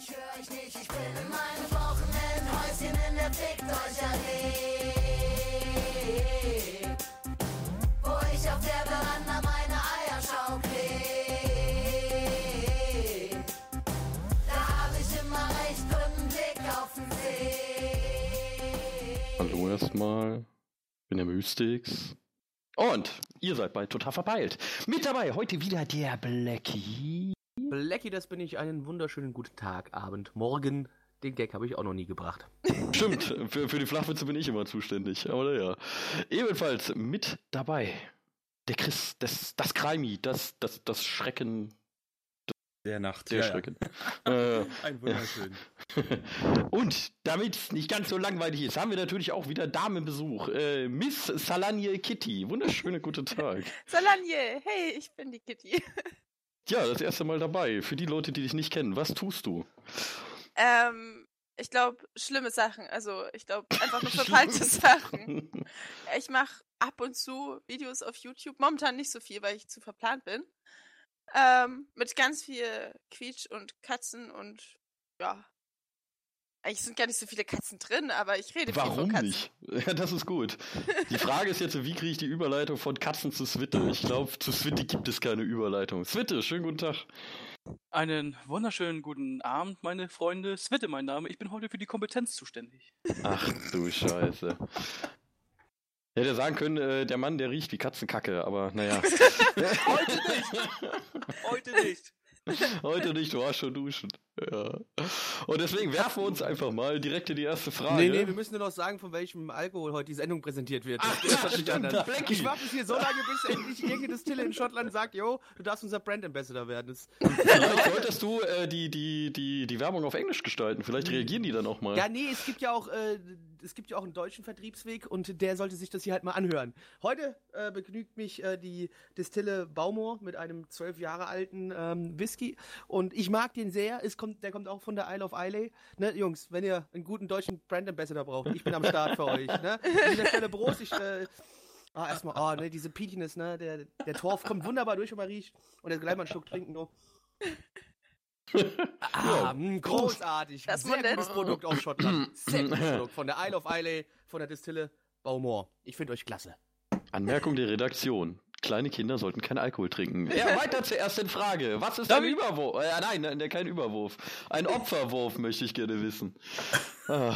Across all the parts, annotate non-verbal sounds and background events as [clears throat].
ich höre euch nicht, ich bin in meinem Wochenendhäuschen in der Fickt euch Allee. Wo ich auf der Veranda meine Eierschau leg. Da hab ich immer recht guten Blick auf den See. Hallo erstmal. Ich bin der Mystix. Und ihr seid bei Total Verpeilt. Mit dabei heute wieder der Blackie. Blackie, das bin ich. Einen wunderschönen guten Tag, Abend, Morgen. Den Gag habe ich auch noch nie gebracht. Stimmt, für, für die Flachwitze bin ich immer zuständig. Aber naja. Ebenfalls mit dabei der Chris, das, das Kreimi, das, das, das Schrecken, Der Nacht. der ja, Schrecken. [laughs] Äh, Ja. Ein wunderschön. [laughs] Und damit es nicht ganz so langweilig ist, haben wir natürlich auch wieder Damenbesuch. Äh, Miss Salanje Kitty. Wunderschöne guten Tag. [laughs] Salanje, hey, ich bin die Kitty. Ja, das erste Mal dabei. Für die Leute, die dich nicht kennen, was tust du? Ähm, ich glaube, schlimme Sachen. Also, ich glaube, einfach nur verpeilte [laughs] Sachen. Ich mache ab und zu Videos auf YouTube. Momentan nicht so viel, weil ich zu verplant bin. Ähm, mit ganz viel Quietsch und Katzen und ja. Eigentlich sind gar nicht so viele Katzen drin, aber ich rede viel Warum von Katzen. nicht? [laughs] Ja, das ist gut. Die Frage ist jetzt, wie kriege ich die Überleitung von Katzen zu Switte? Ich glaube, zu Switte gibt es keine Überleitung. Switte, schönen guten Tag. Einen wunderschönen guten Abend, meine Freunde. Switte, mein Name. Ich bin heute für die Kompetenz zuständig. Ach du Scheiße. Hätte sagen können, äh, der Mann, der riecht wie Katzenkacke, aber naja. [laughs] Heute nicht! Heute nicht! [laughs] Heute nicht, du warst schon duschen. Ja. Und deswegen werfen wir uns einfach mal direkt in die erste Frage. Nee, nee, wir müssen nur noch sagen, von welchem Alkohol heute die Sendung präsentiert wird. Ach, Das ja, stimmt. Ich warte hier so lange, bis endlich irgendeine Distille in Schottland sagt, yo, du darfst unser Brand Ambassador werden. Das, Vielleicht solltest du äh, die, die, die, die Werbung auf Englisch gestalten. Vielleicht reagieren die dann auch mal. ja, nee, es gibt ja auch, äh, es gibt ja auch einen deutschen Vertriebsweg und der sollte sich das hier halt mal anhören. Heute äh, begnügt mich äh, die Distille Baumor mit einem zwölf Jahre alten ähm, Whisky und ich mag den sehr. Es kommt, der kommt auch von der Isle of Islay. Ne, Jungs, wenn ihr einen guten deutschen Brand Ambassador braucht, ich bin am Start für euch. Ne? An dieser Stelle Prost, ich äh, Ah, erstmal, oh, ne, diese Peatiness, ne, der, der Torf kommt wunderbar durch, wenn man riecht. Und jetzt gleich mal einen Schluck trinken, nur. Ah, mh, großartig. Das Sehr gutes Produkt aus Schottland. Sehr gutes [clears throat] Produkt. Von der Isle of Islay, von der Distille Baumor. Ich finde euch klasse. Anmerkung der Redaktion. Kleine Kinder sollten kein Alkohol trinken. Ja, weiter zur ersten Frage. Was ist ein Überwurf? Äh, nein, nein, kein Überwurf. Ein Opferwurf möchte ich gerne wissen. Ah,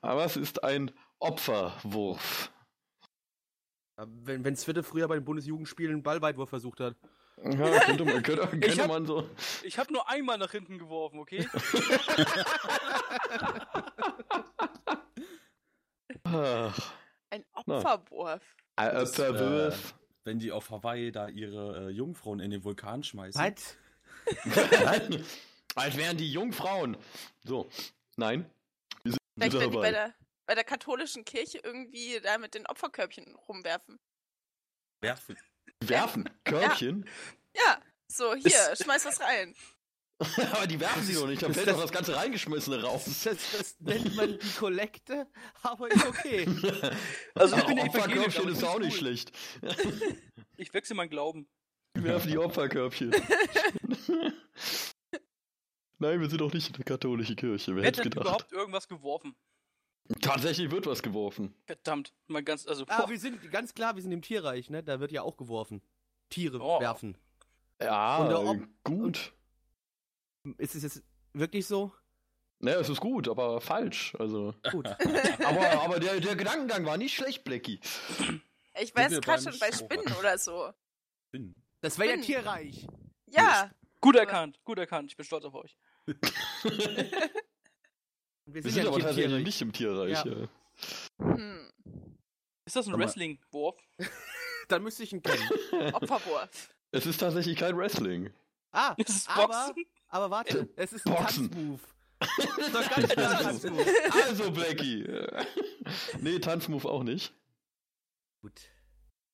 aber was ist ein Opferwurf? Wenn, wenn Zwitte früher bei den Bundesjugendspielen einen Ballweitwurf versucht hat. Ja, könnte man, könnte, könnte hab- man so. Ich habe nur einmal nach hinten geworfen, okay? [laughs] Ein Opferwurf. ein Opferwurf. äh, wenn die auf Hawaii da ihre äh, Jungfrauen in den Vulkan schmeißen. Halt. [laughs] Als wären die Jungfrauen. So, nein. Wir sind Vielleicht, wieder wenn die bei der, bei der katholischen Kirche irgendwie da mit den Opferkörbchen rumwerfen. Werfen. Werfen. [laughs] Körbchen. Ja, so, hier, schmeiß was rein. [laughs] Aber die werfen sie doch nicht. Da fällt doch das ganze Reingeschmissene raus. Das, das nennt man die Kollekte, aber ist okay. [laughs] Also ich Aber bin Opferkörbchen ist auch find's nicht cool. schlecht. Ich wechsle meinen Glauben. Wir werfen die Opferkörbchen. Nein, wir sind doch nicht in der katholischen Kirche. Wer Wer hätte denn gedacht? überhaupt irgendwas geworfen? Tatsächlich wird was geworfen. Verdammt, mal ganz, also, Ah, boah, wir sind ganz klar, wir sind im Tierreich, ne? Da wird ja auch geworfen. Tiere Oh. werfen. Ja, gut. Ist es jetzt wirklich so? Naja, es ist gut, aber falsch. Also. Gut. [laughs] Aber, aber der, der Gedankengang war nicht schlecht, Blackie. Ich weiß gerade schon bei? Spinnen oder so. Bin. Das wäre ja Tierreich. Ja, gut erkannt, gut erkannt. Ich bin stolz auf euch. [laughs] [laughs] Wir Wir sind ja aber nicht im tatsächlich Tierreich. nicht im Tierreich. Ja. Ja. hm. Ist das ein Aber- Wrestling-Wurf? [laughs] Dann müsste ich ihn kennen. [laughs] Opferwurf. Es ist tatsächlich kein Wrestling. Ah, [laughs] Ist es aber, Boxen? aber warte, es ist ein Boxen. Tanzmove. Das ist doch ganz klar ein Tanzmove. Also, Blackie. nee, Tanzmove auch nicht. Gut.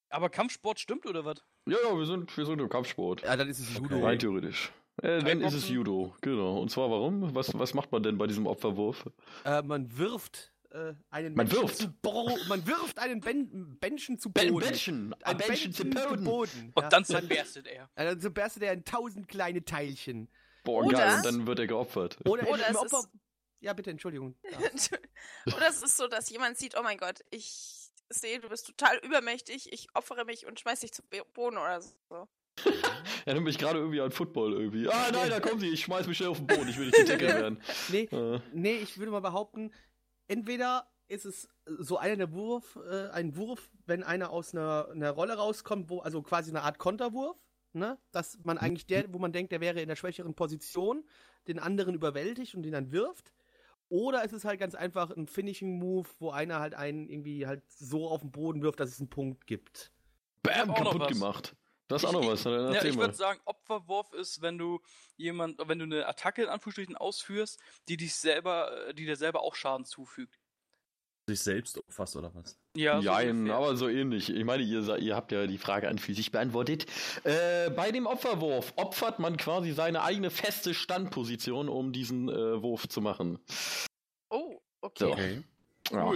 Aber Kampfsport stimmt oder was? Ja, ja, wir sind, wir sind im Kampfsport. Ja, dann ist es Judo. Okay. Rein theoretisch. Äh, dann ist es? Judo, genau. Und zwar warum? Was, was macht man denn bei diesem Opferwurf? Äh, man wirft äh, einen Man Menschen wirft. zu Bo man wirft einen ben Menschen zu Ben Boden. Menschen! Ein Menschen zu Boden! Boden. Und Ja, dann zerberstet er. dann so berstet er in tausend kleine Teilchen. Boah, Oder- geil, und dann wird er geopfert. Oder, Oder im es Opfer. ist- Ja, bitte, Entschuldigung. [laughs] Ja. Oder es ist so, dass jemand sieht, oh mein Gott, ich sehe, du bist total übermächtig, ich opfere mich und schmeiß dich zu Boden oder so. [laughs] Erinnert mich gerade irgendwie an Football irgendwie. Ah, nein, da kommen sie, ich schmeiß mich schnell auf den Boden, ich will nicht getackelt [laughs] werden. Nee, Äh, nee, ich würde mal behaupten, entweder ist es so einer der Wurf, äh, ein Wurf, wenn einer aus einer, einer Rolle rauskommt, wo, also quasi eine Art Konterwurf, ne? Dass man eigentlich der, wo man denkt, der wäre in der schwächeren Position, den anderen überwältigt und den dann wirft. Oder es ist halt ganz einfach ein Finishing-Move, wo einer halt einen irgendwie halt so auf den Boden wirft, dass es einen Punkt gibt. Bam, kaputt gemacht. Hast Ich- auch noch ich- was, dann Ja, ich würde sagen, Opferwurf ist, wenn du jemand, wenn du eine Attacke in Anführungsstrichen ausführst, die dich selber, äh, die dir selber auch Schaden zufügt. Sich selbst opferst oder was? Ja, so ungefähr. aber so ähnlich. Ich meine, ihr, ihr habt ja die Frage an für sich beantwortet. Äh, bei dem Opferwurf opfert man quasi seine eigene feste Standposition, um diesen äh, Wurf zu machen. Oh, So. okay. Okay. Ja.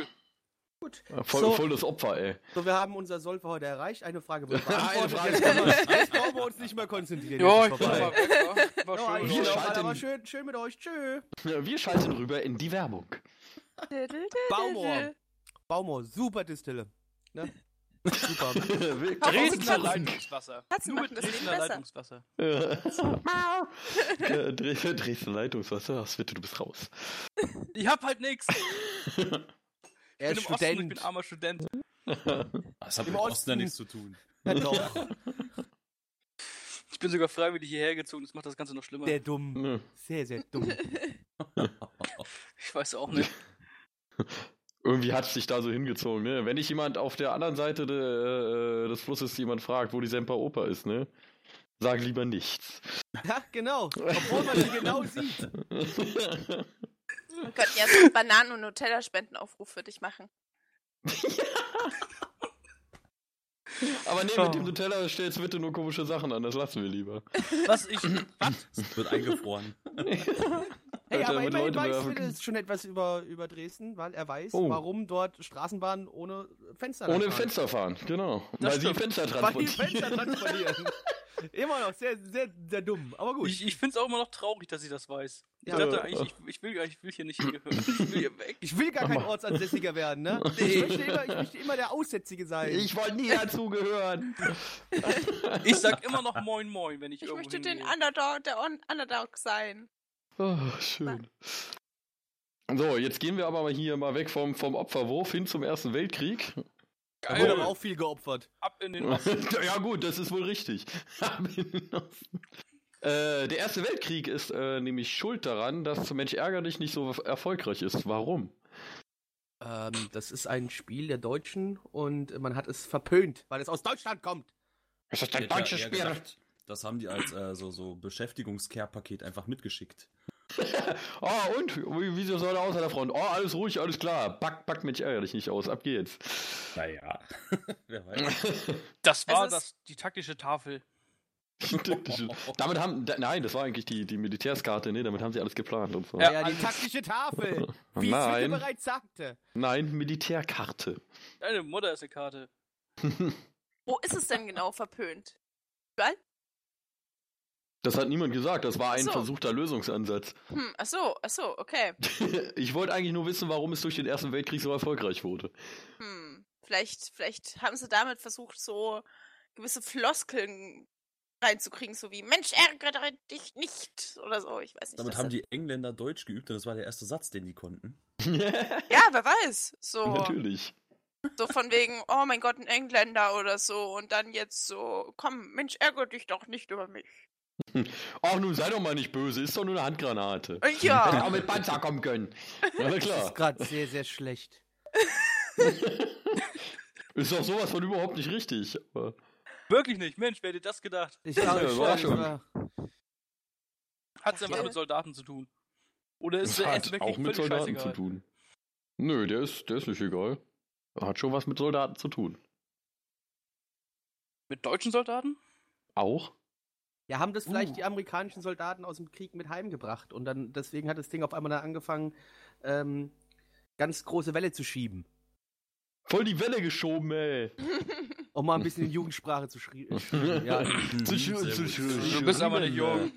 Gut. Voll, So. voll das Opfer, ey. So, wir haben unser Soll für heute erreicht. Eine Frage wurde [laughs] Eine beantwortet. Frage jetzt, jetzt brauchen wir uns nicht mehr konzentrieren. Ja, ich war, war Ja, schön. Wir schalten- Alter, war schön, schön mit euch. Tschö. Wir schalten rüber in die Werbung. Baumor. Baumor, super Distille. Ne? Super. [laughs] Dresdner. Leitungswasser. Katzen Nur Leben Dresdner. Leitungswasser. Ja, Dre- Dresden Leitungswasser. Ach, bitte, du bist raus. Ich hab halt nix. [laughs] Er Ich ist bin im Osten, ich Student. bin armer Student. [laughs] Das hat Im mit Osten Osten. ja nichts zu tun. Ja, doch, Ich bin sogar freiwillig hierher gezogen, das macht das Ganze noch schlimmer. sehr dumm. Sehr, sehr dumm. [laughs] Ich weiß auch nicht. [laughs] Irgendwie hat es sich da so hingezogen, ne? Wenn dich jemand auf der anderen Seite de, äh, des Flusses jemand fragt, wo die Semper Oper ist, ne? Sag lieber nichts. Ja, genau. Obwohl man sie genau sieht. Wir könnten ja so einen Bananen- und Nutella-Spendenaufruf für dich machen. [laughs] Aber nee, Oh. mit dem Nutella stellst du bitte nur komische Sachen an, das lassen wir lieber. Was ich. [laughs] Was? Es wird eingefroren. [laughs] Hey, Alter, aber immerhin weiß. Phil schon etwas über, über Dresden, weil er weiß, Oh. warum dort Straßenbahnen ohne Fenster Ohne fahren. Fenster fahren, genau. Das Weil sie stimmt. Fenster Weil die transportieren. Fenster transportieren. Immer noch sehr, sehr, sehr dumm. Aber gut. Ich, ich find's auch immer noch traurig, dass ich das weiß. Ich Ja. dachte eigentlich, ich, ich, will, ich will hier nicht hingehören. Ich will hier weg. Ich will gar kein Ortsansässiger werden, ne? [laughs] Ich, möchte immer, ich möchte immer der Aussätzige sein. Ich wollte nie dazugehören. [laughs] Ich sag immer noch Moin Moin, wenn ich, Ich irgendwo möchte den hingehe. Underdog, der Un Underdog sein. Oh, schön. So, jetzt gehen wir aber mal hier mal weg vom, vom Opferwurf hin zum Ersten Weltkrieg. Da wurde aber Geil. auch viel geopfert. Ab in den [laughs] Osten. ja gut, das ist wohl richtig. [laughs] äh, der Erste Weltkrieg ist äh, nämlich schuld daran, dass zum Mensch ärger dich nicht so erfolgreich ist. Warum? Ähm, das ist ein Spiel der Deutschen und man hat es verpönt, weil es aus Deutschland kommt. Das ist hätte ja eher gedacht, Das haben die als äh, so, so Beschäftigungs-Care-Paket einfach mitgeschickt. [laughs] Oh, und? Wie, wieso soll er außer der Front? Oh, alles ruhig, alles klar. Back, back, Mensch, ärger dich nicht aus. Ab geht's. Naja, [laughs] wer weiß. [laughs] Das war das, die taktische Tafel. Damit haben, da, nein, das war eigentlich die, die Militärskarte, ne? Damit haben sie alles geplant und so. Ja, Ja, die alles. taktische Tafel. Wie Nein. Svinte bereits sagte. Nein, Militärkarte. Deine Mutter ist eine Karte. Wo ist es denn genau verpönt? Überall? Das hat niemand gesagt, das war ein So. versuchter Lösungsansatz. Hm, ach so, ach so, okay. [laughs] Ich wollte eigentlich nur wissen, warum es durch den Ersten Weltkrieg so erfolgreich wurde. Hm, vielleicht, vielleicht haben sie damit versucht, so gewisse Floskeln reinzukriegen, so wie Mensch, ärgere dich nicht oder so. Ich weiß nicht. Damit haben das- die Engländer Deutsch geübt und das war der erste Satz, den die konnten. [laughs] Ja, wer weiß. So, Natürlich. so von wegen, oh mein Gott, ein Engländer oder so. Und dann jetzt so, komm, Mensch, ärgere dich doch nicht über mich. Ach, nun sei doch mal nicht böse, ist doch nur eine Handgranate. Äh, Hätte Ja. auch mit Panzer kommen können. Ja, na Das klar. ist gerade sehr, sehr schlecht. [laughs] Ist doch sowas von überhaupt nicht richtig. Aber Wirklich nicht. Mensch, wer hätte das gedacht? Ich Ja, Überraschung. ich war- Hat es was Ja. mit Soldaten zu tun? Oder ist der hat auch mit Soldaten scheißegal? zu tun. Nö, der ist, der ist nicht egal. Hat schon was mit Soldaten zu tun. Mit deutschen Soldaten? Auch? Ja, haben das vielleicht Uh. die amerikanischen Soldaten aus dem Krieg mit heimgebracht und dann deswegen hat das Ding auf einmal dann angefangen, ähm, ganz große Welle zu schieben. Voll die Welle geschoben, ey. [laughs] Um mal ein bisschen in Jugendsprache zu schrie- äh, schieben. Ja, [laughs] Zu schön, zu schön. Du bist aber nicht jung.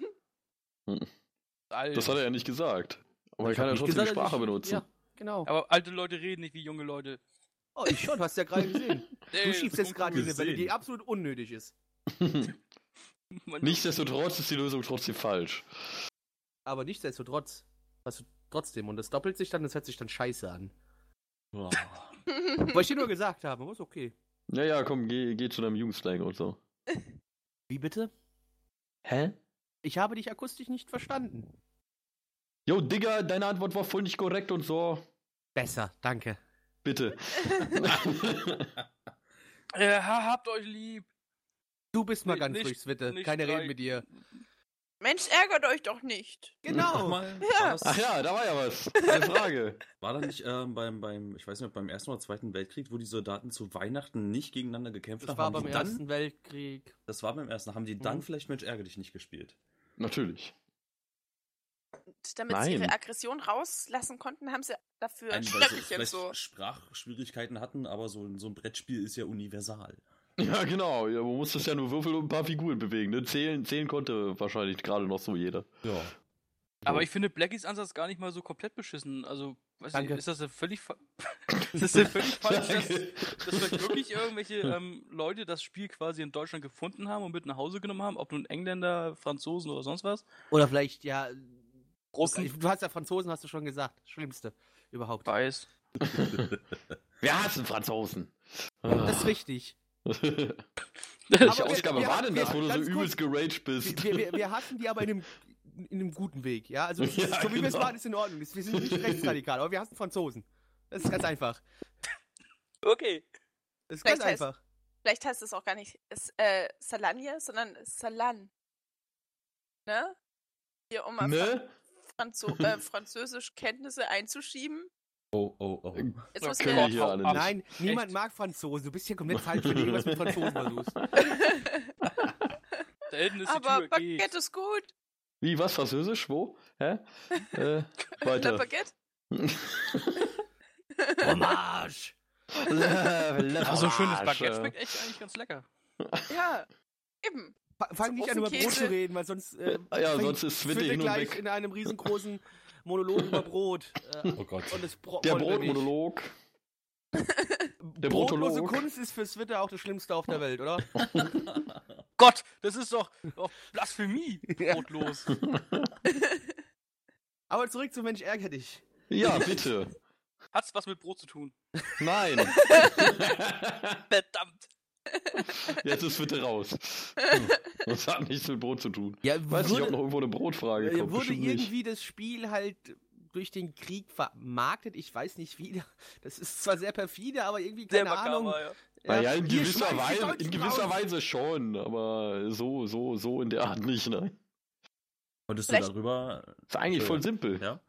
Alter. Das hat er ja nicht gesagt. Aber er Ich kann ja trotzdem die Sprache ich- benutzen. Ja, genau. Aber alte Leute reden nicht wie junge Leute. Oh, ich schon, hast ja gerade gesehen. [laughs] Du das schiebst ist jetzt gerade diese Welle, die absolut unnötig ist. Nichtsdestotrotz ist die Lösung trotzdem falsch. Aber nichtsdestotrotz hast du trotzdem. Und das doppelt sich dann, das hört sich dann scheiße an. Boah. [laughs] Wollte ich dir nur gesagt haben, aber ist okay. Ja, ja, komm, geh, geh zu deinem Jugendslang [laughs] und so. Wie bitte? Hä? Ich habe dich akustisch nicht verstanden. Jo, Digga, deine Antwort war voll nicht korrekt und so. Besser, danke. Bitte. [laughs] Äh, ha- habt euch lieb. Du bist mal Nicht- ganz nicht- durchs Witte. nicht Keine drei- Reden mit dir. Mensch, ärgert euch doch nicht. Genau. Mal, Ja. war, das, Ach ja, da war ja was. [laughs] Eine Frage. war da nicht ähm, beim, beim, ich weiß nicht, ob beim Ersten oder Zweiten Weltkrieg, wo die Soldaten zu Weihnachten nicht gegeneinander gekämpft Das haben? war haben beim dann, Ersten Weltkrieg. Das war beim Ersten. Haben die dann Mhm. vielleicht Mensch ärgere dich nicht gespielt? Natürlich. Und damit sie Nein. ihre Aggression rauslassen konnten, haben sie dafür Ein, sie vielleicht so. Sprachschwierigkeiten hatten, aber so, so ein Brettspiel ist ja universal. Ja, genau. Ja, man muss das ja nur würfeln und ein paar Figuren bewegen. Ne? Zählen, zählen konnte wahrscheinlich gerade noch so jeder. Ja. Aber ich finde Blackies Ansatz gar nicht mal so komplett beschissen. Also, weiß Danke. nicht, ist das ja völlig, fa [laughs] [laughs] ist das ja völlig falsch, dass, dass vielleicht wirklich irgendwelche ähm, Leute das Spiel quasi in Deutschland gefunden haben und mit nach Hause genommen haben, ob nun Engländer, Franzosen oder sonst was. Oder vielleicht, ja. Russen. Du hast ja Franzosen, hast du schon gesagt. Schlimmste überhaupt. Weiß. [laughs] Wir hassen Franzosen. Das ist richtig. [laughs] Welche Ausgabe wir war denn das, wo du so übelst geraged bist? Wir, wir, wir hassen die aber in einem, in einem guten Weg, ja? Also, ist, [laughs] Ja, so wie wir es genau. machen, ist in Ordnung. Wir sind nicht rechtsradikal, aber wir hassen Franzosen. Das ist ganz einfach. Okay. Das ist Vielleicht ganz heißt- einfach. Vielleicht heißt es auch gar nicht S- äh, Salanje, sondern Salan. Ne? Hier, um mal Ne? Franzo äh, Französisch Kenntnisse einzuschieben. Oh, oh, oh. Jetzt müssen wir hier alle nicht. Nein, niemand mag Franzosen. Du bist hier komplett falsch, wenn du irgendwas mit Franzosen versuchst. [laughs] Da hinten ist die Aber Tür. Geht. Baguette ist gut. Wie, was? Französisch? Wo? Hä? Äh, [laughs] Le weiter. Baguette. [laughs] Fromage! Ach, so ein schönes Baguette schmeckt echt eigentlich ganz lecker. Ja, eben. Fa- Fang So nicht an, über Brot zu reden, weil sonst. Äh, Ja, fängt sonst ist Switte hin und gleich weg. in einem riesengroßen Monolog über Brot. Äh, Oh Gott. und das Bro Der. Brotmonolog. Der Brotlose. Kunst ist für Switte auch das Schlimmste auf der [laughs] Welt, oder? Gott, das ist doch doch Blasphemie. Brotlos. [laughs] Aber zurück zum Mensch ärger dich. Ja, bitte. Hat's was mit Brot zu tun? Nein. [laughs] Verdammt. Jetzt ist Twitter raus. [laughs] Das hat nichts mit Brot zu tun. Ja, Weiß nicht, ob noch irgendwo eine Brotfrage kommt. wurde Bestimmt nicht. irgendwie das Spiel halt durch den Krieg vermarktet. Ich weiß nicht wie. Das ist zwar sehr perfide, aber irgendwie Sehr keine Ahnung. makaber, ja. Naja, in gewisser, Weise, in gewisser. Weise schon, aber so, so, so in der Art nicht, ne? Konntest Vielleicht- du darüber. Ist eigentlich voll simpel. Ja?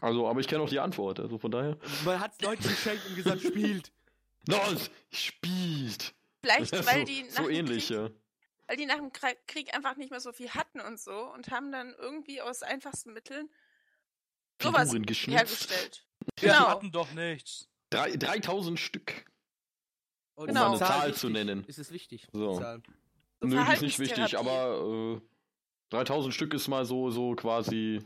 Also, aber ich kenne auch die Antwort, also von daher. Man hat es Leuten geschenkt und gesagt, spielt. [laughs] Los, spielt! Vielleicht, Ja, [laughs] weil so, die nach so dem ähnlich, Krieg, ja. weil die nach dem Krieg einfach nicht mehr so viel hatten und so und haben dann irgendwie aus einfachsten Mitteln sowas hergestellt. [laughs] Genau. hatten doch nichts. Drei, 3000 Stück. Und Genau. ist Um eine Zahl wichtig. zu nennen. Ist es wichtig? So. die Zahl. So Nö, die ist nicht wichtig, aber äh, 3000 Stück ist mal so, so quasi.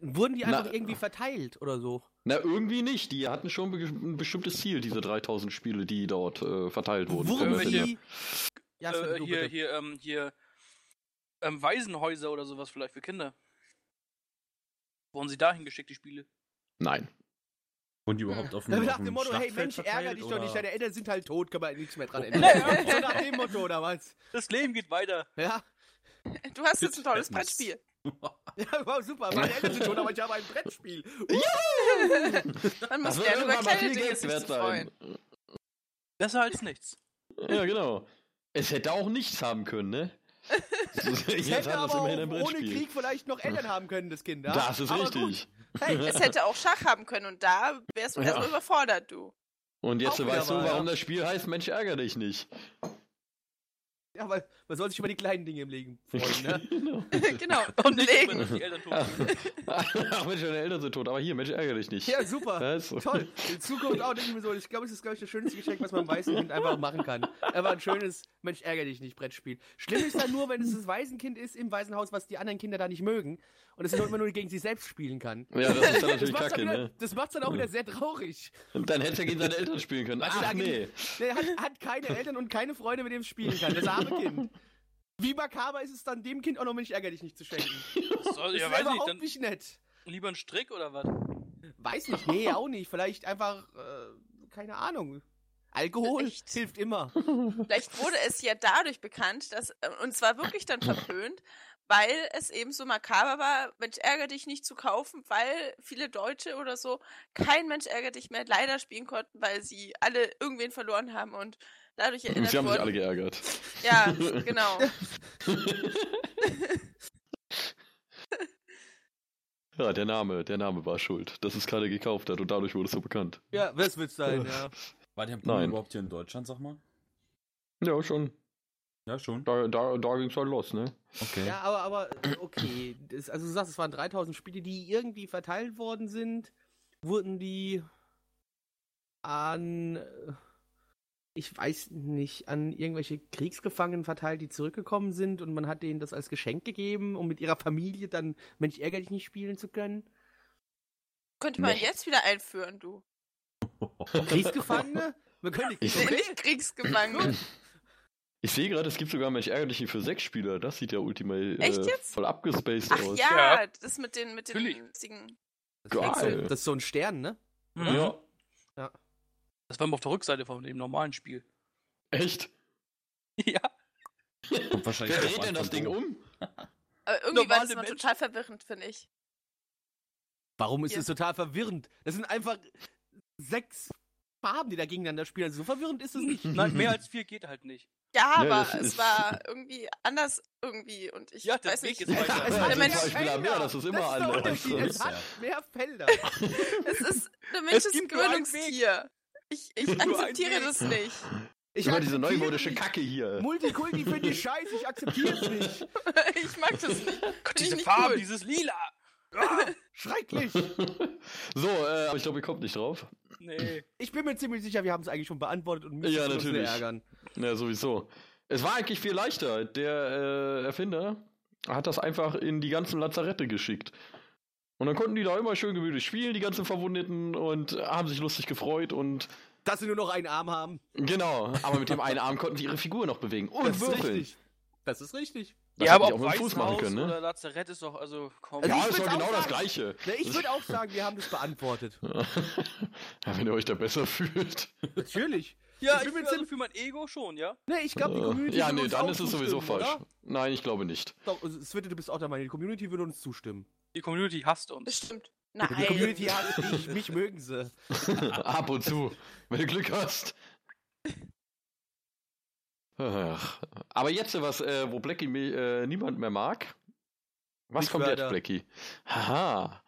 Wurden die Na- einfach irgendwie verteilt oder so? Na, irgendwie nicht. Die hatten schon ein bestimmtes Ziel, diese 3000 Spiele, die dort äh, verteilt wurden. Wurden die... Ja, äh, hier, bitte. hier, ähm, hier, ähm, Waisenhäuser oder sowas vielleicht für Kinder. Wurden sie dahin geschickt, die Spiele? Nein. Und die überhaupt auf dem, auf nach dem Motto, hey Mensch, ärger dich oder? doch nicht, deine Eltern sind halt tot, kann man nichts mehr dran [laughs] ändern. Ja, so nach dem Motto, oder was? Das Leben geht weiter. Ja, Du hast jetzt ein tolles. Brettspiel. [laughs] ja wow, super, meine Eltern sind tot, aber ich habe ein Brettspiel. [laughs] Man muss lernen, über kleine Dinge sich zu freuen. sein. Besser als nichts. Ja, genau. Es hätte auch nichts haben können, ne? [laughs] Jetzt hätte aber auch ohne. Krieg vielleicht noch Eltern haben können, das Kind. Ja? Das ist aber richtig. Hey, Es hätte auch Schach haben können und da wärst du Ja. erstmal überfordert, du. Und jetzt weißt du, warum ja. das Spiel heißt, Mensch, ärgere dich nicht. Ja, weil man soll sich über die kleinen Dinge im Leben freuen. Ne? [laughs] genau. [laughs] genau. [laughs] Und nicht, Legen. wenn das die Eltern tot sind. Ach Mensch, deine Eltern sind tot. Aber hier, Mensch, ärgere dich nicht. Ja, super. Ja, ist so. Toll. In Zukunft auch denke ich mir so, ich glaube, es ist, glaube ich, das schönste Geschenk, was man einem Waisenkind einfach machen kann. Einfach ein schönes, Mensch, ärgere dich nicht Brettspiel. Schlimm ist dann nur, wenn es das Waisenkind ist im Waisenhaus, was die anderen Kinder da nicht mögen. Und dass nur immer nur gegen sich selbst spielen kann. Ja, das ist dann Das natürlich macht's kacke, dann wieder, ne? das macht's dann auch wieder sehr traurig. Und dann hätte er gegen seine Eltern spielen können. Ach sagen nee. Der hat, hat keine Eltern und keine Freunde, mit dem spielen kann. Das arme Kind. Wie makaber ist es dann, dem Kind auch noch Milch ärgerlich nicht zu schenken? Das ja, ist weiß überhaupt nicht, nicht nett. lieber ein Strick oder was? Weiß nicht, nee, [laughs] auch nicht. Vielleicht einfach, äh, keine Ahnung. Alkohol Echt? hilft immer. Vielleicht wurde es ja dadurch bekannt, dass, äh, und zwar wirklich dann [laughs] verpönt, weil es eben so makaber war, Mensch ärger dich nicht zu kaufen, weil viele Deutsche oder so kein Mensch ärger dich mehr leider spielen konnten, weil sie alle irgendwen verloren haben und dadurch erinnert Sie haben sich wurden. alle geärgert. Ja, genau. [laughs] [laughs] Ja, der Name, der Name war schuld, dass es keiner gekauft hat und dadurch wurde es so bekannt. Ja, was wird's sein, ja. [laughs] War der Boom Nein. überhaupt hier in Deutschland, sag mal? Ja, schon. Ja, schon. Da, da, da ging es halt los, ne? Okay. Ja, aber, aber äh, okay. Das, also du sagst, es waren 3000 Spiele, die irgendwie verteilt worden sind. Wurden die an, äh, ich weiß nicht, an irgendwelche Kriegsgefangenen verteilt, die zurückgekommen sind und man hat denen das als Geschenk gegeben, um mit ihrer Familie dann Mensch ärgerlich nicht spielen zu können? Könnte man Nee. jetzt wieder einführen, du. Kriegsgefangene? Wir können die Ich- Nee, okay. nicht Kriegsgefangene. [laughs] Ich sehe gerade, es gibt sogar Mensch ärgerliche für sechs Spieler. Das sieht ja ultimate Echt äh, voll abgespaced Ach aus. ja, Ja. das mit den, mit den. Siegen. Das, ist so, Geil. das ist so ein Stern, ne? Mhm. Ja. Das war immer auf der Rückseite von dem normalen Spiel. Echt? [laughs] Ja. Kommt wahrscheinlich Wer dreht denn das Ding um? Aber irgendwie war das Normale immer Menschen. total verwirrend, finde ich. Warum ist Ja. das total verwirrend? Das sind einfach sechs Farben, die da gegeneinander spielen. Also so verwirrend ist es nicht. Nein, mehr [laughs] als vier geht halt nicht. Ja, Ja, aber das es war [laughs] irgendwie anders irgendwie und ich Ja, weiß nicht. ist. Es Ja, hat der Mensch, zwei Spieler mehr, das ist immer das anders. Es Ja. hat mehr Felder. [laughs] es ist, der Mensch ist ein Gewöhnungstier. Ich, ich akzeptiere das nicht. Ich Immer diese neumodische. Kacke hier. Multikulti finde ich [laughs] scheiße, ich akzeptiere es nicht. ich mag das nicht. Gott, diese nicht Farben, cool. dieses Lila. Schrecklich. [laughs] so, äh, aber ich glaube, ihr kommt nicht drauf. Nee. Ich bin mir ziemlich sicher, wir haben es eigentlich schon beantwortet und müssen Ja, uns natürlich. ärgern. Ja, sowieso. Es war eigentlich viel leichter. Der äh, Erfinder hat das einfach in die ganzen Lazarette geschickt. Und dann konnten die da immer schön gemütlich spielen, die ganzen Verwundeten, und haben sich lustig gefreut und Dass sie nur noch einen Arm haben. genau. Aber mit dem einen Arm konnten sie ihre Figur noch bewegen und das ist würfeln. richtig. Das ist richtig. Das ja, aber auch auch mit dem Fuß machen können, ne? oder Lazarett ist doch, also komm. Also Ja, ist doch genau das sagen. Gleiche. Na, ich würde auch sagen, wir haben das beantwortet. [laughs] ja, wenn ihr euch da besser fühlt. Natürlich. ja, ich ich bin bin mir also für mein Ego schon, ja? Ne, ich glaube, die Community ja, würde nee, uns dann auch ist es sowieso falsch. Oder? Nein, ich glaube nicht. Doch, also, Switte, du bist auch der Meinung, die Community würde uns zustimmen. Die Community hasst uns. Bestimmt. Die Nein. Community hat mich, mich mögen sie. [laughs] Ab und zu, wenn du Glück hast. Ach, aber jetzt was, äh, wo Blackie äh, niemand mehr mag. Was Big kommt jetzt, Blackie? Haha.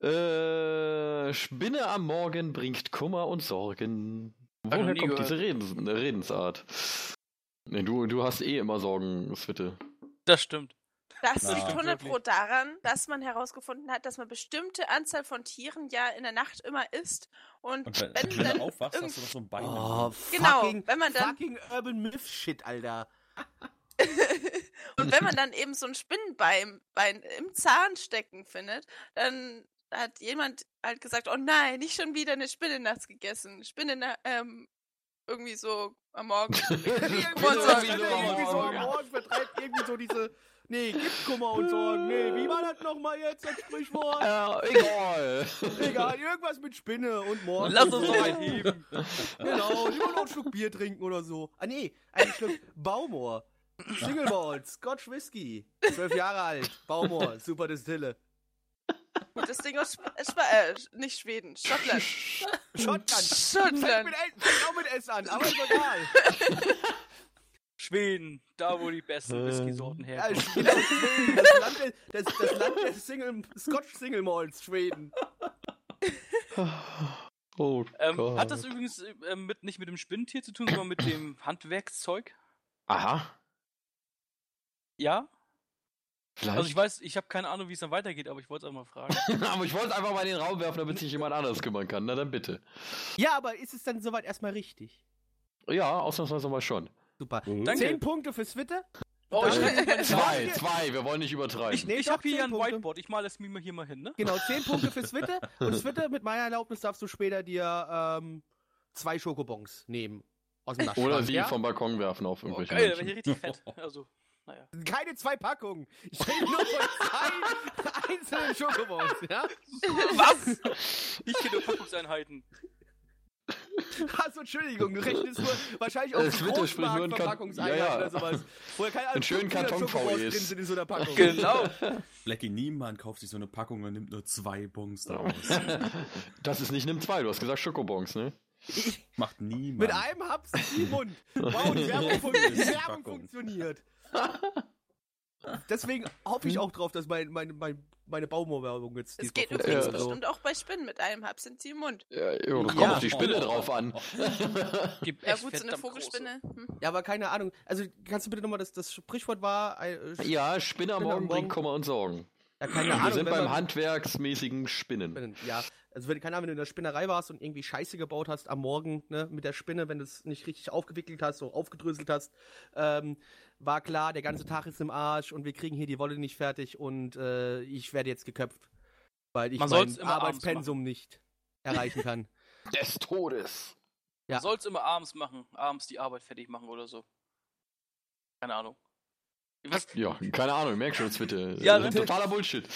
Äh, Spinne am Morgen bringt Kummer und Sorgen. Woher kommt gehört. diese Redens Redensart? Nee, du, du hast eh immer Sorgen, Switte. Das stimmt. Das Na. liegt Stimmt 100 Pro daran, dass man herausgefunden hat, dass man bestimmte Anzahl von Tieren ja in der Nacht immer isst. Und, Und wenn, wenn, wenn dann du aufwachst, hast du noch so ein Bein. Oh, Genau, fucking, wenn man dann- fucking Urban Myth Shit, Alter. [laughs] und wenn man dann eben so ein Spinnenbein Bein im Zahn stecken findet, dann hat jemand halt gesagt, oh nein, nicht schon wieder eine Spinne nachts gegessen. Spinne na ähm, irgendwie so am Morgen. [laughs] [laughs] irgendwie so, irgendwie so am irgendwie so am Morgen. Morgen vertreibt irgendwie so diese, nee, gibt Kummer und Sorgen, nee, wie war das nochmal jetzt, das Sprichwort? Ja, egal. Egal, irgendwas mit Spinne und Morgen. Lass uns so. noch einen heben. Genau, lieber noch einen Schluck Bier trinken oder so. Ah nee, einen Schluck Baumor. Single Malt, Scotch Whisky. Zwölf Jahre alt, Baumor, super Distille. Das Ding aus Sp äh, äh, nicht Schweden, Schottland. Schottland. Fängt Schottland. mit, S- fängt auch mit S an, aber ist egal. Schweden, da wo die besten Whisky-Sorten Ja, herkommen. Schweden, das Land, der, das, das Land der Single, Scotch Single Malts, Schweden. [sighs] Oh Ähm, hat das übrigens äh, mit, nicht mit dem Spinnentier zu tun, sondern mit dem [clears throat] Handwerkszeug? Aha. Ja? Vielleicht. Also ich weiß, ich habe keine Ahnung, wie es dann weitergeht, aber ich wollte es einmal fragen. [laughs] aber ich wollte es einfach mal in den Raum werfen, damit sich jemand anderes kümmern kann. Na dann bitte. Ja, aber ist es dann soweit erstmal richtig? Ja, ausnahmsweise mal schon. Super. Mhm. Danke. Zehn Punkte für Switte, Oh, ich, Zwei, zwei, wir wollen nicht übertreiben. ich, Nee, ich habe hier zehn ein Punkte. Whiteboard. Ich male das mir hier mal hin, ne? Genau, 10 Punkte für Twitter. Und Twitter, mit meiner Erlaubnis darfst du später dir ähm, zwei Schokobons nehmen. Aus dem Naschschrank, Oder sie ja? vom Balkon werfen auf Oh, irgendwelche geil, wäre Menschen. ich richtig fett. Also, naja. Keine zwei Packungen. Ich rede nur von zwei [laughs] einzelnen Schokobons, ja? Was? Ich kenne Packungseinheiten. [laughs] Achso, Entschuldigung, du rechnest nur wahrscheinlich auf Äh, die Großmarktverpackungseinheit Ja, ja. oder sowas. Wo ja keine Ahnung, In schönen 500 Schokobons Kartonfolies. drin sind in so einer Packung. [laughs] Genau. Blackie, niemand kauft sich so eine Packung und nimmt nur zwei Bons daraus. [laughs] Das ist nicht nimm zwei, du hast gesagt Schokobons, ne? Ich, Macht niemand. mit einem Haps im Mund. Wow, die Werbung, fun die Werbung funktioniert. Deswegen hoffe ich auch drauf, dass mein, mein, mein, meine Baumwollwerbung jetzt Es geht übrigens Ja. bestimmt auch bei Spinnen mit einem sind sie im Mund. Ja, jo, das Ja. kommt auf die Spinne drauf an. [laughs] Gibt Ja gut, so eine Vogelspinne. Hm. Ja, aber keine Ahnung. Also, kannst du bitte nochmal, das, das Sprichwort war, äh, Ja, Spinne am Morgen bringt Morgen. Kummer und Sorgen. Ja, keine Wir Ahnung. sind wenn beim man- handwerksmäßigen Spinnen. Ja, also wenn, keine Ahnung, wenn du in der Spinnerei warst und irgendwie Scheiße gebaut hast am Morgen, ne, mit der Spinne, wenn du es nicht richtig aufgewickelt hast, so aufgedröselt hast, ähm, war klar, der ganze Tag ist im Arsch und wir kriegen hier die Wolle nicht fertig und äh, ich werde jetzt geköpft. Weil ich Man mein Arbeitspensum nicht erreichen kann. [laughs] Des Todes. Ja. Ja. Soll's immer abends machen, abends die Arbeit fertig machen oder so. Keine Ahnung. Was? Ja, keine Ahnung, ich merk schon, Twitter. Ja, das ist bitte. totaler Bullshit.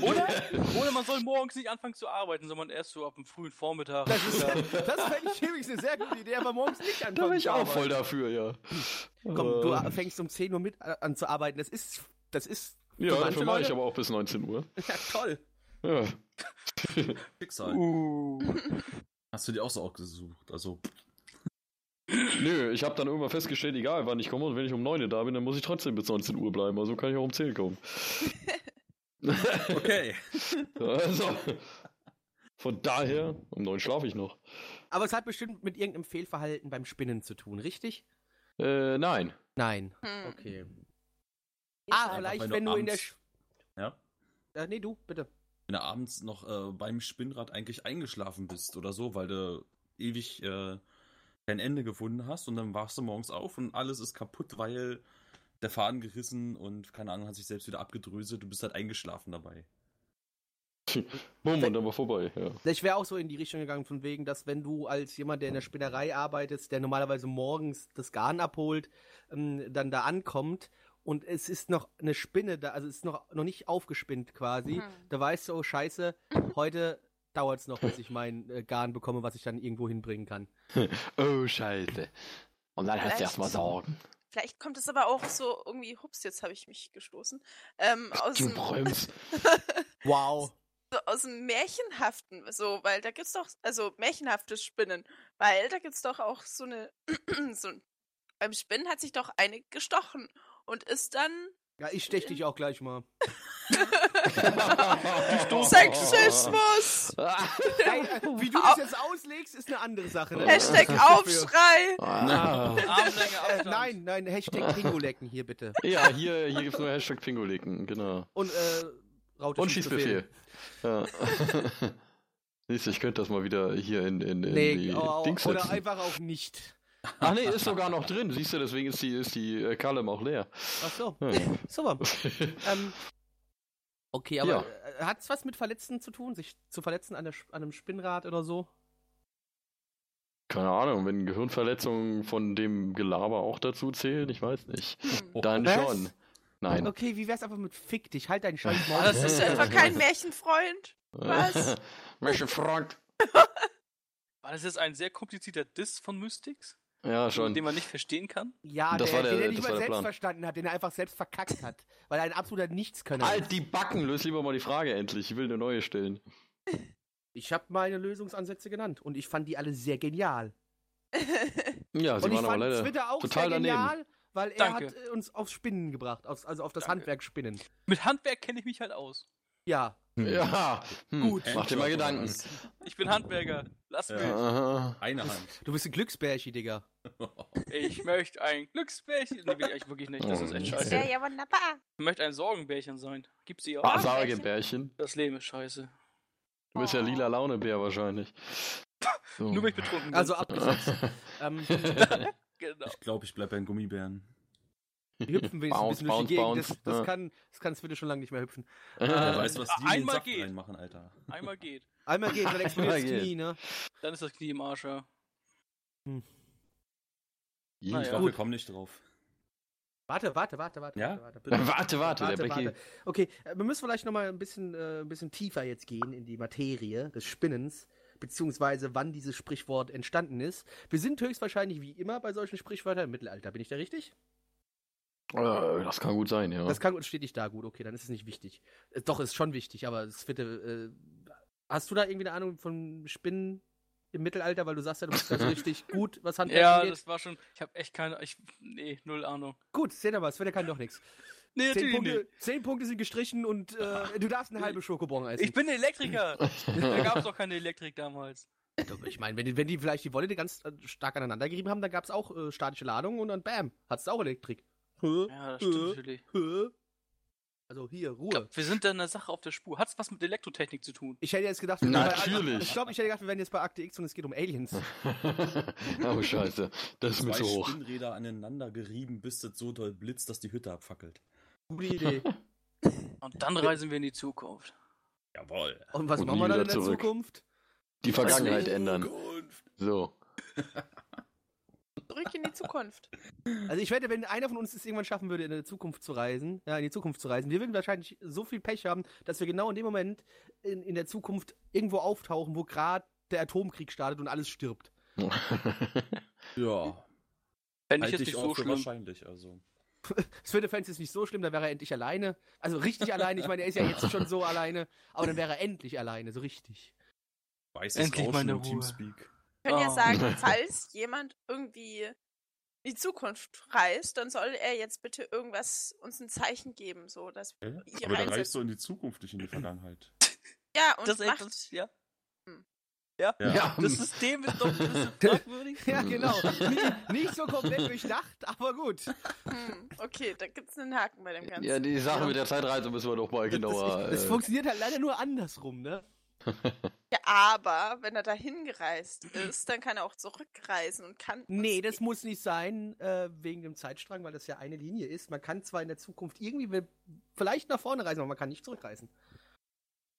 Oder? [laughs] Oder man soll morgens nicht anfangen zu arbeiten, sondern erst so ab dem frühen Vormittag. Das, ist, [laughs] das fände ich übrigens eine sehr gute Idee, aber morgens nicht Da anfangen bin ich auch voll dafür, ja. Komm, du Äh, fängst um 10 Uhr mit äh, an zu arbeiten. Das ist, das ist für Ja, dafür mache ich aber auch bis 19 Uhr. [laughs] ja, toll. Ja. Schicksal. Uh. Hast du dir auch so ausgesucht? Also, Nö, ich habe dann irgendwann festgestellt, egal wann ich komme und wenn ich um 9 Uhr da bin, dann muss ich trotzdem bis 19 Uhr bleiben. Also kann ich auch um 10 kommen. okay. [laughs] Also, von daher, um 9 schlafe ich noch. Aber es hat bestimmt mit irgendeinem Fehlverhalten beim Spinnen zu tun, richtig? Äh, nein. Nein. Hm. Okay. Ah, vielleicht, wenn wenn du in der. Sch Ja. äh, nee, du, bitte. Wenn du abends noch äh, beim Spinnrad eigentlich eingeschlafen bist oder so, weil du ewig äh, kein Ende gefunden hast und dann wachst du morgens auf und alles ist kaputt, weil der Faden gerissen und keine Ahnung, hat sich selbst wieder abgedröselt, du bist halt eingeschlafen dabei. Bumm, und dann war vorbei. Ja. Ich wäre auch so in die Richtung gegangen, von wegen, dass wenn du als jemand, der in der Spinnerei arbeitet, der normalerweise morgens das Garn abholt, ähm, dann da ankommt und es ist noch eine Spinne da, also es ist noch, noch nicht aufgespinnt quasi, Hm. da weißt du, oh Scheiße, [laughs] heute dauert es noch, bis ich mein äh, Garn bekomme, was ich dann irgendwo hinbringen kann. [laughs] Oh, Scheiße. Und dann hast du erstmal Sorgen. Vielleicht kommt es aber auch so irgendwie, hups, jetzt habe ich mich gestoßen, ähm, aus, Du dem, träumst. [laughs] Wow. so aus dem Märchenhaften, so, weil da gibt's doch, also märchenhafte Spinnen, weil da gibt's doch auch so eine, [clears throat] so ein, beim Spinnen hat sich doch eine gestochen und ist dann Ja, ich stech dich auch gleich mal. [laughs] Sexismus! Äh, wie du das jetzt auslegst, ist eine andere Sache. Ne? Hashtag Aufschrei! Ah. Äh, nein, nein, Hashtag Pingolecken hier bitte. Ja, hier, hier gibt es nur Hashtag Pingoliken, genau. Und äh, Raute Und Schießbefehl. Ja. [laughs] Siehst du, ich könnte das mal wieder hier in, in, in Nee, die au- Dings oder setzen. einfach auch nicht. [laughs] Ach nee, ist sogar noch drin. Siehst du, deswegen ist die, ist die äh, Kalem auch leer. Ach so. Ja. [laughs] Super. ähm, okay, aber Ja. äh, hat's was mit Verletzten zu tun? Sich zu verletzen an, der, an einem Spinnrad oder so? Keine Ahnung, wenn Gehirnverletzungen von dem Gelaber auch dazu zählen, ich weiß nicht. Hm. Dann Was? schon. Nein. Okay, wie wär's einfach mit Fick dich? Halt deinen Scheiß [laughs] Maul. das du etwa kein Märchenfreund? Was? Front? War das jetzt ein sehr komplizierter Diss von Mystics? Ja, schon. Den man nicht verstehen kann? Ja, Das der, war der- den er nicht mal selbst Plan. verstanden hat, den er einfach selbst verkackt hat. [laughs] Weil er ein absoluter Nichtskönner Halt ist. die Backen, löse lieber mal die Frage endlich. Ich will eine neue stellen. Ich habe meine Lösungsansätze genannt und ich fand die alle sehr genial. Ja, sie und ich waren aber fand leider Twitter auch total sehr daneben. genial, weil er Danke. hat äh, uns aufs Spinnen gebracht, aufs, also auf das Danke. Handwerk Spinnen. Mit Handwerk kenne ich mich halt aus. Ja, Ja, hm. Gut. Mach dir mal Gedanken. Ich bin Handwerker. Lass Ja. mich. Aha. Eine Hand. du bist ein Glücksbärchi, Digga. [laughs] Ich möchte ein Glücksbärchen. Nee, will ich wirklich nicht. Das ist echt Oh, scheiße. Ja, ja, wunderbar. Ich möchte ein Sorgenbärchen sein. Gibt's sie auch? Ah, Sorgebärchen. Das Leben ist scheiße. Du bist ja lila Launebär wahrscheinlich. So. [laughs] Nur wenn ich betrunken bin. Also abgesetzt. [laughs] ähm, genau. Ich glaube, ich bleibe bei den Gummibären. Hüpfen wenigstens Bounce, ein bisschen durch die bounce, Gegend. Das, bounce, das, ja. kann, das kann Switch schon lange nicht mehr hüpfen. [laughs] Wer Äh, weiß, was die in den einmal Saft geht. reinmachen, Alter. Einmal geht. Einmal geht, dann explodiert das [laughs] Einmal. Knie, ne? Dann ist das Knie im Arsch, ja. Ich Naja. glaube, wir kommen nicht drauf. Warte, warte, warte, warte. Ja? Warte, warte, [laughs] Warte, warte, der Becky. Okay, äh, wir müssen vielleicht noch mal ein bisschen, äh, ein bisschen tiefer jetzt gehen in die Materie des Spinnens, beziehungsweise wann dieses Sprichwort entstanden ist. Wir sind höchstwahrscheinlich wie immer bei solchen Sprichwörtern im Mittelalter. Bin ich da richtig? Äh, das kann gut sein, ja. Das kann steht nicht da gut. Okay, dann ist es nicht wichtig. Äh, Doch, ist schon wichtig, aber es wird. Äh, hast du da irgendwie eine Ahnung von Spinnen im Mittelalter, weil du sagst ja, du bist so [laughs] richtig gut, was Handwerk Ja, angeht? das war schon. Ich habe echt keine. Ich, nee, null Ahnung. Gut, sehen wir mal, Sven kann doch nichts. Nee, Zehn natürlich Punkte, nicht. zehn Punkte sind gestrichen und äh, du darfst eine halbe Schokobon essen. Ich bin Elektriker. da gab es doch keine Elektrik damals. Ich meine, wenn die, wenn die vielleicht die Wolle ganz äh, stark aneinander gerieben haben, dann gab es auch äh, statische Ladungen und dann bam, hat es auch Elektrik. Ja, das stimmt natürlich. Also hier, Ruhe. glaub, wir sind da in der Sache auf der Spur. Hat's was mit Elektrotechnik zu tun? Ich hätte jetzt gedacht, wir wären bei- Natürlich. ich glaube, ich hätte gedacht, wir wären jetzt bei Akte X und es geht um Aliens. [laughs] oh, scheiße. Das ist mir zu hoch. Spinnräder aneinander gerieben, bis das so doll blitzt, dass die Hütte abfackelt. Gute Idee. [laughs] Und dann reisen wir in die Zukunft. Jawohl. Und was Und machen wir dann in der zurück. Zukunft? Die Vergangenheit ändern. So. [laughs] Zurück in die Zukunft. Also ich wette, wenn einer von uns es irgendwann schaffen würde, in die Zukunft zu reisen, ja, in die Zukunft zu reisen, wir würden wahrscheinlich so viel Pech haben, dass wir genau in dem Moment in, in der Zukunft irgendwo auftauchen, wo gerade der Atomkrieg startet und alles stirbt. [laughs] Ja. Fände ich jetzt ich nicht auch so schlimm. wahrscheinlich, also. Das [laughs] für Fans ist nicht so schlimm, dann wäre er endlich alleine. Also richtig alleine, ich meine, er ist ja jetzt schon so [laughs] alleine, aber dann wäre er endlich alleine, so richtig. Weißes Endlich Rauschen meine Ruhe. Teamspeak. Wir können ja Oh. sagen, [laughs] falls jemand irgendwie in die Zukunft reist, dann soll er jetzt bitte irgendwas uns ein Zeichen geben, so dass Hä? Hier Aber da reist du in die Zukunft, nicht in die Vergangenheit. [clears throat] ja und Das, ist macht das, ja. Hm. Ja. Ja. Das System ist doch ein bisschen [laughs] fragwürdig. Ja, genau. nicht, nicht so komplett [laughs] durchdacht, aber gut. hm, okay, da gibt's einen Haken bei dem Ganzen. Ja, die Sache mit der Zeitreise müssen wir doch mal genauer. Das, das äh, funktioniert halt leider nur andersrum, ne? Ja, aber wenn er dahin gereist ist, dann kann er auch zurückreisen und kann. Nee, das muss nicht sein, äh, wegen dem Zeitstrang, weil das ja eine Linie ist. Man kann zwar in der Zukunft irgendwie vielleicht nach vorne reisen, aber man kann nicht zurückreisen.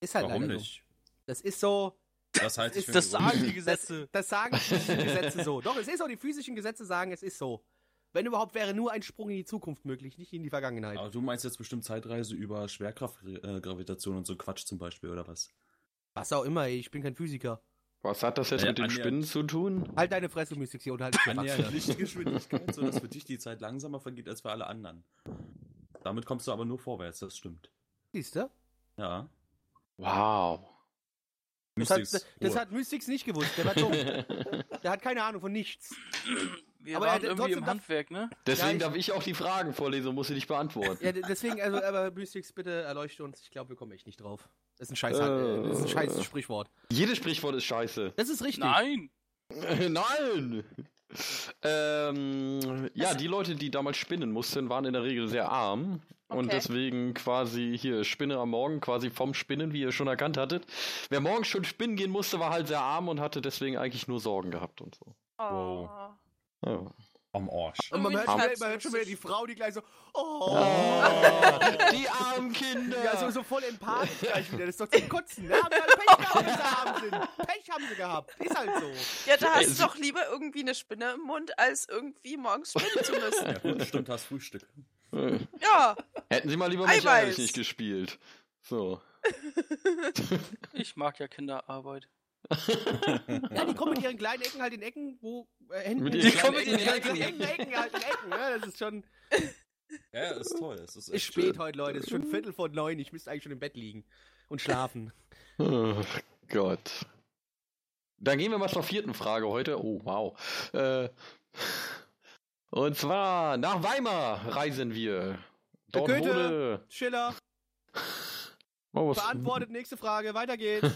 Ist halt Warum nicht? so. Das ist so, Das ich für Das sagen die das, Gesetze. das sagen die physischen Gesetze so. Doch, es ist so, die physischen Gesetze sagen, es ist so. Wenn überhaupt, wäre nur ein Sprung in die Zukunft möglich, nicht in die Vergangenheit. Aber du meinst jetzt bestimmt Zeitreise über Schwerkraftgravitation und so Quatsch zum Beispiel, oder was? Was auch immer, ey, ich bin kein Physiker. Was hat das jetzt Ja, mit den. Spinnen zu tun? Halt deine Fresse, Mystik, hier unterhalte dich mit Annähernd Max. Lichtgeschwindigkeit, sodass für dich die Zeit langsamer vergeht als für alle anderen. Damit kommst du aber nur vorwärts, das stimmt. Siehst du? Ja. Wow. Das, hat, Mystics das Ruhe. hat Mystics nicht gewusst, der war dumm. der hat keine Ahnung von nichts. Wir Aber waren er- irgendwie trotzdem im Handwerk, ne? Deswegen Ja, ich- darf ich auch die Fragen vorlesen und muss sie nicht beantworten. Ja, deswegen, also, aber Mystics, bitte erleuchte uns. Ich glaube, wir kommen echt nicht drauf. Das ist ein scheiß, Äh. das ist ein scheiß Sprichwort. Jedes Sprichwort ist scheiße. Das ist richtig. Nein! Nein! Ähm, ja, die Leute, die damals spinnen mussten, waren in der Regel sehr arm. Und Okay. deswegen quasi hier Spinne am Morgen, quasi vom Spinnen, wie ihr schon erkannt hattet. Wer morgens schon spinnen gehen musste, war halt sehr arm und hatte deswegen eigentlich nur Sorgen gehabt und so. Oh. Ja. Am Arsch. Und man hört, Irgendwie schon wieder, fand's man hört schon wieder die Frau, die gleich so, oh. [laughs] die [laughs] armen Kinder! Ja, so, so voll empathisch gleich wieder. Das ist doch zum Kotzen. Ne? Haben halt Pech gehabt, wenn sie arm sind. Pech haben sie gehabt. Ist halt so. Ja, da hast du doch lieber irgendwie eine Spinne im Mund, als irgendwie morgens spinnen zu müssen. Ja, gut, stimmt, hast Frühstück. [laughs] Ja, Hätten sie mal lieber Eiweiß. Michaelis nicht gespielt. So. Ich mag ja Kinderarbeit. [laughs] Ja, die kommen mit ihren kleinen Ecken halt in Ecken, wo äh, Händen. Mit Die ihren kommen mit kleinen ihren Ecken. kleinen Ecken, Ecken halt in Ecken. Ne? Das ist schon. [laughs] Ja, ist toll. Es ist, Ist spät schön. heute, Leute. Es ist schon Viertel vor neun. Ich müsste eigentlich schon im Bett liegen und schlafen. Ach Gott. Dann gehen wir mal zur vierten Frage heute. Oh, wow. Äh, und zwar nach Weimar reisen wir. Dort Goethe. wurde. Schiller, Oh, was- beantwortet. Nächste Frage. Weiter geht's. [laughs]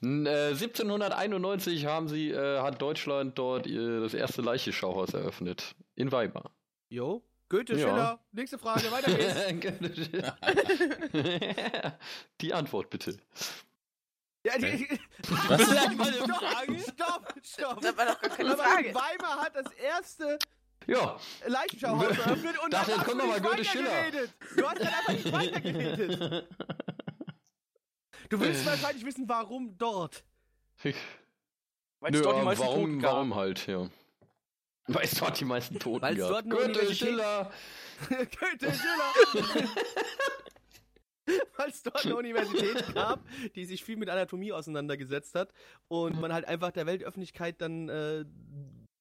N- äh, 1791 haben sie, äh, hat Deutschland dort äh, das erste Leichenschauhaus eröffnet. In Weimar. Jo. Goethe, Ja. Schiller. Nächste Frage. Weiter geht's. [laughs] [laughs] Die Antwort bitte. Ja, die, eine stopp, Frage? stopp, stopp. das war doch gar keine Aber Frage. Weimar hat das erste Ja, Leichenschauhaus eröffnet und [laughs] Dachte, dann hast kommt du mal Goethe Schiller. weitergeredet. Du hast dann einfach nicht weitergeredet. Du willst wahrscheinlich wissen, warum dort. Weil es dort die aber meisten warum, Toten gab. warum halt, ja. Weil es dort die meisten Toten Weil es gab. dort Goethe, Universität- Schiller. [laughs] Goethe Schiller. [laughs] Weil es dort eine Universität gab, die sich viel mit Anatomie auseinandergesetzt hat und man halt einfach der Weltöffentlichkeit dann äh,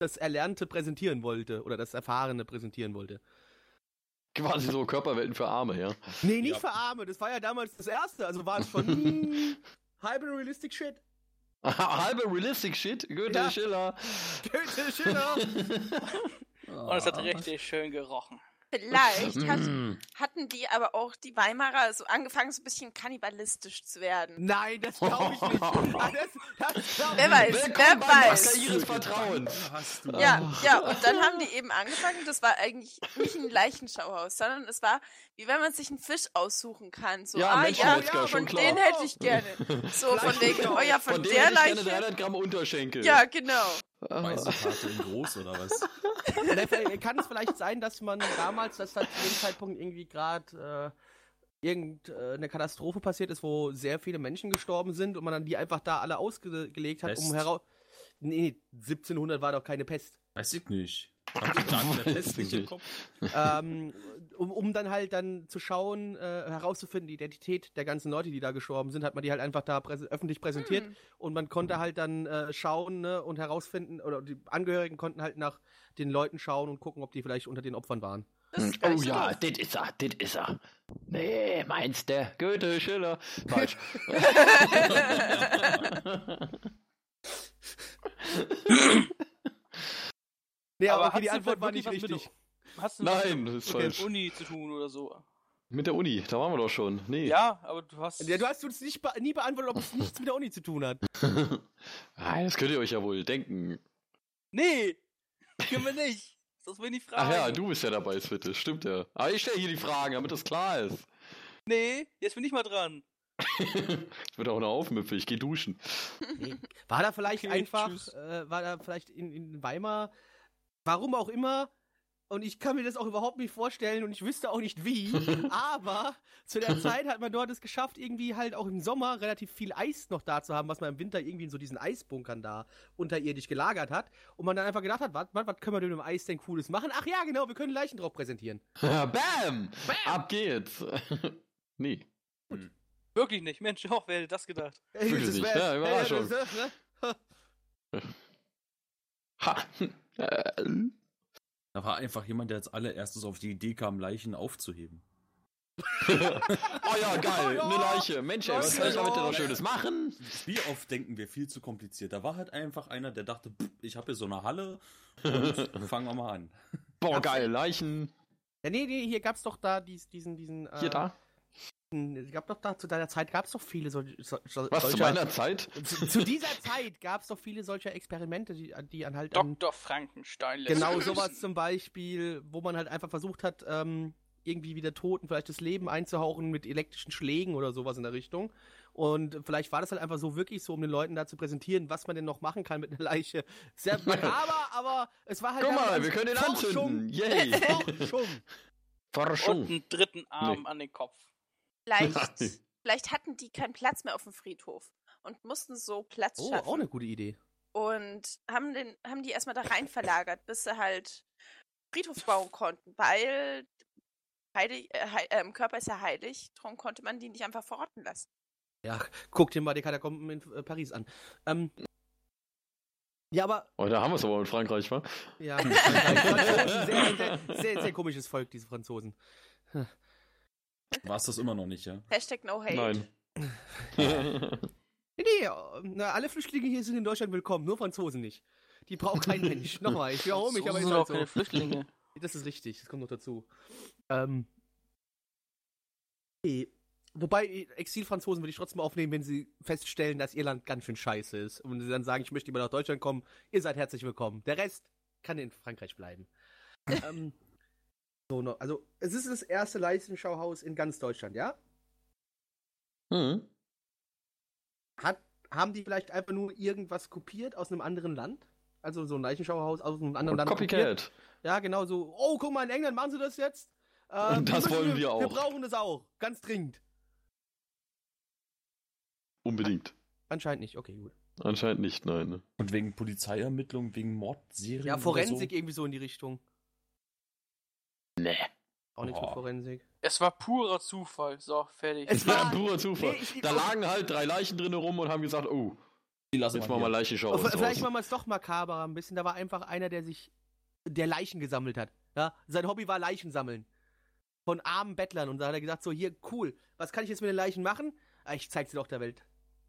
das Erlernte präsentieren wollte oder das Erfahrene präsentieren wollte. Quasi so Körperwelten für Arme, ja. Nee, nicht Ja. für Arme, das war ja damals das erste, also war es schon hm, [laughs] halbe realistic shit. [laughs] Halbe Realistic Shit, Goethe, Ja. Schiller. Goethe Schiller. [laughs] Und es hat richtig schön gerochen. Vielleicht hat, Mm. hatten die aber auch die Weimarer so angefangen, so ein bisschen kannibalistisch zu werden. Nein, das glaube ich nicht. [laughs] Ah, Das, das glaub Wer weiß, wer weiß. Ihres Vertrauens. Hast. Ja, ja, und dann haben die eben angefangen, das war eigentlich nicht ein Leichenschauhaus, sondern es war, wie wenn man sich einen Fisch aussuchen kann. So, Ja, ah ja, ja, von den hätte ich gerne. [laughs] So, von wegen, oh ja, von, Von dem der hätte ich gerne Leiche. 300 Gramm Unterschenkel. Ja, genau. Speisekarte in groß oder was? [laughs] Da Kann es vielleicht sein, dass man damals, dass da zu dem Zeitpunkt irgendwie gerade äh, irgendeine Katastrophe passiert ist, wo sehr viele Menschen gestorben sind und man dann die einfach da alle ausgelegt hat, um Pest? heraus. Nee, 1700 war doch keine Pest. Weiß ich nicht. Ähm, um, um dann halt dann zu schauen, äh, herauszufinden, die Identität der ganzen Leute, die da gestorben sind, hat man die halt einfach da präse öffentlich präsentiert Hm. und man konnte halt dann äh, schauen ne, und herausfinden, oder die Angehörigen konnten halt nach den Leuten schauen und gucken, ob die vielleicht unter den Opfern waren. Oh ja, das ist er, das ist er. Nee, meinst der Goethe, Schiller. Falsch. [laughs] [laughs] [laughs] Nee, aber, okay, hat's die Antwort war nicht mit richtig. der- Hast du Nein, was das ist mit falsch. der Uni zu tun oder so? Mit der Uni, da waren wir doch schon. Nee. Ja, aber du hast. Ja, du hast uns nicht be nie beantwortet, ob es nichts mit der Uni zu tun hat. [laughs] ah, das könnt ihr euch ja wohl denken. Nee! [laughs] Können wir nicht. Das will ich fragen. Ach ja, du bist ja dabei, Switte. Stimmt ja. Aber ich stelle hier die Fragen, damit das klar ist. Nee, jetzt bin ich mal dran. [laughs] Ich würde auch noch aufmüpfen, ich gehe duschen. War da vielleicht Okay, einfach, äh, war da vielleicht in, in Weimar, warum auch immer, und ich kann mir das auch überhaupt nicht vorstellen und ich wüsste auch nicht wie, [laughs] aber zu der Zeit hat man dort es geschafft, irgendwie halt auch im Sommer relativ viel Eis noch da zu haben, was man im Winter irgendwie in so diesen Eisbunkern da unterirdisch gelagert hat. Und man dann einfach gedacht hat, was, können wir denn mit dem Eis denn Cooles machen? Ach ja, genau, wir können Leichen drauf präsentieren. [laughs] Bam! Ab geht's! [laughs] nee. Wirklich nicht. Mensch, auch wer hätte das gedacht? Wirklich das nicht. Ja, Überraschung. ne? Ha! Äh, Da war einfach jemand, der als allererstes auf die Idee kam, Leichen aufzuheben. [laughs] oh ja, geil, Ja. eine Leiche. Mensch, ey, was soll ich damit denn noch Schönes machen? Wie oft denken wir viel zu kompliziert? Da war halt einfach einer, der dachte, ich habe hier so eine Halle und [laughs] fangen wir mal an. Boah, geil, Leichen. Ja, nee, nee, hier gab's doch da dies, diesen, diesen, Hier, äh, da. Es gab doch da, zu deiner Zeit gab es doch viele solche. So, so, Was, zu solcher, meiner Zeit? [laughs] zu, zu dieser Zeit gab es doch viele solcher Experimente, die, die an halt an, Dr. Frankenstein. lässt genau grüßen. sowas zum Beispiel, wo man halt einfach versucht hat, ähm, irgendwie wieder Toten vielleicht das Leben einzuhauchen mit elektrischen Schlägen oder sowas in der Richtung. Und vielleicht war das halt einfach so wirklich so, um den Leuten da zu präsentieren, was man denn noch machen kann mit einer Leiche. Sehr [laughs] makaber, aber es war halt. Guck mal, wir können den Forschung. anzünden. Yay. [laughs] Forschung. Und Forschung. einen dritten Arm Nee. an den Kopf. Vielleicht, vielleicht hatten die keinen Platz mehr auf dem Friedhof und mussten so Platz Oh, schaffen. auch eine gute Idee. und haben, den, haben die erstmal da rein [laughs] verlagert, bis sie halt Friedhof bauen [laughs] konnten, weil heilig, äh, ähm, Körper ist ja heilig, darum konnte man die nicht einfach verrotten lassen. Ja, guck dir mal die Katakomben in äh, Paris an. Ähm, ja, aber Oh, da haben wir es aber mit Frankreich, wa? ja, [laughs] sehr, sehr, sehr, sehr komisches Volk, diese Franzosen. War es das immer noch nicht, ja? Hashtag no hate. Nein. Nee, nee, äh, na, alle Flüchtlinge hier sind in Deutschland willkommen, nur Franzosen nicht. Die braucht kein Mensch. [laughs] Nochmal, ich wiederhole mich, aber ist halt auch keine so. Flüchtlinge. Das ist richtig, das kommt noch dazu. Ähm, okay. Wobei, Exilfranzosen würde ich trotzdem aufnehmen, wenn sie feststellen, dass ihr Land ganz schön scheiße ist. Und sie dann sagen, ich möchte lieber nach Deutschland kommen, ihr seid herzlich willkommen. Der Rest kann in Frankreich bleiben. [laughs] ähm, so, noch, also, es ist das erste Leichenschauhaus in ganz Deutschland, ja? Hm. Hat, haben die vielleicht einfach nur irgendwas kopiert aus einem anderen Land? Also so ein Leichenschauerhaus aus einem anderen Land. kopiert. Copycat. Ja, genau so. Oh, guck mal, in England machen sie das jetzt. Ähm, Das müssen wollen wir Wir auch. brauchen das auch. Ganz dringend. Unbedingt. Anscheinend nicht. Okay, gut. Anscheinend nicht, nein. ne? Und wegen Polizeiermittlungen, wegen Mordserien. Ja, oder Forensik irgendwie so in die Richtung. Nee. Auch nichts mit. Forensik. Es war purer Zufall. So, fertig. Es war purer Zufall. Nee, ich- da lagen halt drei Leichen drin rum und haben gesagt, oh. Die lassen jetzt wir hier. Leichenschau. Aber aus vielleicht machen wir es doch makaber ein bisschen. Da war einfach einer, der sich der Leichen gesammelt hat. Ja? Sein Hobby war Leichen sammeln. Von armen Bettlern. Und da hat er gesagt, so hier, cool, was kann ich jetzt mit den Leichen machen? Ah, ich zeig sie doch der Welt.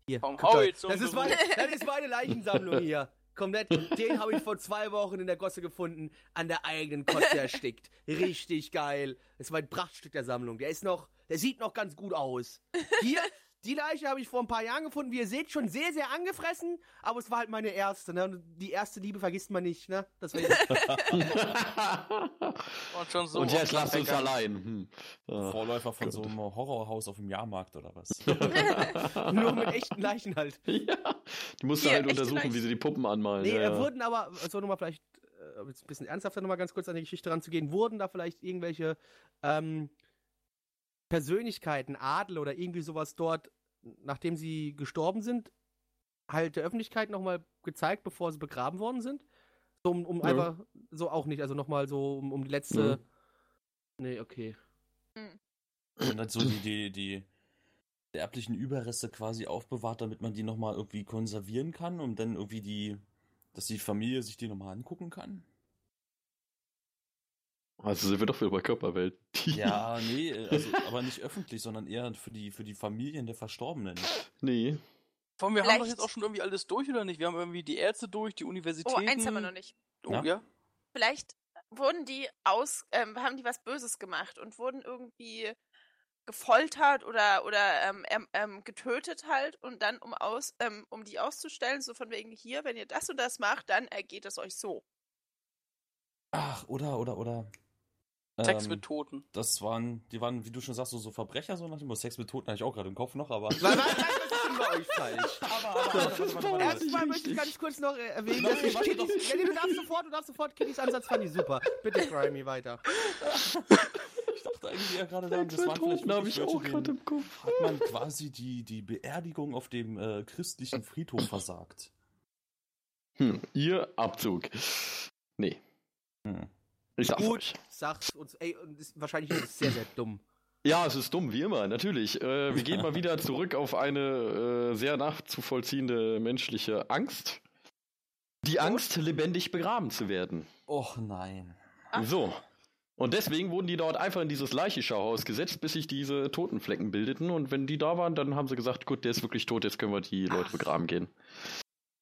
Hier, Komm, guckt das, ist so. meine, das ist meine Leichensammlung [laughs] hier. Komplett. Den habe ich vor zwei Wochen in der Gosse gefunden, an der eigenen Kotze erstickt. Richtig geil. Das war ein Prachtstück der Sammlung. Der ist noch, der sieht noch ganz gut aus. Hier, die Leiche habe ich vor ein paar Jahren gefunden. Wie ihr seht, schon sehr, sehr angefressen. Aber es war halt meine erste. Ne? Und Die erste Liebe vergisst man nicht. Ne? Deswegen. [laughs] Und schon so. und jetzt lasst uns allein. Hm. Vorläufer von so einem Horrorhaus auf dem Jahrmarkt oder was? [laughs] [laughs] Nur mit echten Leichen halt. Ja, die musste Hier, halt untersuchen, wie Leichen. sie die Puppen anmalen. Nee, ja, äh, ja. wurden aber, so nochmal vielleicht, äh, jetzt ein bisschen ernsthafter nochmal ganz kurz an die Geschichte ranzugehen, wurden da vielleicht irgendwelche ähm, Persönlichkeiten, Adel oder irgendwie sowas dort, nachdem sie gestorben sind, halt der Öffentlichkeit nochmal gezeigt, bevor sie begraben worden sind? So, um, um Nö. einfach, so auch nicht, also nochmal so, um, um die letzte. Nee, okay. Und dann so die, die, die erblichen Überreste quasi aufbewahrt, damit man die nochmal irgendwie konservieren kann, um dann irgendwie die, dass die Familie sich die nochmal angucken kann? Also sind wir doch wieder bei Körperwelt. [laughs] Ja, nee, äh, also, aber nicht öffentlich, sondern eher für die, für die Familien der Verstorbenen. Nee. Vor allem, wir haben doch Vielleicht- jetzt auch schon irgendwie alles durch, oder nicht? Wir haben irgendwie die Ärzte durch, die Oh, Universitäten. eins haben wir noch nicht. Oh, Ja? ja? Vielleicht wurden die aus, ähm, haben die was Böses gemacht und wurden irgendwie gefoltert oder oder ähm, ähm, ähm, getötet halt und dann um aus ähm, um die auszustellen so von wegen hier wenn ihr das und das macht dann ergeht es euch so Ach, oder, oder, oder. Sex ähm, mit Toten. Das waren, die waren, wie du schon sagst, so, so Verbrecher, so nach dem. Sex mit Toten hatte ich auch gerade im Kopf noch, aber. Was, was, was ist denn bei euch falsch? [laughs] aber, aber, Erstmal möchte ich ganz kurz noch äh, erwähnen, Nein, dass ich Kittys, ja, du darfst sofort, du darfst sofort, Kittys Ansatz fand ich super. Bitte, Grimy, weiter. [laughs] Ich dachte eigentlich eher gerade, daran, das mit vielleicht habe wirklich ich auch gerade im Kopf. Hat man quasi die, die Beerdigung auf dem äh, christlichen Friedhof versagt? Hm, ihr Abzug. Nee. Hm. Ich sag's Gut, euch. sag's uns, ey, und das, wahrscheinlich ist es sehr, sehr dumm. Ja, es ist dumm, wie immer, natürlich. Äh, wir gehen mal wieder zurück auf eine äh, sehr nachzuvollziehende menschliche Angst. Die Angst, lebendig begraben zu werden. Och nein. Ach. So. Und deswegen wurden die dort einfach in dieses Leichenschauhaus gesetzt, bis sich diese Totenflecken bildeten. Und wenn die da waren, dann haben sie gesagt, gut, der ist wirklich tot, jetzt können wir die Leute Ach. begraben gehen.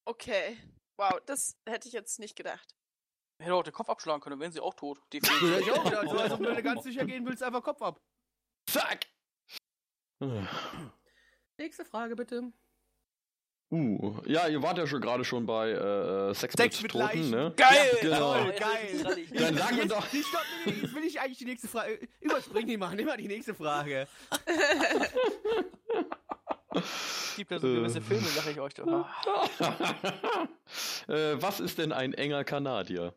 okay wow das hätte ich jetzt nicht gedacht Hätte auch den Kopf abschlagen können, dann wären sie auch tot. Ja, Definitiv. ich auch gedacht, so, also, wenn du ganz sicher gehen willst, einfach Kopf ab. Zack! Uh, Nächste Frage, bitte. ja, ihr wart ja schon gerade schon bei äh, Sex, Sex mit mit Toten, Leichen. ne? Geil! Genau. Oh, jetzt Geil. Dann sag mir Jetzt, doch. die stopp, nee, jetzt will ich eigentlich die nächste Frage. Überspring die mal, nimm mal die nächste Frage. [laughs] Es gibt ja so Äh. gewisse Filme, sag ich euch doch. Ah. [laughs] äh, was ist denn ein enger Kanadier?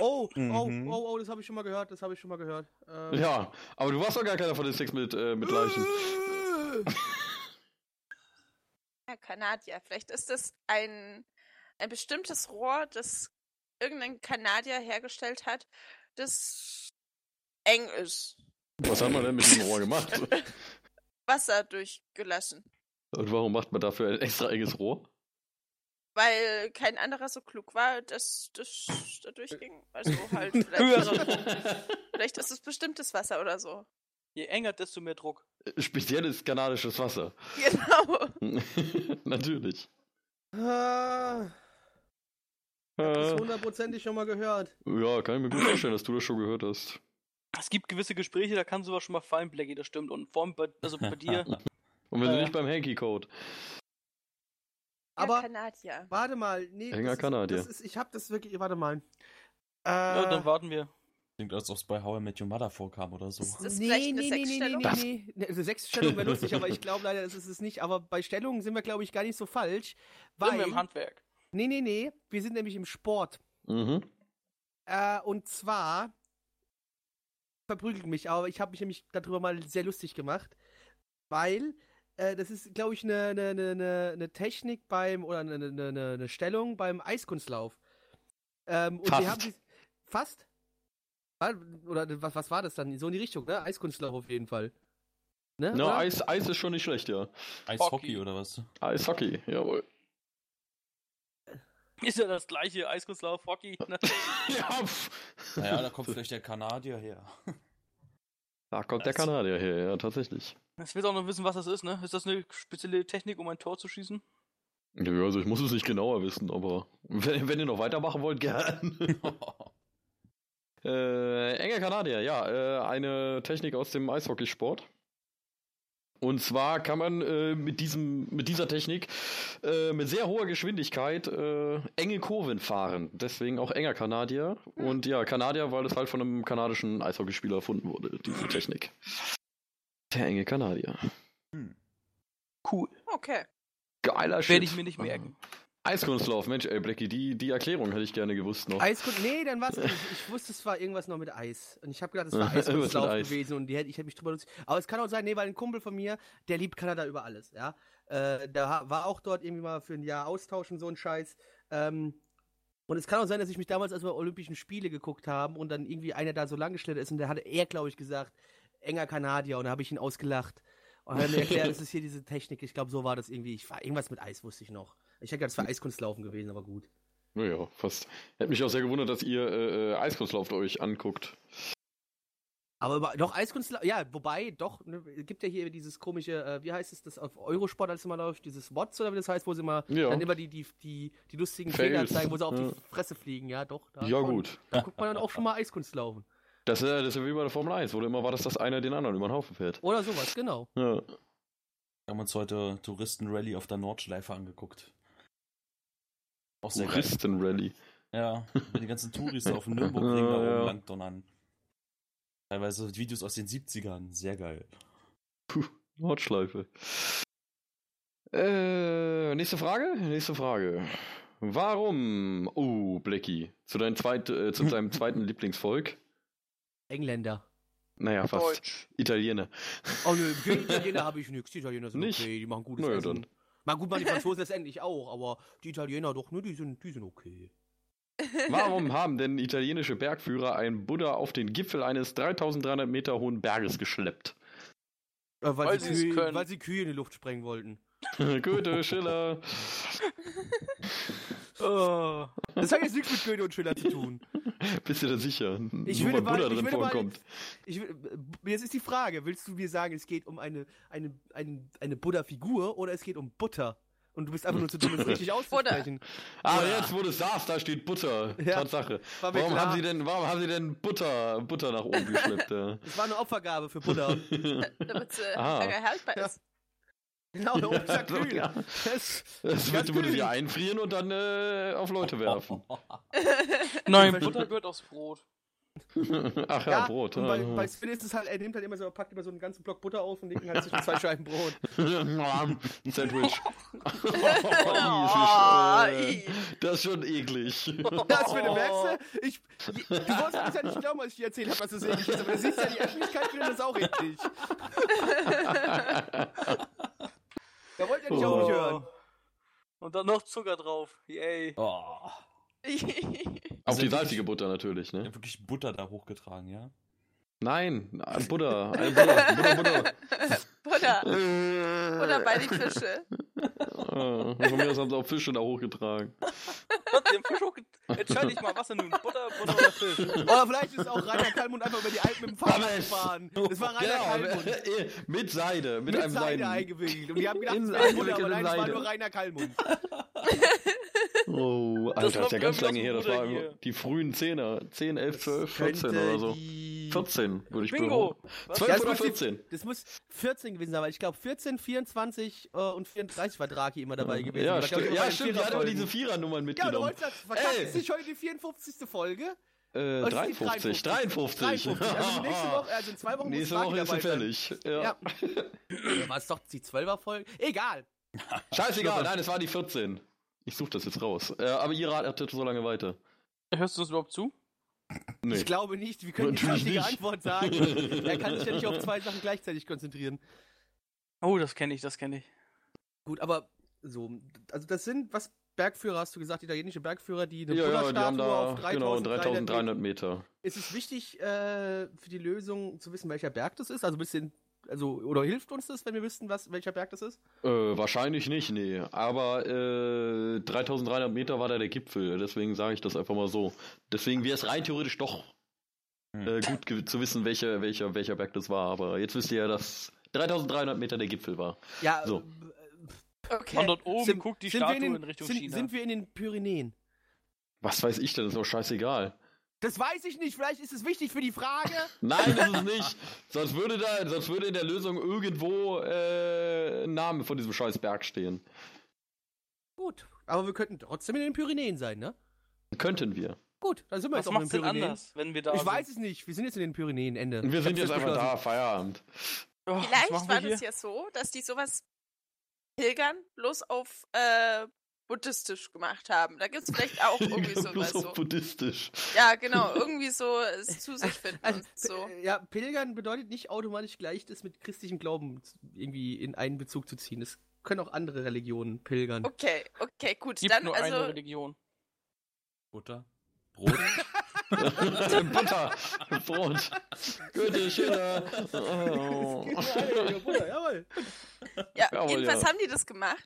Oh, oh, Mhm. oh, oh, das habe ich schon mal gehört, das habe ich schon mal gehört. Ähm, Ja, aber du warst doch gar keiner von den Sex mit, äh, mit Leichen. [laughs] ja Kanadier vielleicht ist das ein ein bestimmtes Rohr das irgendein Kanadier hergestellt hat das eng ist Was hat man denn mit dem Rohr gemacht? [laughs] Wasser durchgelassen Und warum macht man dafür ein extra enges Rohr? weil kein anderer so klug war, dass das da durchging. Also [laughs] halt, vielleicht, [laughs] vielleicht ist es bestimmtes Wasser oder so. Je enger, desto mehr Druck. Spezielles kanadisches Wasser. [laughs] Genau. Natürlich. Ah, das Äh, hundertprozentig schon mal gehört. ja, kann ich mir gut vorstellen, dass du das schon gehört hast. Es gibt gewisse Gespräche, da kann sowas schon mal fallen, Blackie, das stimmt. Und vor allem bei, also bei [laughs] dir, Und wenn du Äh. nicht beim Hanky-Code. Aber- Kanadier. Warte mal, nee. Enger das ist- Kanadier. Das ist, ich hab das wirklich, warte mal. Äh, ja, dann warten wir. Klingt, als ob es bei How I Met Your Mother vorkam oder so. Ist das vielleicht eine Sexstellung? Nee, nee, nee, nee. Also Sexstellung wäre lustig, aber ich glaube leider, das ist es nicht. Aber bei Stellungen sind wir, glaube ich, gar nicht so falsch. Sind wir Weil, im Handwerk. Nee, nee, nee. Wir sind nämlich im Sport. Mhm. Äh, und zwar verprügelt mich, aber ich habe mich nämlich darüber mal sehr lustig gemacht, weil äh, das ist, glaube ich, eine ne, ne, ne, ne Technik beim oder eine ne, ne, ne, Stellung beim Eiskunstlauf. Ähm, und Fast. wir haben sie fast oder was, was war das dann? So in die Richtung, ne? Eiskunstlauf auf jeden Fall. Ne? Na? Eis, Eis ist schon nicht schlecht, ja. Eishockey Hockey. oder was? Eishockey, jawohl. Ist ja das gleiche Eiskunstlauf, Hockey. Ne? [laughs] Ja, pff. Naja, da kommt vielleicht der Kanadier her. Da kommt der Das- Kanadier her, ja, tatsächlich. Jetzt willst du auch noch wissen, was das ist, ne? Ist das eine spezielle Technik, um ein Tor zu schießen? Ja, also ich muss es nicht genauer wissen, aber wenn, wenn ihr noch weitermachen wollt, gern. [laughs] Äh, enger Kanadier, ja, äh, eine Technik aus dem Eishockeysport. Und zwar kann man äh, mit, diesem, mit dieser Technik äh, mit sehr hoher Geschwindigkeit äh, enge Kurven fahren. Deswegen auch enger Kanadier. Und ja, Kanadier, weil es halt von einem kanadischen Eishockeyspieler erfunden wurde, diese Technik. Der enge Kanadier. Cool. Okay. Geiler Shit. Werde ich mir nicht merken. Eiskunstlauf, Mensch, ey, Blackie, die, die Erklärung hätte ich gerne gewusst noch. Eiskunst. Nee, dann war's nicht. Ich wusste, es war irgendwas noch mit Eis. Und ich habe gedacht, es war [laughs] Eiskunstlauf Eis. gewesen und die ich hätte mich drüber lustig. Aber es kann auch sein, nee, weil ein Kumpel von mir, der liebt Kanada über alles, ja. Äh, der ha- war auch dort irgendwie mal für ein Jahr austauschen, so ein Scheiß. Ähm, und es kann auch sein, dass ich mich damals, als wir Olympischen Spiele geguckt haben und dann irgendwie einer da so lang geschlittert ist und der hatte er, glaube ich, gesagt, enger Kanadier und da habe ich ihn ausgelacht. Und dann hat er mir erklärt, [laughs] das ist hier diese Technik. Ich glaube, so war das irgendwie. Ich war irgendwas mit Eis, wusste ich noch. Ich hätte gedacht, es war Eiskunstlaufen gewesen, aber gut. Naja, fast. Hätte mich auch sehr gewundert, dass ihr äh, äh, Eiskunstlauf euch anguckt. Aber über, doch Eiskunstlauf, ja, wobei, doch, ne, es gibt ja hier dieses komische, äh, wie heißt es, das auf Eurosport, als immer läuft, dieses Watts oder wie das heißt, wo sie immer Ja. dann immer die, die, die, die lustigen Fails, Fehler zeigen, wo sie auf ja. die Fresse fliegen, ja, doch. Da Ja, gut. Da guckt man dann auch schon mal Eiskunstlaufen. Das, äh, das ist ja wie bei der Formel 1, wo immer war, dass das einer den anderen über den Haufen fährt. Oder sowas, genau. Ja. Wir haben uns heute Touristenrally auf der Nordschleife angeguckt. Auch sehr. Touristenrally. Ja, wenn die ganzen Touristen auf dem Nürburgring [laughs] da Ja. oben lang donnern. Teilweise Videos aus den 70ern, sehr geil. Nordschleife. Äh, nächste Frage? Nächste Frage. Warum, oh, Blackie, zu, deinem zweit, äh, zu [laughs] deinem zweiten Lieblingsvolk? Engländer. Naja, fast. Deutsch. Italiener. Oh nö, gegen [laughs] Italiener habe ich nichts. Die Italiener sind Nicht? okay, die machen gutes Naja, Essen. dann. Mal gut, mal die Franzosen [laughs] letztendlich auch, aber die Italiener doch, ne, die sind, die sind okay. [laughs] Warum haben denn italienische Bergführer einen Buddha auf den Gipfel eines 3300 Meter hohen Berges geschleppt? Äh, weil, Weil sie Kühe, können. weil sie Kühe in die Luft sprengen wollten. [laughs] Goethe, Schiller. Oh. Das hat jetzt nichts mit Goethe und Schiller zu tun. [laughs] Bist du da sicher? Ich würde mal, Buddha ich drin würde mal, vorkommt. ich, will- jetzt ist die Frage, willst du mir sagen, es geht um eine, eine, eine, eine Buddha-Figur oder es geht um Butter? Und du bist einfach nur zu dumm, es [laughs] richtig auszusprechen. Ah, jetzt wo du es sagst, da steht Butter. Ja, Tatsache. Warum klar. haben sie denn, warum haben sie denn Butter, Butter nach oben [laughs] geschleppt? Ja. Das war eine Opfergabe für Buddha. Damit sie Ah. länger haltbar Ja. ist. Genau, der oben ist grün. ja. Das, Das wird, würde sie einfrieren und dann äh, auf Leute werfen. [laughs] Nein, Butter gehört aufs Brot. [laughs] Ach ja, Ja, Brot. und bei, ja. bei Sven ist es halt, er nimmt halt immer so, packt immer so einen ganzen Block Butter auf und legt ihn halt zwischen zwei [laughs] Scheiben Brot. Ein Sandwich. Oh, äh, das ist schon eklig. Das für eine Merkse? Ich, du wolltest das ja nicht glauben, als ich dir erzählt habe, dass das eklig ist, aber du siehst ja, die Öffentlichkeit findet das auch eklig. Da wollt ihr nicht auch nicht hören. Und dann noch Zucker drauf. Yay. Oh. [laughs] Auf die salzige Butter natürlich, ne? Ja, wirklich Butter da hochgetragen, ja? Nein, ein Buddha. Ein Buddha. Buddha, Buddha. Butter. Äh, Butter bei die Fische. äh, Von mir aus haben sie auch Fische da hochgetragen. Gott, den Fisch hoch. Entscheide ich mal, was denn nun? Butter, Butter oder Fisch? Oder vielleicht ist auch Rainer Kalmund einfach über die Alpen mit dem Fahrrad gefahren. Das war Rainer Genau, Kalmund. [laughs] mit Seide, mit, Mit einem Seide Seiden. eingewickelt. Und die haben gedacht, In es wäre Buddha, aber nein, es war Seide. nur Rainer Kalmund. [laughs] Oh, Das Alter, das, war ist ja ganz lange her. Das Bruder war hier. die frühen Zehner. 10, 11, 12, 14 Könnte oder so. die- 14 würde ich Bingo. behaupten. Was? 12 Ja, das oder muss die- 14. Das muss 14 gewesen sein, weil ich glaube 14, 24 äh, und 34 war Draki immer dabei gewesen. Ja, immer ja, stimmt. Die hat immer Viererfolgen. diese Vierernummern Ja, du mitgenommen. wolltest das. Ist nicht heute die 54. Folge? Äh, Oder ist die 53, 53. 53. Also [laughs] nächste Woche, also in zwei Wochen Nächste Woche ist sie fällig. Ja. Ja. War es doch die 12er Folge? Egal. [laughs] Scheißegal, nein, es war die 14. Ich suche das jetzt raus. Äh, aber ihr ratet so lange weiter. Hörst du das überhaupt zu? Nee. Ich glaube nicht, wir können [laughs] die Natürlich richtige nicht. Antwort sagen. er kann sich ja nicht auf zwei Sachen gleichzeitig konzentrieren. Oh, das kenne ich, das kenne ich. Gut, aber so, also das sind, was Bergführer hast du gesagt, italienische Bergführer, die eine ja, ja, die haben Buddha-Statue da auf genau 3300 3300 Meter. Ist es wichtig äh, für die Lösung zu wissen, welcher Berg das ist? Also ein bisschen, also, oder hilft uns das, wenn wir wüssten, was, welcher Berg das ist? Äh, wahrscheinlich nicht, nee. Aber äh, 3300 Meter war da der Gipfel, deswegen sage ich das einfach mal so. Deswegen wäre es rein theoretisch doch Hm. äh, gut zu wissen, welcher, welcher, welcher Berg das war. Aber jetzt wisst ihr ja, dass 3300 Meter der Gipfel war. Ja, So. äh, Okay. Von dort oben sind, guckt die Statue in, in, den, Richtung sind, China. sind wir in den Pyrenäen? Was weiß ich denn, das ist doch scheißegal. Das weiß ich nicht, vielleicht ist es wichtig für die Frage. [laughs] Nein, das ist nicht. sonst würde da, sonst würde in der Lösung irgendwo äh, ein Name von diesem scheiß Berg stehen. Gut, aber wir könnten trotzdem in den Pyrenäen sein, ne? Könnten wir. Gut, dann sind wir Was jetzt auch in den Pyrenäen. anders, wenn wir da Ich sind? weiß es nicht, wir sind jetzt in den Pyrenäen, Ende. Wir Ich sind jetzt einfach da, Feierabend. Oh, Vielleicht war das ja so, dass die sowas Pilgern bloß auf äh, buddhistisch gemacht haben. Da gibt es vielleicht auch [laughs] irgendwie Bloß sowas auf so. buddhistisch. Ja, genau, irgendwie so es zu sich [laughs] finden Also, und so. Ja, Pilgern bedeutet nicht automatisch gleich, das mit christlichem Glauben irgendwie in einen Bezug zu ziehen. Es können auch andere Religionen pilgern. Okay, okay, gut. Gibt Dann nur eine also Religion. Butter, Brot. [laughs] Butter, Brot, Goethe, Schiller. Oh. Jawohl. Ja, Jawohl, jedenfalls ja. haben die das gemacht.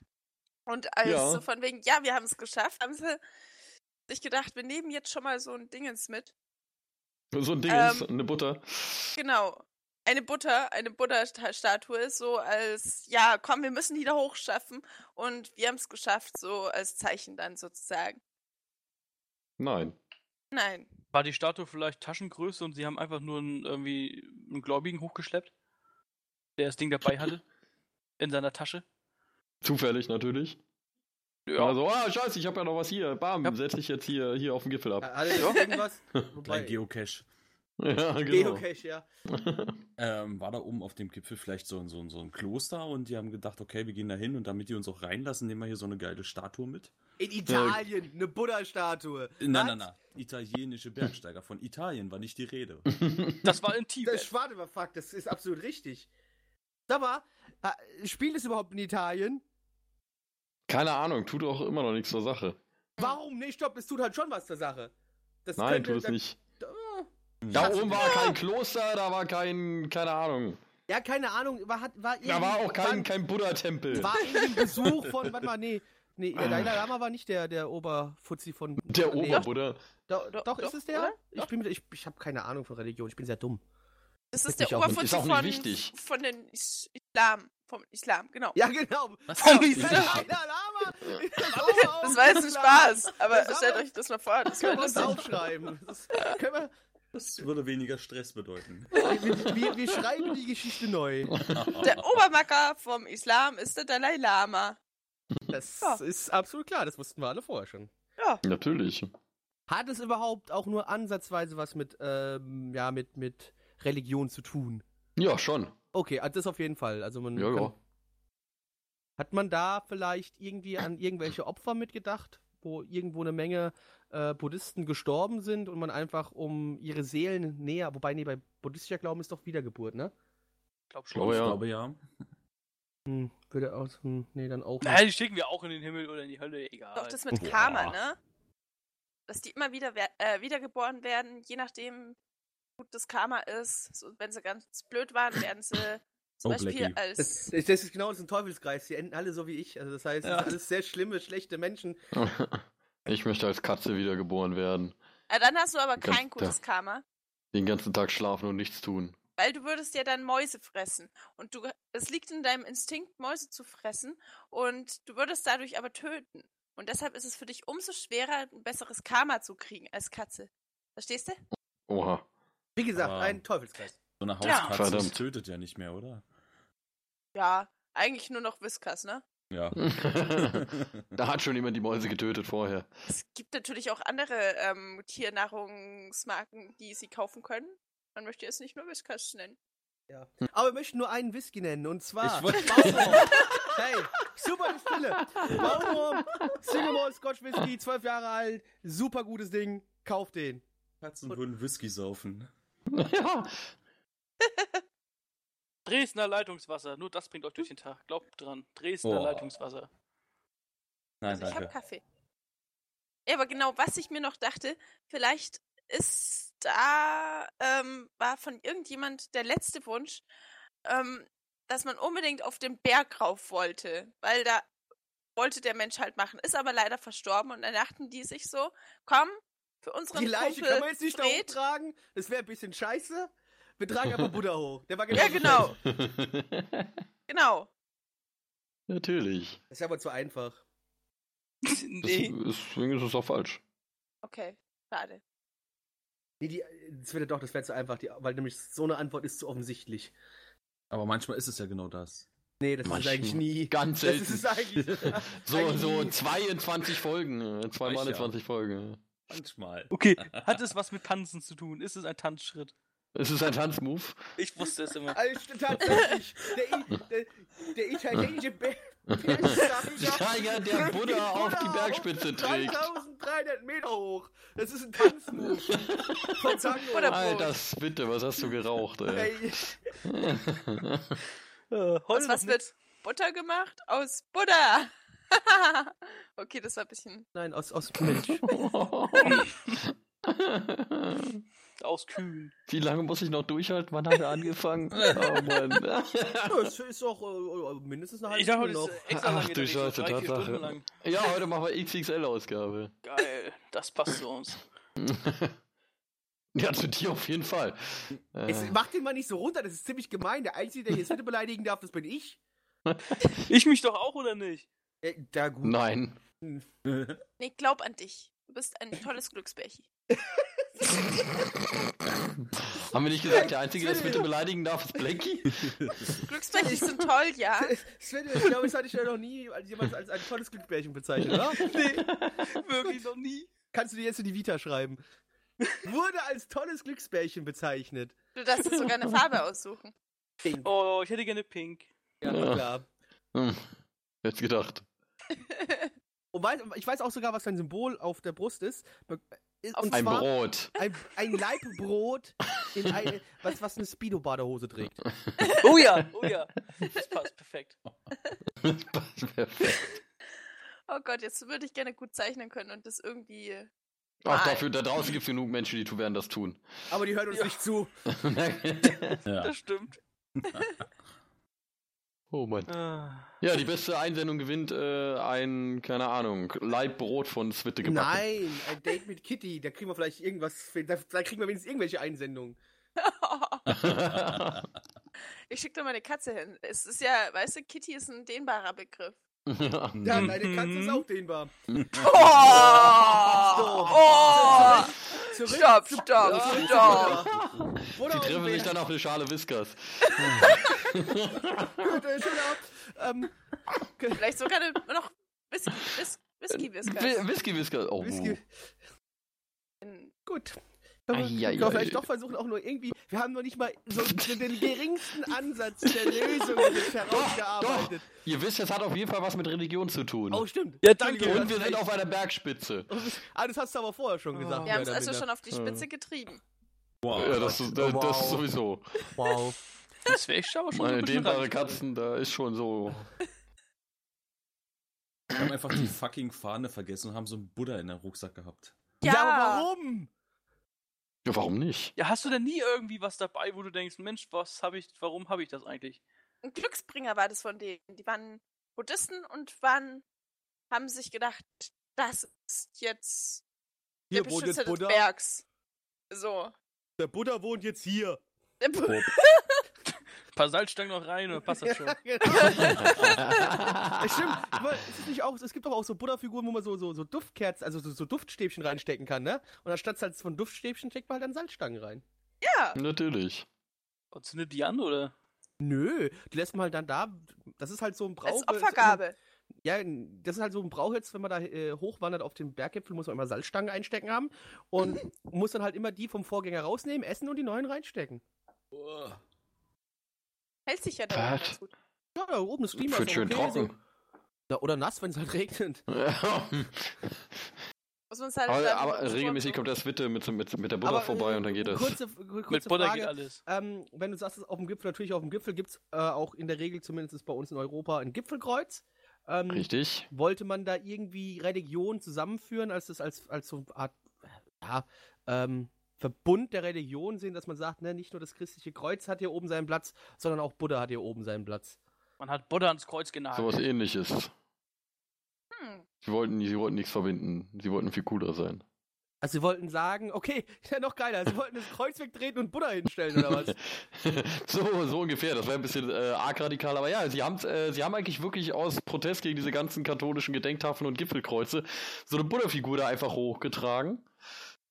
Und als Ja. so von wegen, ja, wir haben es geschafft, haben sie sich gedacht, wir nehmen jetzt schon mal so ein Dingens mit. So ein Ding Ähm. ist eine Butter. Genau. Eine Butter, eine Buddha-Statue, so als, ja, komm, wir müssen die da hochschaffen. Und wir haben es geschafft, so als Zeichen dann sozusagen. Nein. Nein. War die Statue vielleicht Taschengröße und sie haben einfach nur einen, irgendwie einen Gläubigen hochgeschleppt, der das Ding dabei hatte? In seiner Tasche? Zufällig natürlich. Ja. Also, ah, scheiße, ich habe ja noch was hier. Bam, Ja. setz ich jetzt hier, hier auf den Gipfel ab. Hat er noch irgendwas? [laughs] Wobei, Geocache. Ja, [laughs] genau. Geocache, ja. [laughs] Ähm, war da oben auf dem Gipfel vielleicht so, ein- so, ein- so ein Kloster und die haben gedacht, okay, wir gehen da hin und damit die uns auch reinlassen, nehmen wir hier so eine geile Statue mit. In Italien, eine Buddha-Statue. Nein, nein, nein. Italienische Bergsteiger. Von Italien war nicht die Rede. Das war in Tibet. Das warte mal, fuck, das ist absolut richtig. Sag mal, äh, spielt es überhaupt in Italien? Keine Ahnung, tut auch immer noch nichts zur Sache. Warum nicht? Stopp, das tut halt schon was zur Sache. Das Nein, könnte- tut es da- nicht. da- Da oben war kein Kloster, da war kein, keine Ahnung. Ja, keine Ahnung, war, hat, war Da war auch kein, war, kein Buddha-Tempel. war irgendwie ein Besuch von, warte mal, nee, nee, [laughs] der Dalai Lama war nicht der, der Oberfuzzi von... Der nee, Oberbuddha. Doch, Doch, doch, ist es der? oder? Ich, bin, mit- ich, ich habe keine Ahnung von Religion, ich bin sehr dumm. Das Ist der Oberfuzzi ist auch nicht von, von den Is Islam. Vom Islam, genau. Ja, genau. Was? Vom Vom Dalai Islam. Lama. [laughs] Das war jetzt ein Spaß, aber stellt euch das mal vor. Das Können wir uns aufschreiben. Das können wir, Das würde weniger Stress bedeuten. wir, wir, wir schreiben die Geschichte neu. Der Obermacker vom Islam ist der Dalai Lama. Das Ja. ist absolut klar, das wussten wir alle vorher schon. Ja. Natürlich. Hat es überhaupt auch nur ansatzweise was mit, ähm, ja, mit, mit Religion zu tun? Ja, schon. Okay, also das auf jeden Fall. Also man Ja, kann, ja. Hat man da vielleicht irgendwie an irgendwelche Opfer mitgedacht, wo irgendwo eine Menge äh, Buddhisten gestorben sind und man einfach um ihre Seelen näher, wobei nee, bei buddhistischer Glauben ist doch Wiedergeburt, ne? Ich glaube schon. Ich ja. glaube ja. Hm, würde aus, hm, nee, dann auch. Ja, die schicken wir auch in den Himmel oder in die Hölle, egal. Doch, das mit Boah. Karma, ne? Dass die immer wieder äh, wiedergeboren werden, je nachdem, wie gut das Karma ist. So, wenn sie ganz blöd waren, werden sie zum Oh, Beispiel Blackie. als. Das, das ist genau das ist ein Teufelskreis. Die enden alle so wie ich. Also das heißt, Ja. das sind alles sehr schlimme, schlechte Menschen. [laughs] Ich möchte als Katze wiedergeboren werden. Ah, dann hast du aber Ganz- kein gutes Karma. Den ganzen Tag schlafen und nichts tun. Weil du würdest ja dann Mäuse fressen. Und du, es liegt in deinem Instinkt, Mäuse zu fressen. Und du würdest dadurch aber töten. Und deshalb ist es für dich umso schwerer, ein besseres Karma zu kriegen als Katze. Verstehst du? Oha. Wie gesagt, Ah. ein Teufelskreis. So eine Ja. Hauskatze Verdammt. tötet ja nicht mehr, oder? Ja, eigentlich nur noch Whiskas, ne? Ja. [laughs] da hat schon jemand die Mäuse getötet vorher. Es gibt natürlich auch andere ähm, Tiernahrungsmarken, die sie kaufen können. Man möchte es nicht nur Whiskas nennen. Aber wir möchten nur einen Whisky nennen und zwar Ich wollte-. Hey, super Distille. Mauro, Single Malt Scotch Whisky, 12 Jahre alt, super gutes Ding. Kauf den. Katzen würden Whisky saufen. Ja. [laughs] Dresdner Leitungswasser, nur das bringt euch durch den Tag. Glaubt dran. Dresdner Boah. Leitungswasser. Nein, Also ich habe. Kaffee. Ja, aber genau, was ich mir noch dachte, vielleicht ist da, ähm, war von irgendjemand der letzte Wunsch, ähm, dass man unbedingt auf den Berg rauf wollte, weil da wollte der Mensch halt machen, ist aber leider verstorben und dann dachten die sich so, komm, für unseren Die Leiche Kumpel kann man jetzt nicht da Fred- hochtragen. Das wäre ein bisschen scheiße. Wir tragen [laughs] aber Buddha hoch. Der war Ja, genauso genau, [laughs] genau. Natürlich. Das ist aber zu einfach. [laughs] Das, nee. Deswegen ist es auch falsch. Okay, schade. Nee, die, das wäre doch, das wäre zu einfach, die, weil nämlich so eine Antwort ist zu offensichtlich. Aber manchmal ist es ja genau das. Nee, das ist Manchmal. eigentlich nie. Ganz Das selten. ist eigentlich. So, eigentlich so nie. 22 Folgen. äh, Zweimal in ja. 20 Folgen. Manchmal. Okay, [laughs] hat es was mit Tanzen zu tun? Ist es ein Tanzschritt? Es ist ein Tanzmove. Ich wusste es immer. Also, tatsächlich, der, I- der, der italienische Bär. Steiger, der Buddha auf die Bergspitze trägt. 3300 Meter hoch. Das ist ein Tanzmove. Von Alter, bitte, was hast du geraucht, ey? Ey, Äh, Aus heute was wird Butter gemacht? Aus Buddha. [laughs] okay, das war ein bisschen. nein, aus, aus Milch. [laughs] nicht auskühlen. Wie lange muss ich noch durchhalten? Wann hat er angefangen? Oh Mann. Das ist auch äh, mindestens eine halbe Ich dachte, Stunde noch. Ach du Scheiße, Tatsache. Ja, heute machen wir XXL-Ausgabe. Geil, das passt zu uns. Ja, zu dir auf jeden Fall. Äh, Jetzt mach den mal nicht so runter, das ist ziemlich gemein. Der Einzige, der jetzt bitte beleidigen darf, das bin ich. [laughs] Ich mich doch auch, oder nicht? Äh, da gut. nein. [laughs] Nee, glaub an dich. Du bist ein tolles Glücksbärchen. [laughs] Haben wir nicht gesagt, der Einzige, der es bitte beleidigen darf, ist Blanky? [laughs] Glücksbärchen sind toll, ja. Sven, ich glaube, das hatte ich ja noch nie als jemand als ein tolles Glücksbärchen bezeichnet, oder? Nee, wirklich noch nie. Kannst du dir jetzt in die Vita schreiben. Wurde als tolles Glücksbärchen bezeichnet. Du darfst dir sogar eine Farbe aussuchen. Pink. Oh, ich hätte gerne Pink. Ja, Ja. klar. Hm, jetzt gedacht. Und weiß, ich weiß auch sogar, was dein Symbol auf der Brust ist. Auf Und Ein zwar Brot. ein, ein Laibbrot, in ein, was, was eine Speedo-Badehose trägt. [laughs] Oh ja, oh ja. Das passt perfekt. Das passt perfekt. Oh Gott, jetzt würde ich gerne gut zeichnen können und das irgendwie. Auch Nein. dafür, da draußen gibt es genug Menschen, die werden das tun. Aber die hören uns Ja. nicht zu. [laughs] Ja. Das stimmt. [laughs] oh Mann. Ah. Ja, die beste Einsendung gewinnt äh, ein, keine Ahnung, Leibbrot von Zwitte gebacken. Nein, ein Date mit Kitty. Da kriegen wir vielleicht irgendwas. für- Da, da kriegen wir wenigstens irgendwelche Einsendungen. [laughs] [laughs] ich schicke da meine Katze hin. Es ist ja, weißt du, Kitty ist ein dehnbarer Begriff. Ja. Ja, Mhm. deine Katze ist auch dehnbar. Oh! oh. Zurück Stopp, zu- stopp, zurück zu stopp. Die treffen sich dann auf eine Schale Whiskers. Gut, äh. Ähm, Vielleicht sogar eine, noch Whisky, Whis Whisky Whiskers. Whi- Whisky Whiskers. Oh. Whisky. Gut. Ai, können wir vielleicht doch versuchen, auch nur irgendwie. Wir haben noch nicht mal so den geringsten Ansatz der Lösung [laughs] herausgearbeitet. Ihr wisst, das hat auf jeden Fall was mit Religion zu tun. Oh, stimmt. Ja, Danke. Und wir sind auf einer Bergspitze. [laughs] Ah, das hast du aber vorher schon gesagt. Wir haben es also schon auf die Spitze getrieben. Wow. Ja, das, ist- das, das ist sowieso. Wow. Das wäre ich aber schon Meine dehnbare. Katzen, da ist schon so. Wir haben einfach die fucking Fahne vergessen und haben so einen Buddha in der Rucksack gehabt. Ja, Ja. aber warum? Ja, warum nicht? Ja, hast du denn nie irgendwie was dabei, wo du denkst, Mensch, was habe ich, warum habe ich das eigentlich? Ein Glücksbringer war das von denen. Die waren Buddhisten und waren, haben sich gedacht, das ist jetzt Hier der wohnt Beschützer jetzt des Buddha. Bergs. So. Der Buddha wohnt jetzt hier. Der Bu [laughs] Ein paar Salzstangen noch rein und passt das [laughs] schon. [laughs] Ja, stimmt. Aber es, ist nicht auch, es gibt doch auch so Buddha-Figuren, wo man so, so, so Duftkerzen, also so, so Duftstäbchen reinstecken kann, ne? Und anstatt halt von Duftstäbchen steckt man halt dann Salzstangen rein. ja. Natürlich. Und zündet die an, oder? Nö, die lässt man halt dann da. Das ist halt so ein Brauch. Als Opfergabe. Ja, das ist halt so ein Brauch jetzt, wenn man da äh, hochwandert auf den Berggipfel, muss man immer Salzstangen einstecken haben und [laughs] muss dann halt immer die vom Vorgänger rausnehmen, essen und die neuen reinstecken. Oh. Hält sich ja dann Was? ganz gut. Ja, da oben ist Klima. Wird ist schön okay, trocken. Ja, oder nass, wenn es halt regnet. [laughs] Muss man es halt aber aber regelmäßig kommt das Witte mit, mit, mit der Butter Aber, vorbei äh, und dann geht das. Kurze, kurze Mit Butter Frage. geht alles. Ähm, wenn du sagst, es ist auf dem Gipfel, natürlich auf dem Gipfel gibt es äh, auch in der Regel, zumindest bei uns in Europa, ein Gipfelkreuz. Ähm, Richtig. wollte man da irgendwie Religion zusammenführen, als das als, als so eine Art ja, ähm, Verbund der Religion sehen, dass man sagt, ne, nicht nur das christliche Kreuz hat hier oben seinen Platz, sondern auch Buddha hat hier oben seinen Platz. Man hat Butter ans Kreuz genagelt. Sowas ähnliches. Hm. Sie wollten, sie wollten nichts verbinden. Sie wollten viel cooler sein. Also sie wollten sagen, okay, [laughs] ja noch geiler, sie wollten das Kreuz wegtreten und Buddha hinstellen oder was? [laughs] so, so ungefähr. Das wäre ein bisschen äh, arg radikal, aber ja, sie haben äh, sie haben eigentlich wirklich aus Protest gegen diese ganzen katholischen Gedenktafeln und Gipfelkreuze so eine Buddha-Figur da einfach hochgetragen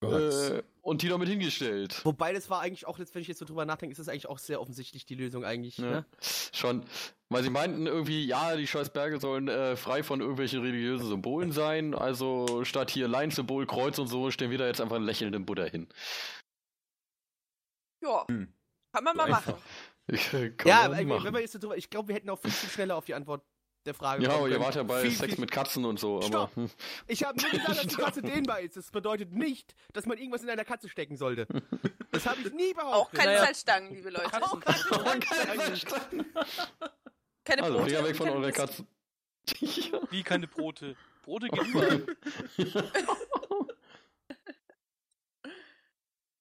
äh, und die damit hingestellt. Wobei das war eigentlich auch, jetzt, wenn ich jetzt so drüber nachdenke, ist das eigentlich auch sehr offensichtlich die Lösung eigentlich. Ja. Ne? Schon, weil sie meinten irgendwie, ja, die scheiß Berge sollen äh, frei von irgendwelchen religiösen Symbolen [laughs] sein. Also statt hier Lion-Symbol, Kreuz und so, stellen wir da jetzt einfach einen lächelnden Buddha hin. Ja, Hm. kann man mal Einfach. machen. [laughs] Kann Ja, man machen. wenn man jetzt so drüber, ich glaube, wir hätten auch viel zu schneller auf die Antwort der Frage ja, aber ihr wart ja bei Viel, Sex viel- mit Katzen und so, aber. Stopp. Hm. Ich habe nur gesagt, dass die Katze [laughs] dehnbar ist. Das bedeutet nicht, dass man irgendwas in einer Katze stecken sollte. Das habe ich nie behauptet. Auch keine Naja. Salzstangen, liebe Leute. Auch keine Keine Also, Brote Finger weg von eurer. Katzen. Wie keine Brote. Brote [laughs] geht [laughs]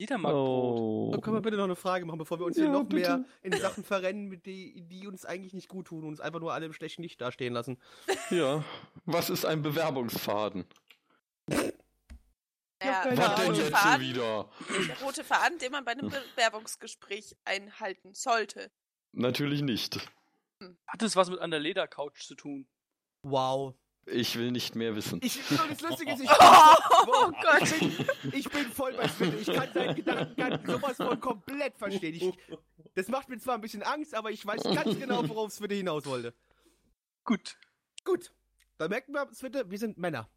überall. Jeder mag Brot. oh. Können wir bitte noch eine Frage machen, bevor wir uns Ja, hier noch bitte. mehr in Sachen verrennen, mit die, die uns eigentlich nicht gut tun und uns einfach nur alle im schlechten Licht dastehen lassen? Ja. Was ist ein Bewerbungsfaden? Ja, Was der denn jetzt schon Faden, wieder? der rote Faden, den man bei einem Bewerbungsgespräch einhalten sollte. Natürlich nicht. Hat es was mit einer Ledercouch zu tun? Wow. Ich will nicht mehr wissen. Ich, und das Lustige ist, ich, [laughs] Oh Gott. ich, bin, ich bin voll bei Sven. Ich kann seinen Gedankengang sowas von komplett verstehen. Ich, das macht mir zwar ein bisschen Angst, aber ich weiß ganz genau, worauf Sven hinaus wollte. Gut. Gut. Dann merken wir, Sven, wir sind Männer.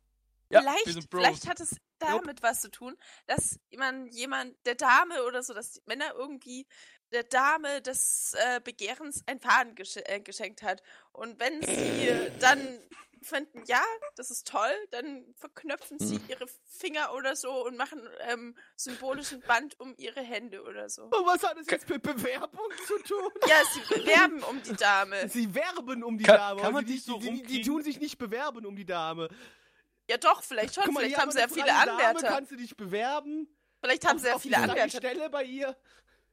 Ja, vielleicht, wir sind Bros. vielleicht hat es damit was zu tun, dass man jemand, der Dame oder so, dass die Männer irgendwie der Dame des äh, Begehrens ein Faden gesche äh, geschenkt hat. Und wenn sie dann finden, ja, das ist toll, dann verknöpfen sie Hm. ihre Finger oder so und machen ähm, symbolischen Band um ihre Hände oder so. Und was hat das jetzt mit Bewerbung zu tun? Ja, sie bewerben um die Dame. [laughs] Sie werben um die Kann- Dame. kann man also die, die so die, die, die tun sich nicht bewerben um die Dame. Ja, doch, vielleicht schon. Mal, vielleicht haben sie ja viele freie Dame, Anwärter. kannst du dich bewerben? Vielleicht haben Auf- sie ja viele Anwärter. Stelle bei ihr.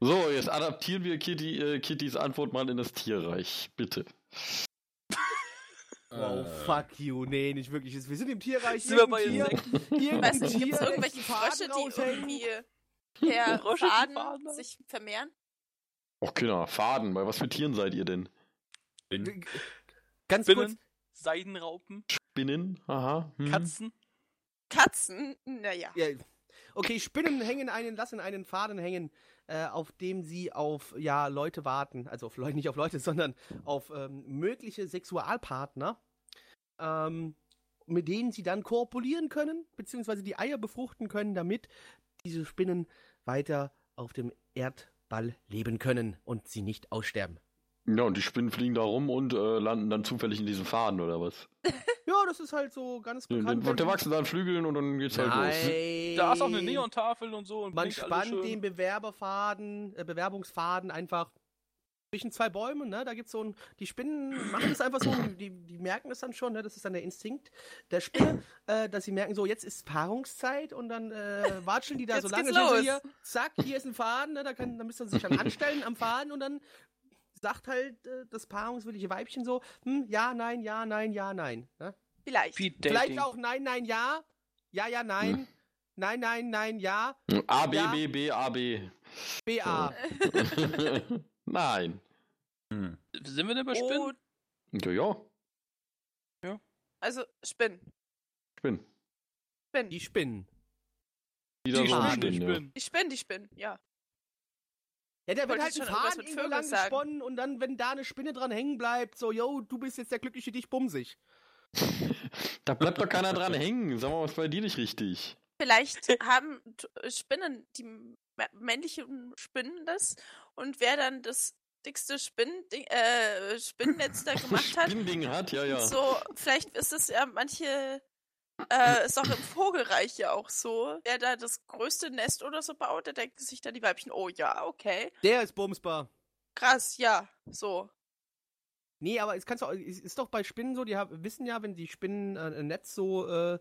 So, jetzt adaptieren wir Kitty, äh, Kittys Antwort mal in das Tierreich. Bitte. Oh, fuck you. Nee, nicht wirklich. Wir sind im Tierreich. Sind wir bei Tier, irgendein Weiß nicht, gibt Tier es lässt irgendwelche Frösche, die irgendwie per [laughs] Frösche, Faden Faden sich vermehren? Och, Kinder, Faden. Bei was für Tieren seid ihr denn? Bin. Ganz Spinnen, kurz. Seidenraupen, Spinnen? Aha. hm. Katzen. Katzen? Naja. Ja. Okay, Spinnen hängen einen, lassen einen Faden hängen, äh, auf dem sie auf ja Leute warten, also auf Leute, nicht auf Leute, [laughs] sondern auf ähm, mögliche Sexualpartner, ähm, mit denen sie dann kopulieren können, beziehungsweise die Eier befruchten können, damit diese Spinnen weiter auf dem Erdball leben können und sie nicht aussterben. Ja, und die Spinnen fliegen da rum und äh, landen dann zufällig in diesem Faden, oder was? [laughs] Ja, das ist halt so ganz bekannt. wenn der wachsen dann Flügeln und dann geht's halt los. Nein. Da ist auch eine Neontafel und so. Und Man spannt den Bewerberfaden, äh, Bewerbungsfaden einfach zwischen zwei Bäumen, ne? Da gibt's so ein, die Spinnen machen das einfach so, die, die merken das dann schon, ne? Das ist dann der Instinkt der Spinne, äh, dass sie merken, so jetzt ist Paarungszeit und dann äh, watscheln die da [laughs] Jetzt so lange, los. hier, zack, hier ist ein Faden, ne? Da, kann, da müssen sie sich dann anstellen am Faden und dann sagt halt äh, das paarungswillige Weibchen so, hm, ja, nein, ja, nein, ja, nein. Ne? Vielleicht. Vielleicht auch nein, nein, ja, ja, ja, nein, Hm. nein, nein, nein, ja, A, B, Ja. B, B, A, B. BA. [laughs] Nein. Hm. Sind wir denn bei Spinnen? Oh, Ja, ja, also Spinnen. Spinn. Spinnen. Die Spinnen. Die da die so Spinnen, Spinnen, die stehen, ja. Spinnen. Die Spinnen, die Spinnen, ja. Ja, der wird Wollte halt ein Faden mit irgendwo Vögeln lang sagen. gesponnen und dann, wenn da eine Spinne dran hängen bleibt, so, yo, du bist jetzt der glückliche dich bumsig. [laughs] Da bleibt doch keiner dran hängen. Sag mal, was bei dir nicht richtig? Vielleicht haben Spinnen, die männlichen Spinnen das und wer dann das dickste Spinnding, äh, Spinnennetz da [laughs] gemacht hat. Spinnding hat, ja, ja. So, vielleicht ist es ja manche, äh, ist auch im Vogelreich ja auch so, der da das größte Nest oder so baut, der denkt sich dann die Weibchen, oh ja, okay, Der ist bumsbar. krass, ja, so. Nee, aber es kannst du, auch- ist doch bei Spinnen so, die haben, wissen ja, wenn die Spinnen äh, ein Netz so äh,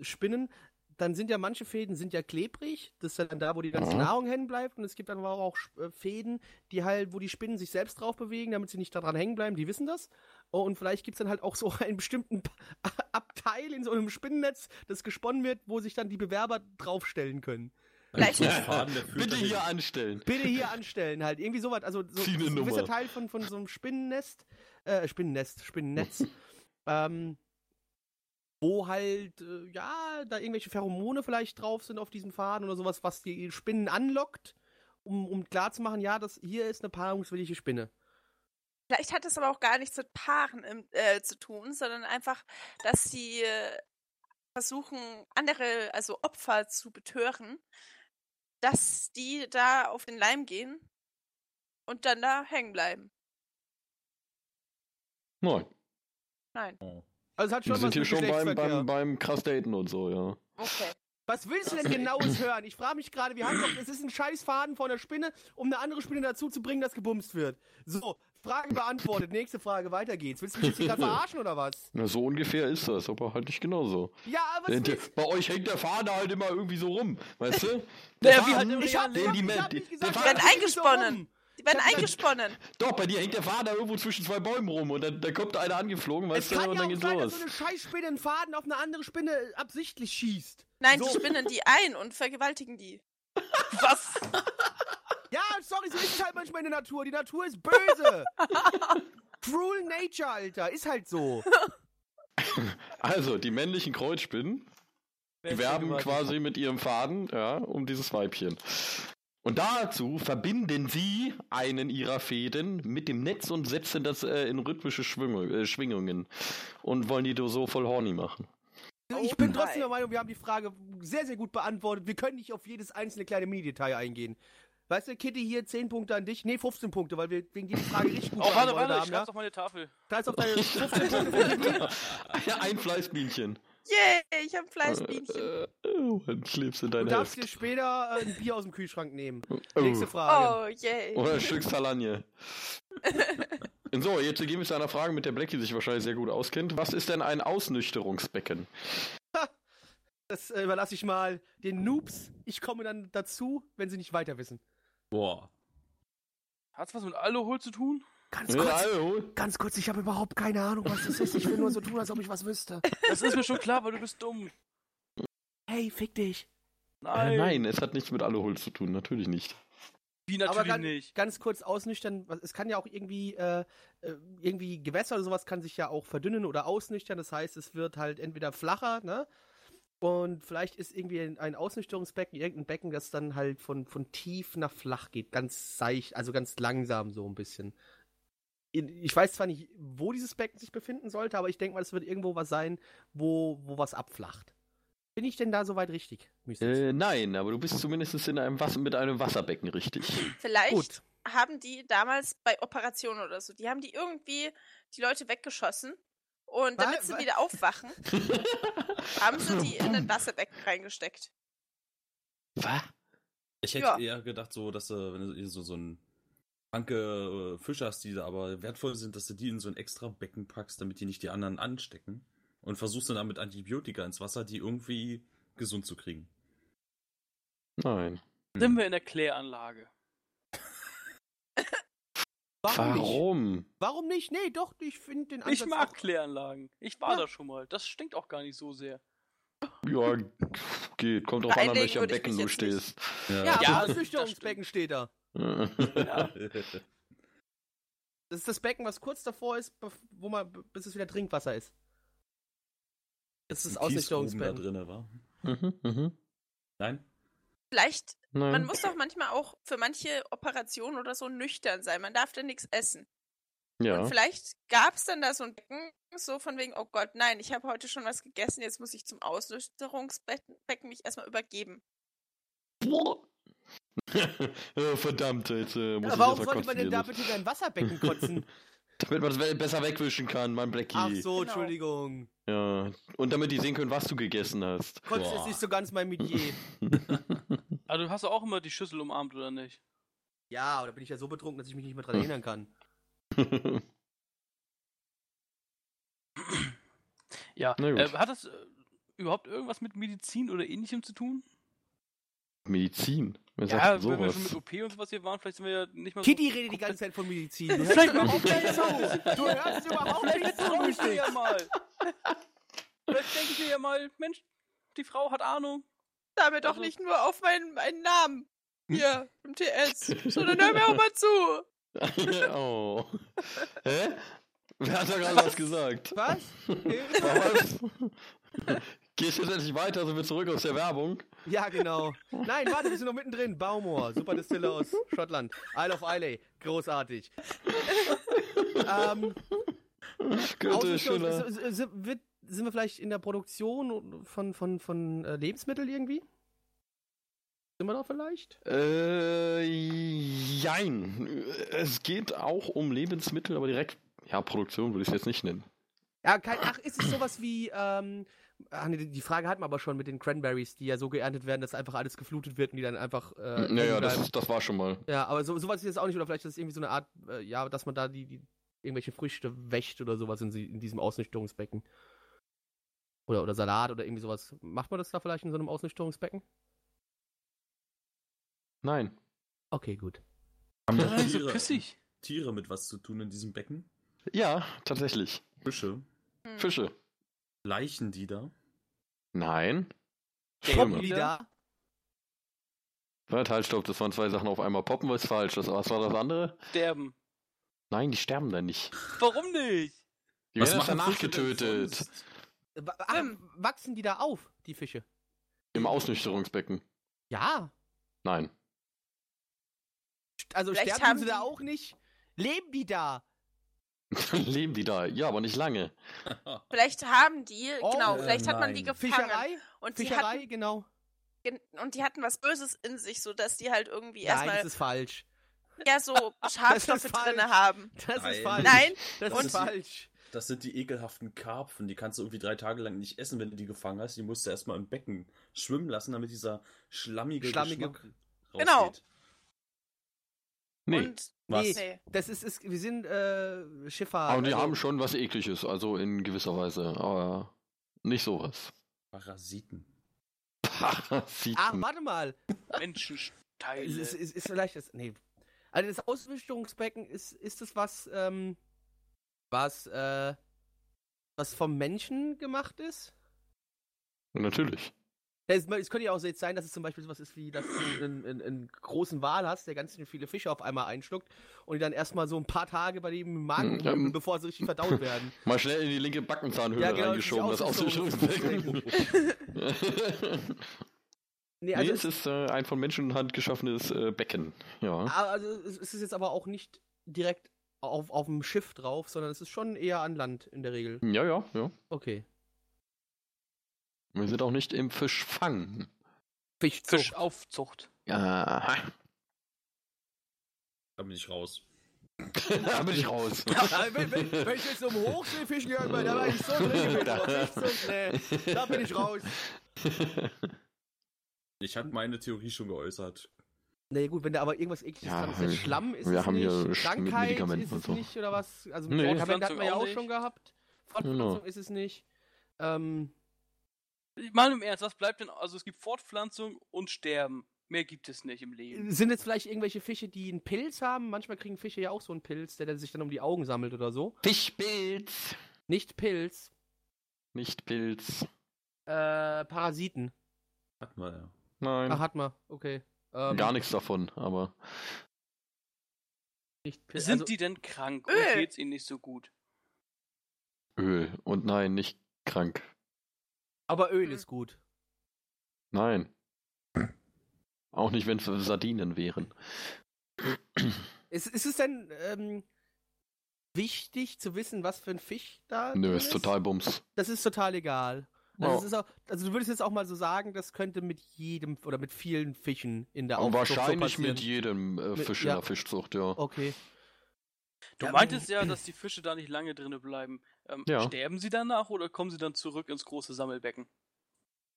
spinnen, dann sind ja manche Fäden sind ja klebrig, das ist ja dann da, wo die ganze Mhm. Nahrung hängen bleibt und es gibt dann aber auch äh, Fäden, die halt, wo die Spinnen sich selbst drauf bewegen, damit sie nicht daran hängen bleiben, die wissen das. Oh, und vielleicht gibt es dann halt auch so [laughs] einen bestimmten [laughs] Abteil in so einem Spinnennetz, das gesponnen wird, wo sich dann die Bewerber draufstellen können. Ein Faden, Bitte hier anstellen. Bitte hier anstellen, halt. Irgendwie sowas. Also so ein gewisser. Teil von, von so einem Spinnennest, äh, Spinnennest, Spinnennetz, [laughs] ähm, wo halt, äh, ja, da irgendwelche Pheromone vielleicht drauf sind auf diesem Faden oder sowas, was die Spinnen anlockt, um, um klarzumachen, ja, das hier ist eine paarungswillige Spinne. Vielleicht hat es aber auch gar nichts mit Paaren im, äh, zu tun, sondern einfach, dass sie äh, versuchen, andere, also Opfer zu betören, dass die da auf den Leim gehen und dann da hängen bleiben. Nein. Nein. Also es hat Wir schon sind was hier schon beim, beim, beim krass daten und so, ja. Okay. Was willst du denn genaues hören? Ich frage mich gerade, wir haben doch, es ist ein scheiß Faden von der Spinne, um eine andere Spinne dazu zu bringen, dass gebumst wird. So, Frage beantwortet. Nächste Frage, weiter geht's. Willst du mich jetzt hier gerade [laughs] verarschen oder was? Na, so ungefähr ist das, aber halt nicht genauso. Ja, aber der- willst Bei euch hängt der Faden halt immer irgendwie so rum, weißt du? Naja, [laughs] Der wie halt Faden, im Ich hab, den ich hab die, nicht der gesagt, Die Faden, so eingesponnen. rum. Die werden eingesponnen. [laughs] Doch, bei dir hängt der Faden da irgendwo zwischen zwei Bäumen rum und dann, dann kommt einer angeflogen, Es weißt du, kann und ja dann auch geht's sein, los. dass so eine Scheißspinne einen Faden auf eine andere Spinne absichtlich schießt. Nein, So. die spinnen die ein und vergewaltigen die. [laughs] Was? Ja, sorry, so ist es halt manchmal in der Natur. Die Natur ist böse. [laughs] Cruel Nature, Alter. Ist halt so. Also, die männlichen Kreuzspinnen Wer werben quasi mit ihrem Faden, ja, um dieses Weibchen. Und dazu verbinden sie einen ihrer Fäden mit dem Netz und setzen das äh, in rhythmische Schwingung, äh, Schwingungen und wollen die so voll horny machen. Ich Oh bin trotzdem der Meinung, wir haben die Frage sehr, sehr gut beantwortet. Wir können nicht auf jedes einzelne kleine Mini-Detail eingehen. Weißt du, Kitty, hier 10 Punkte an dich. Nee, 15 Punkte, weil wir wegen jeder Frage richtig gut Oh, warte, warte, ich schreib's Ja? auf meine Tafel. Da ist auf deine [laughs] 15 Punkte. [laughs] Ja, ein Fleißbienchen. Yay, ich hab Fleißbienchen. Äh, oh, dann schläfst du in Du dein darfst Heft. dir später äh, ein Bier aus dem Kühlschrank nehmen. Oh. Nächste Frage. Oh, yay. Oder ein Stück [laughs] Salagne. [laughs] So, jetzt gehen wir zu einer Frage, mit der Blackie sich wahrscheinlich sehr gut auskennt. Was ist denn ein Ausnüchterungsbecken? Das äh, überlasse ich mal den Noobs. Ich komme dann dazu, wenn sie nicht weiter wissen. Boah. Hat's was mit Alkohol zu tun? Ganz Ja, kurz, hallo. ganz kurz, ich habe überhaupt keine Ahnung, was das ist. Ich will nur so tun, als ob ich was wüsste. Das ist mir schon klar, weil du bist dumm. Hey, fick dich. Nein. Äh, nein, es hat nichts mit Alkohol zu tun, natürlich nicht. Wie Aber natürlich ganz, nicht. ganz kurz ausnüchtern, es kann ja auch irgendwie, äh, äh, irgendwie Gewässer oder sowas kann sich ja auch verdünnen oder ausnüchtern. Das heißt, es wird halt entweder flacher, ne? Und vielleicht ist irgendwie ein, ein Ausnüchterungsbecken, irgendein Becken, das dann halt von, von tief nach flach geht. Ganz seicht, also ganz langsam so ein bisschen. Ich weiß zwar nicht, wo dieses Becken sich befinden sollte, aber ich denke mal, es wird irgendwo was sein, wo, wo was abflacht. Bin ich denn da soweit richtig? Äh, nein, aber du bist zumindest in einem Wasser mit einem Wasserbecken richtig. Vielleicht Gut. haben die damals bei Operationen oder so, die haben die irgendwie die Leute weggeschossen und damit sie wa- wieder aufwachen, [laughs] haben sie die in ein Wasserbecken reingesteckt. Was? Ich hätte Ja. eher gedacht, so, dass du, wenn du so, so ein kranke äh, Fische hast, die da aber wertvoll sind, dass du die in so ein extra Becken packst, damit die nicht die anderen anstecken. Und versuchst dann damit Antibiotika ins Wasser, die irgendwie gesund zu kriegen. Nein. Sind wir in der Kläranlage? [laughs] Warum, nicht? Warum? Warum nicht? Nee, doch, ich finde den Ansatz Ich mag auch- Kläranlagen. Ich war Ja. da schon mal. Das stinkt auch gar nicht so sehr. Ja, geht. Kommt drauf an, an welchem Becken du jetzt nicht. stehst. Ja, Ja, Ja, Ausnüchterungsbecken steht da. Ja. Das ist das Becken, was kurz davor ist, wo man, bis es wieder Trinkwasser ist. Das ist das Ein Kiesgruben da drinne, war? mhm, mhm. Nein? Vielleicht, Nein. man muss doch manchmal auch für manche Operationen oder so nüchtern sein. Man darf da nichts essen. ja. Und vielleicht gab es dann da so ein Becken, so von wegen, oh Gott, nein, ich habe heute schon was gegessen, jetzt muss ich zum Ausnüchterungsbecken mich erstmal übergeben. oh, [laughs] verdammt, jetzt äh, muss Aber warum sollte man denn da kotzen. bitte in ein Wasserbecken kotzen? [laughs] Damit man das besser wegwischen kann, mein Blackie. Ach so, Genau. Entschuldigung. Ja. Und damit die sehen können, was du gegessen hast. Kotzen ist nicht so ganz mein Metier. [laughs] Also du hast doch auch immer die Schüssel umarmt, oder nicht? Ja, da bin ich ja so betrunken, dass ich mich nicht mehr dran erinnern kann. Ja. Äh, hat das äh, überhaupt irgendwas mit Medizin oder ähnlichem zu tun? Medizin. Wer Ja, wenn wir sowas? schon mit OP und sowas hier waren, vielleicht sind wir ja nicht mal Kitty so redet die ganze Zeit von Medizin. [laughs] Du hörst Vielleicht überhaupt nicht zu. Du hörst überhaupt nicht Vielleicht zu, traue ich mir mal. Vielleicht denke ich mir ja mal, Mensch, die Frau hat Ahnung. Damit doch Also- nicht nur auf meinen, meinen Namen. Hier, [laughs] im TS. Sondern hör mir auch mal zu. [laughs] oh. Hä? Wer hat da gerade was gesagt? Was? Was? Gehst du jetzt endlich weiter, sind wir zurück aus der Werbung? Ja, genau. Nein, warte, wir sind noch mittendrin. Baumor, super Distille aus Schottland. Isle of Islay, großartig. [laughs] ähm, Goethe, Schiller. s- s- s- wird, sind wir vielleicht in der Produktion von, von, von äh, Lebensmitteln irgendwie? Sind wir da vielleicht? Äh, jein. Es geht auch um Lebensmittel, aber direkt, ja, Produktion würde ich es jetzt nicht nennen. Ja, kein, ach, ist es sowas wie, ähm, ach nee, die- Frage hatten wir aber schon mit den Cranberries, die ja so geerntet werden, dass einfach alles geflutet wird und die dann einfach, äh, naja, das, ist, das war schon mal. Ja, aber so, sowas ist jetzt auch nicht, oder vielleicht ist es irgendwie so eine Art, äh, ja, dass man da die, die irgendwelche Früchte wäscht oder sowas in, sie- in diesem Ausnüchterungsbecken. Oder, oder Salat oder irgendwie sowas. Macht man das da vielleicht in so einem Ausnüchterungsbecken? Nein. Okay, gut. Haben Nein, so Tiere. Tiere mit was zu tun in diesem Becken? Ja, tatsächlich. Fische. Hm. Fische. Leichen die da? Nein. Lieder. Warte, halt, stopp, das waren zwei Sachen auf einmal. Poppen ist falsch. Das, was war das andere? Sterben. Nein, die sterben dann nicht. Warum nicht? Die Was werden danach getötet. Wa- Ach, wachsen die da auf, die Fische? Im Ausnüchterungsbecken. Ja. Nein. Also Vielleicht sterben haben sie da auch nicht? Leben die da? [laughs] Dann leben die da. Ja, aber nicht lange. [laughs] Vielleicht haben die, Oh, genau, äh, vielleicht hat man die nein. gefangen. Fischerei? Und die, Fischerei, hatten, genau. gen- und die hatten was Böses in sich, sodass die halt irgendwie Nein, das erstmal ist falsch. ja so [laughs] Schadstoffe falsch. drin haben. Das Nein. ist falsch. Nein, das und- ist falsch. Das sind die ekelhaften Karpfen. Die kannst du irgendwie drei Tage lang nicht essen, wenn du die gefangen hast. Die musst du erstmal im Becken schwimmen lassen, damit dieser schlammige, Schlammige- Geschmack Genau. Nee. Und Was? Nee, nee. das ist, ist wir sind äh, Schifffahrt. aber die also- haben schon was Ekliges, also in gewisser Weise. Aber nicht sowas. Parasiten. Ach, Parasiten. warte mal. Menschenteile. Ist, ist, ist, ist vielleicht das. Nee. Also das Auswischungsbecken ist, ist das was, ähm, was, äh, was vom Menschen gemacht ist? Natürlich. Es, könnte ja auch so jetzt sein, dass es zum Beispiel sowas ist wie, dass du einen, einen, einen großen Wal hast, der ganz viele Fische auf einmal einschluckt und die dann erstmal so ein paar Tage bei dem im Magen Hm, ja, ähm. bevor sie richtig verdaut werden. [laughs] Mal schnell in die linke Backenzahnhöhle Ja, genau, reingeschoben, das. Auswüchterungsbecken. [laughs] [laughs] Nee, nee, also es ist äh, ein von Menschenhand geschaffenes äh, Becken. Ja. Ah, Also es es ist jetzt aber auch nicht direkt auf, auf dem Schiff drauf, sondern es ist schon eher an Land in der Regel. Ja, ja, ja. Okay. Wir sind auch nicht im Fischfang. Fischzucht. Fischaufzucht. Ja. Da bin ich raus. [laughs] da bin ich raus. Ja, wenn, wenn, wenn ich jetzt um Hochseefischen gegangen bin, da war ich so drin gewesen. nee, da bin ich raus. [laughs] Ich hatte meine Theorie schon geäußert. Nee, gut, wenn da aber irgendwas ekliges Ja, dran ist, ist wir- Schlamm, ist wir es haben nicht, hier Krankheit ist und es so. nicht, oder was? Also Nee. Medikamente hatten wir ja auch auch schon nicht. gehabt. Genau. Fortpflanzung ist es nicht. Ähm, Mal im Ernst, was bleibt denn? Also es gibt Fortpflanzung und Sterben. Mehr gibt es nicht im Leben. sind jetzt vielleicht irgendwelche Fische, die einen Pilz haben? Manchmal kriegen Fische ja auch so einen Pilz, der, der sich dann um die Augen sammelt oder so. Fischpilz. Nicht Pilz, Nicht Pilz. äh, Parasiten. Hatten wir ja. Nein. Ach, hat man, okay. Ähm, Gar nichts davon, aber. Nicht Pilz. Sind also, die denn krank Öl. und geht's ihnen nicht so gut? Öl. Und nein, nicht krank. Aber Öl Hm. ist gut. Nein. Auch nicht, wenn es Sardinen wären. Ist, ist es denn ähm, wichtig zu wissen, was für ein Fisch da Nö, drin ist total Bums. Das ist total egal. Also, Ja. ist auch, also du würdest jetzt auch mal so sagen, das könnte mit jedem oder mit vielen Fischen in der Aufzucht so wahrscheinlich passieren. mit jedem äh, Mit- Fisch ja. in der Fischzucht, ja. Okay. Du Ja, meintest ja, [clears throat] dass die Fische da nicht lange drinnen bleiben. Ähm, Ja. Sterben sie danach oder kommen sie dann zurück ins große Sammelbecken?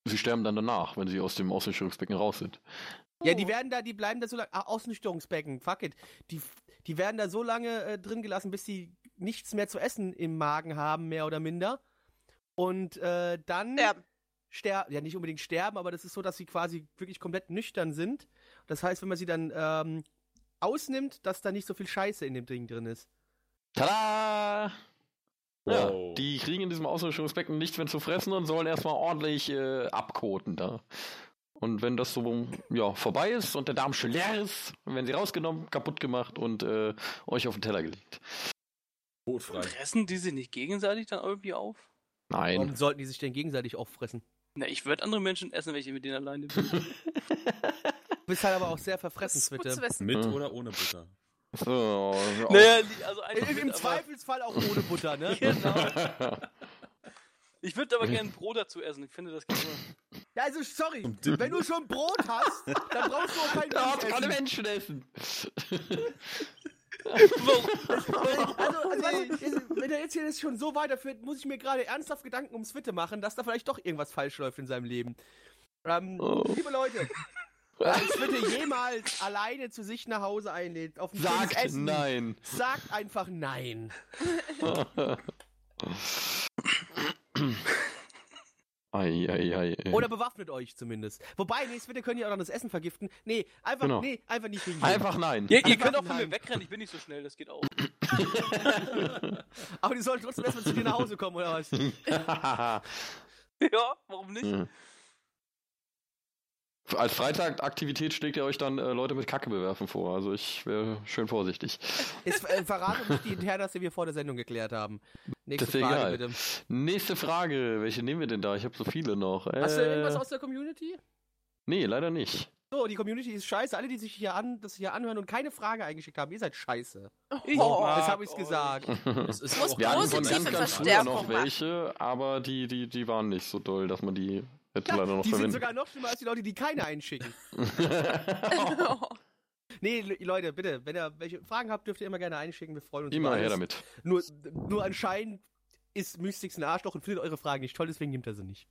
Sie sterben dann danach, wenn sie aus dem Ausnüchterungsbecken raus sind. Ja, die werden da, die bleiben da so lange. Ah, Ausnüchterungsbecken, fuck it. Die, die werden da so lange äh, drin gelassen, bis sie nichts mehr zu essen im Magen haben, mehr oder minder. Und äh, dann Sterben. sterben. Ja, nicht unbedingt sterben, aber das ist so, dass sie quasi wirklich komplett nüchtern sind. Das heißt, wenn man sie dann ähm, ausnimmt, dass da nicht so viel Scheiße in dem Ding drin ist. Tada! Ja, Wow. die kriegen in diesem Ausnüchterungsbecken nichts mehr zu fressen und sollen erstmal ordentlich äh, abkoten da. Und wenn das so ja, vorbei ist und der Darm schon leer ist, werden sie rausgenommen, kaputt gemacht und äh, euch auf den Teller gelegt. Todfrei. Fressen die sich nicht gegenseitig dann irgendwie auf? Nein. Warum sollten die sich denn gegenseitig auffressen? Na, ich würde andere Menschen essen, wenn ich mit denen alleine bin. [laughs] Du bist halt aber auch sehr verfressen, bitte. Mit Mhm. oder ohne Butter? So, so naja, also einfach Im, Zweifelsfall auch ohne Butter, ne? [laughs] Genau. [laughs] Ich würde aber gerne Brot dazu essen. Ich finde, das geht immer. Ja, also sorry, wenn du schon Brot hast, dann brauchst du auch kein Da Milch keine essen. Menschen essen. Also, also weißt du, wenn er jetzt hier das schon so weiterführt, muss ich mir gerade ernsthaft Gedanken ums Witte machen, dass da vielleicht doch irgendwas falsch läuft in seinem Leben. Ähm, Oh. Liebe Leute, wenn Witte jemals alleine zu sich nach Hause einlädt, auf ein Sagt Essen, nein. sagt einfach nein. ei, ei, ei, ei. Oder bewaffnet euch zumindest. Wobei, nee, Witte können ja auch noch das Essen vergiften. Nee, einfach, Genau. nee, einfach nicht wegen Einfach nein. Ihr, ihr Einfach könnt auch von nein. mir wegrennen, ich bin nicht so schnell, das geht auch. [laughs] Aber die sollen trotzdem erstmal zu dir nach Hause kommen, oder was? [laughs] ja, warum nicht? Ja. Als Freitagaktivität schlägt ihr euch dann äh, Leute mit Kacke bewerfen vor. Also ich wäre schön vorsichtig. Jetzt äh, verrate nicht die Internas, die wir vor der Sendung geklärt haben. Nächste Das ist Frage, egal. bitte. Nächste Frage. Welche nehmen wir denn da? Ich habe so viele noch. Äh, Hast du irgendwas aus der Community? Nee, leider nicht. So, die Community ist scheiße. Alle, die sich hier an, das hier anhören und keine Frage eingeschickt haben, ihr seid scheiße. Ich Oh. mag das habe ich's euch. gesagt. [laughs] Es ist muss Wir hatten von positiv ganz, ganz früher Verstärkung noch welche, aber die, die, die waren nicht so doll, dass man die hätte leider noch die sind sogar noch schlimmer als die Leute, die keine einschicken. [laughs] Nee, Le- Leute, bitte, wenn ihr welche Fragen habt, dürft ihr immer gerne einschicken. Wir freuen uns Immer her damit. Nur, nur anscheinend ist Mystics ein Arschloch und findet eure Fragen nicht toll, deswegen nimmt er sie nicht.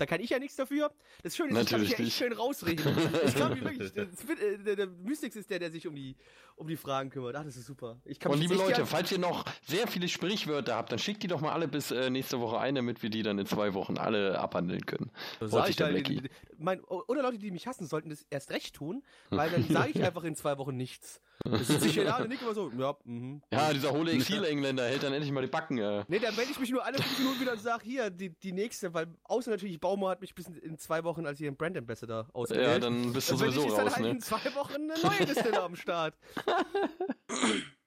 Da kann ich ja nichts dafür. Das Schöne ist, ich kann mich Natürlich ja echt schön rausreden. Ich kann mich wirklich. [laughs] Wird, äh, der, der Mystics ist der, der sich um die, um die Fragen kümmert. Ach, das ist super. Ich kann Und liebe Leute, falls ihr noch sehr viele Sprichwörter habt, dann schickt die doch mal alle bis äh, nächste Woche ein, damit wir die dann in zwei Wochen alle abhandeln können. Sag Freut ich sich der da, Blackie. mein, oder Leute, die mich hassen, sollten das erst recht tun, weil dann [laughs] sage ich einfach in zwei Wochen nichts. Das da und nick immer so, ja, mhm. Ja, dieser hohle Exil-Engländer hält dann endlich mal die Backen. Äh. Nee, dann melde ich mich nur alle fünf Minuten wieder und sage, hier, die, die nächste, weil außer natürlich Baumo hat mich bis in, zwei Wochen als ihren Brand Ambassador ausgewählt. Ja, dann bist du Dann sowieso ich dann raus, halt ne? in zwei Wochen eine neue Distille am Start. [laughs]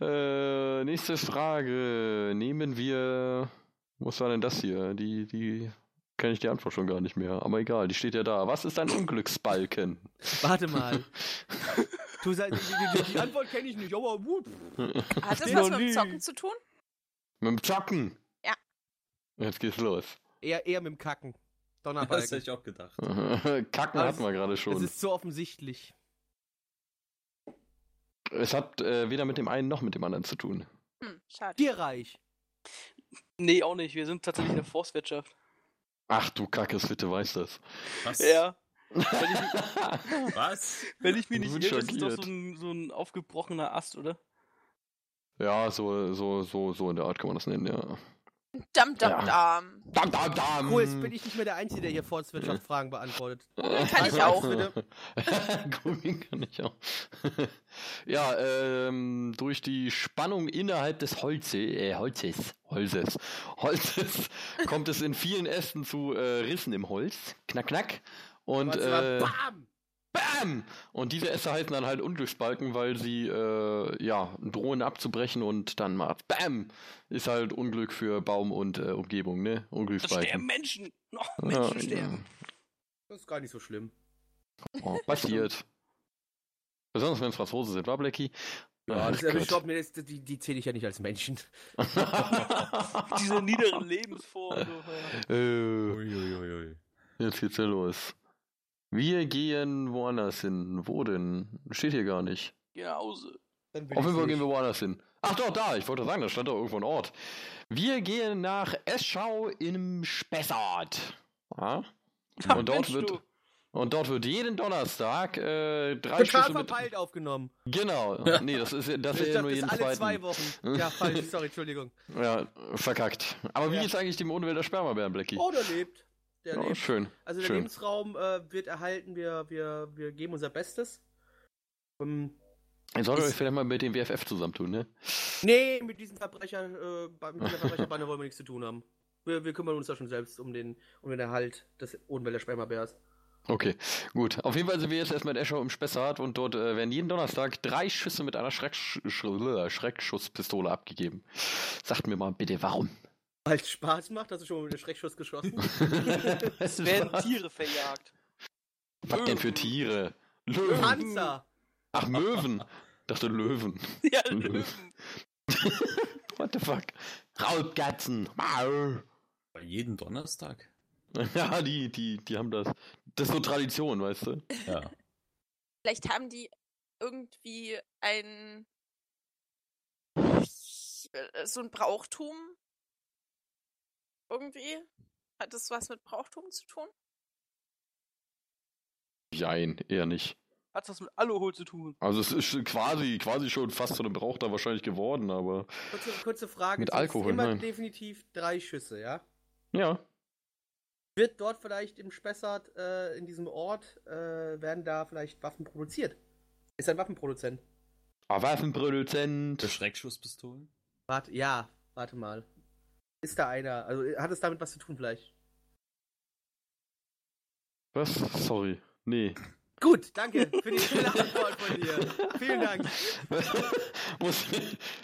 Äh, nächste Frage. Nehmen wir. Was war denn das hier? Die, die kenne ich die Antwort schon gar nicht mehr. Aber egal, die steht ja da. Was ist ein Unglücksbalken? Warte mal. [laughs] Du sagst, die, die, die Antwort kenne ich nicht, aber gut. Hat das was mit dem. Zocken zu tun? Mit dem Zocken. Ja. Jetzt geht's los. Eher, eher mit dem Kacken. Das Donnerbalken. hätte ich auch gedacht. [laughs] Kacken Aber hatten wir gerade Es schon. ist so offensichtlich. Es hat äh, weder mit dem einen noch mit dem anderen zu tun. Hm, schade. Tierreich. Nee, auch nicht. Wir sind tatsächlich in der Forstwirtschaft. Ach du Kackes, bitte weißt das. Was? Ja. Wenn ich, [laughs] Was? wenn ich mich Ich nicht irre, ist es doch so ein, so ein aufgebrochener Ast, oder? Ja, so, so, so, so in der Art kann man das nennen, ja. Dam, dam, Ja. dam. Dam, dam, dam. Cool, jetzt bin ich nicht mehr der Einzige, der hier Forstwirtschaft-Fragen beantwortet. [laughs] Kann ich auch. Googeln [laughs] kann ich auch. ja, ähm, durch die Spannung innerhalb des Holze, äh, Holzes, Holzes, Holzes kommt es in vielen Ästen zu äh, Rissen im Holz. Knack, knack. Und mal, äh, Bam! Bam! Und diese Äste heißen dann halt Unglücksbalken, weil sie äh, ja drohen abzubrechen und dann macht Bam! Ist halt Unglück für Baum und äh, Umgebung, ne? Da sterben Unglücksbalken. Menschen. Oh, Ja, Menschen sterben. Das ist gar nicht so schlimm. Oh, passiert. Besonders wenn es Franzosen sind, war Blackie? Ja, das, Gott. stopp, mir, das, die, die zähle ich ja nicht als Menschen. [laughs] Diese niederen Lebensformen. So, ja. äh, Uiuiui. jetzt geht's ja los. Wir gehen woanders hin. Wo denn? Steht hier gar nicht. Geh nach Hause. Auf jeden Fall gehen wir woanders hin. Ach doch, da, ich wollte sagen, da stand doch irgendwo ein Ort. Wir gehen nach Eschau im Spessart. Ja? Ach, Und dort wird- du. Und dort wird jeden Donnerstag äh, drei Total Schüsse mit. verpeilt aufgenommen. Genau. [laughs] Nee, das ist, das ist ja nur das jeden ist alle zweiten. zwei Wochen. Ja, falsch, [laughs] sorry, Entschuldigung. Ja, verkackt. Aber wie Ja. geht's eigentlich dem Unwälder Spermabären, Blackie? Oh, der lebt. Der Ja, lebt. schön. Also der schön. Lebensraum äh, wird erhalten, wir, wir, wir geben unser Bestes. Ähm, Jetzt solltet ihr ist- euch vielleicht mal mit dem WFF zusammentun, ne? nee, mit diesen Verbrecher, äh, mit dieser Verbrecherbande wollen wir nichts zu tun haben. Wir, wir kümmern uns da schon selbst um den, um den Erhalt des Odenwälder Spermabärs. Okay, gut. Auf jeden Fall sind wir jetzt erstmal in Eschau im Spessart und dort äh, werden jeden Donnerstag drei Schüsse mit einer Schrecksch Sch Schreckschusspistole abgegeben. Sagt mir mal bitte, warum? Weil es Spaß macht, hast du schon mal mit einem Schreckschuss geschossen? [laughs] Es werden Tiere verjagt. Was denn für Tiere? Löwen. Panzer! Ach, Möwen. Dachte Löwen. [laughs] Ja, Löwen. [laughs] What the fuck? Raubkatzen. Mau. Bei jeden Donnerstag? Ja, die, die, die haben das. Das ist so Tradition, weißt du? Ja. Vielleicht haben die irgendwie ein so ein Brauchtum. Irgendwie? Hat das was mit Brauchtum zu tun? Jein, eher nicht. Hat's was mit Alkohol zu tun? Also es ist quasi, quasi schon fast zu einem Brauch da wahrscheinlich geworden, aber Kurze, kurze Frage. Mit es Alkohol, Immer nein. definitiv drei Schüsse, ja? ja. Wird dort vielleicht im Spessart, äh, in diesem Ort, äh, werden da vielleicht Waffen produziert? Ist ein Waffenproduzent. Ah, Waffenproduzent. Für Schreckschusspistolen? Warte, ja, warte mal. Ist da einer? Also hat es damit was zu tun vielleicht? Was? Sorry. Nee. Gut, danke für die schnelle Antwort von dir. Vielen Dank. [laughs] Muss,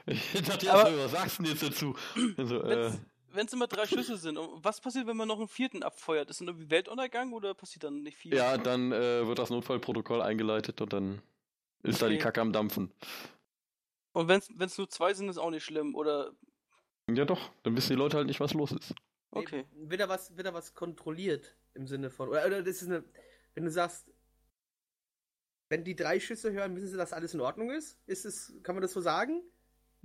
ich dachte, Aber- was sagst du denn jetzt dazu? Also, äh, Wenn's, wenn's immer drei Schüsse sind, was passiert, wenn man noch einen vierten abfeuert? Ist dann irgendwie Weltuntergang oder passiert dann nicht viel? ja, dann äh, wird das Notfallprotokoll eingeleitet und dann ist da die Okay. Kacke am Dampfen. Und wenn's, wenn's nur zwei sind, ist auch nicht schlimm, oder? Ja doch, dann wissen die Leute halt nicht, was los ist. Okay. Nee, Wird da was, wird da was kontrolliert im Sinne von. Oder, oder das ist eine. Wenn du sagst, wenn die drei Schüsse hören, wissen sie, dass alles in Ordnung ist? Ist es, kann man das so sagen?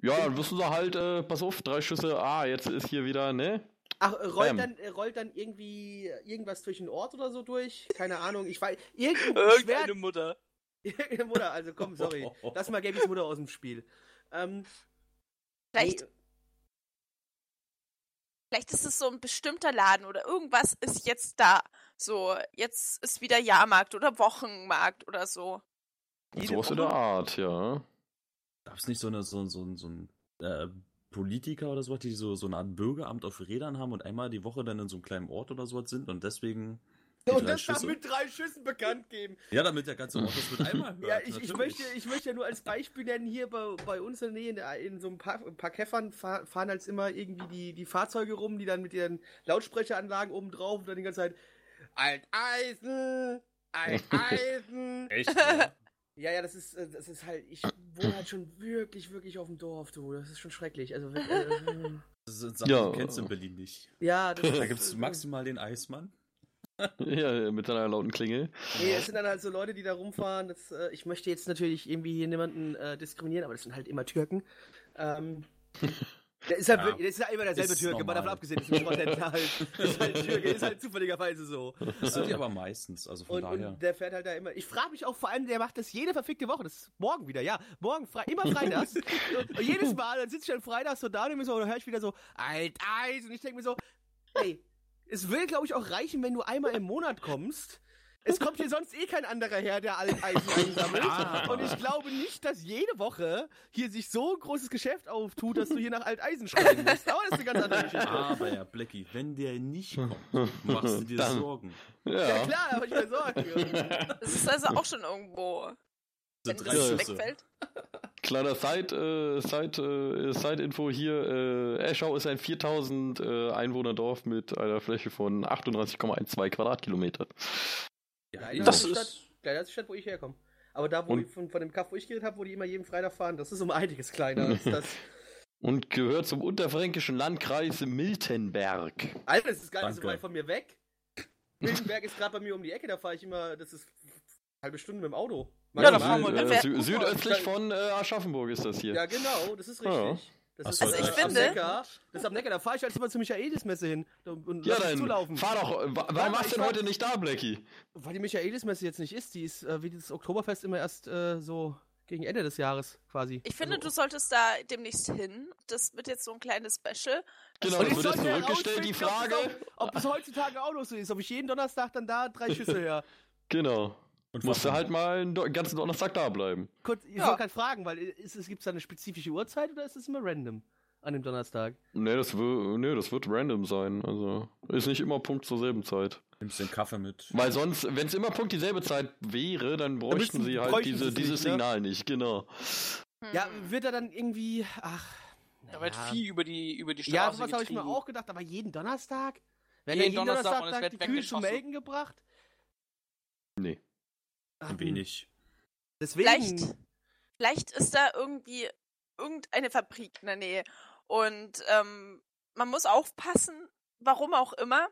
Ja, dann wissen sie halt, äh, pass auf, drei Schüsse, ah, jetzt ist hier wieder, ne? Ach, äh, rollt Bam. dann, äh, rollt dann irgendwie irgendwas durch den Ort oder so durch? Keine Ahnung, ich weiß. [laughs] Irgendein Irgendeine Schwert. Mutter. [laughs] Irgendeine Mutter, also komm, sorry. [laughs] Lass mal Gabys Mutter aus dem Spiel. Ähm, Vielleicht, nee, vielleicht ist es so ein bestimmter Laden oder irgendwas ist jetzt da. So, jetzt ist wieder Jahrmarkt oder Wochenmarkt oder so. Sowas in der Art, ja. Gab es nicht so, eine, so, so, so ein äh, Politiker oder sowas, die so, so eine Art Bürgeramt auf Rädern haben und einmal die Woche dann in so einem kleinen Ort oder sowas sind und deswegen. Die und das darf Schüsse? mit drei Schüssen bekannt geben. Ja, damit der ganze Ort das mit einmal hört. Ja, ich, ich, möchte, ich möchte ja nur als Beispiel nennen, hier bei, bei uns in der Nähe, in, der- in so ein paar, ein paar Käffern fahr, fahren halt immer irgendwie die, die Fahrzeuge rum, die dann mit ihren Lautsprecheranlagen oben drauf und dann die ganze Zeit Alteisen, Alteisen. [laughs] Echt? Ja? ja, ja, das ist, äh, das ist halt, ich wohne halt schon wirklich, wirklich auf dem Dorf, du. Das ist schon schrecklich. Also, äh, [laughs] Das sind Sachen, Ja. die kennst du in Berlin nicht. ja, das Da gibt es maximal den Eismann. Ja, mit seiner lauten Klingel. Nee, es sind dann halt so Leute, die da rumfahren. Das, äh, ich möchte jetzt natürlich irgendwie hier niemanden äh, diskriminieren, aber das sind halt immer Türken. Ähm, der ist halt Ja. wirklich, der ist ja immer derselbe Ist Türke, mal normal. davon abgesehen, dass ein Trottel halt, [laughs] ist halt Türke, ist halt zufälligerweise so. Das sind die aber meistens, also von Und, daher. und der fährt halt da immer. Ich frage mich auch vor allem, der macht das jede verfickte Woche. Das ist morgen wieder, ja. Morgen, frei, immer freitags. und, [laughs] und jedes Mal, dann sitze ich dann freitags so da und so, dann höre ich wieder so, Alteis. Und ich denke mir so, ey, es will, glaube ich, auch reichen, wenn du einmal im Monat kommst. Es kommt hier sonst eh kein anderer her, der Alteisen [laughs] einsammelt. Ah. Und ich glaube nicht, dass jede Woche hier sich so ein großes Geschäft auftut, dass du hier nach Alteisen schreiben musst. Aber das ist eine ganz andere Geschichte. Aber ja, Blackie, wenn der nicht kommt, [laughs] machst du dir Dann- Sorgen. Ja, Ja. klar, hab ich mir Sorgen. Das ist also auch schon irgendwo, wenn das wegfällt. Kleiner Side, äh, Side, äh, Side-Info hier. Äh, Eschau ist ein 4000 äh, Einwohner-Dorf mit einer Fläche von 38,12 Quadratkilometern. Ja, Kleiner Das die ist- Stadt, kleiner die Stadt, wo ich herkomme. Aber da, wo Und- ich von, von dem Kaff, wo ich geredet habe, wo die immer jeden Freitag fahren, das ist um einiges kleiner als [laughs] das. Und gehört zum unterfränkischen Landkreis Miltenberg. Alter, das ist gar nicht so weit von mir weg. Miltenberg ist gerade bei mir um die Ecke, da fahre ich immer, das ist eine halbe Stunde mit dem Auto. Ja, da Maximal. fahren wir- Äh, sü südöstlich von äh, Aschaffenburg ist das hier. Ja, genau, das ist Ja. richtig. Das Ach ist so, Also ich am finde- Neckar. Das ist am Neckar, da fahre ich halt immer zur Michaelismesse hin und, Ja, dann zulaufen. fahr doch. Warum warst ich du denn heute nicht da, Blackie? Weil die Michaelismesse jetzt nicht ist, die ist äh, wie das Oktoberfest immer erst äh, so gegen Ende des Jahres quasi. Ich finde, Also- du solltest da demnächst hin. Das wird jetzt so ein kleines Special. Genau, Und das ich wird jetzt zurückgestellt, die Frage. Ob das, auch, ob das heutzutage auch noch so ist, ob ich jeden Donnerstag dann da drei Schüsse her. [laughs] Genau. Und Musst du halt mal einen ganzen Donnerstag da bleiben. Kurz, ich Ja. wollte gerade fragen, weil ist es, gibt es da eine spezifische Uhrzeit oder ist es immer random an dem Donnerstag? Nee das, nee, das wird random sein. Also ist nicht immer Punkt zur selben Zeit. Nimmst den Kaffee mit. Weil sonst, wenn es immer Punkt dieselbe Zeit wäre, dann bräuchten müssten- sie halt bräuchten diese, dieses nicht, ne? Signal nicht, genau. Ja, Hm. wird er dann irgendwie. Ach. Da wird naja. viel über die, über die Straße Ja, sowas habe ich mir auch gedacht, aber jeden Donnerstag? Werden Jeden ja jeden Donnerstag Donnerstag, und es da wird die Kühe zum. Melken gebracht? Nee. Ein wenig. Deswegen. Vielleicht, vielleicht ist da irgendwie irgendeine Fabrik in der Nähe. Und ähm, man muss aufpassen, warum auch immer.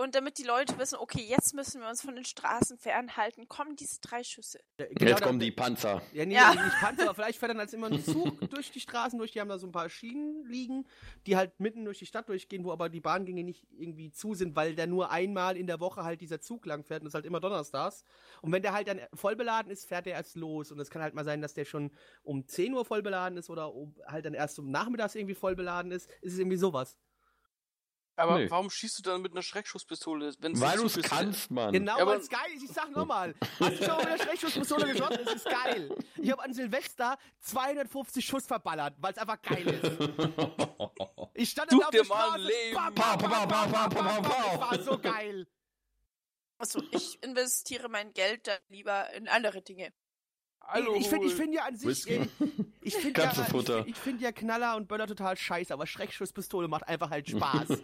Und damit die Leute wissen, okay, jetzt müssen wir uns von den Straßen fernhalten, kommen diese drei Schüsse. Ja, genau, Jetzt da- kommen die Panzer. Ja, nee, Ja. nicht Panzer, aber vielleicht fährt dann als immer ein Zug [laughs] durch die Straßen durch. Die haben da so ein paar Schienen liegen, die halt mitten durch die Stadt durchgehen, wo aber die Bahngänge nicht irgendwie zu sind, weil der nur einmal in der Woche halt dieser Zug lang fährt und das ist halt immer donnerstags. Und wenn der halt dann voll beladen ist, fährt der erst los. Und es kann halt mal sein, dass der schon um 10 Uhr voll beladen ist oder um, halt dann erst um Nachmittags irgendwie voll beladen ist. Ist es irgendwie sowas. Aber Nee. warum schießt du dann mit einer Schreckschusspistole? Wenn's Weil du es ist? kannst, Mann. Genau, Ja, aber- weil es geil ist. Ich sag [laughs] nochmal. Hast du schon mal mit der Schreckschusspistole geschossen? Es ist geil. Ich habe an Silvester 250 Schuss verballert, weil es einfach geil ist. Ich stand Such da auf dir der mal Straße. Leben. Das war so geil. Also ich investiere mein Geld dann lieber in andere Dinge. Hallo. ich finde ich find ja an sich, äh, ich finde ja, ich ich find ja Knaller und Böller total scheiße, aber Schreckschusspistole macht einfach halt Spaß. [laughs]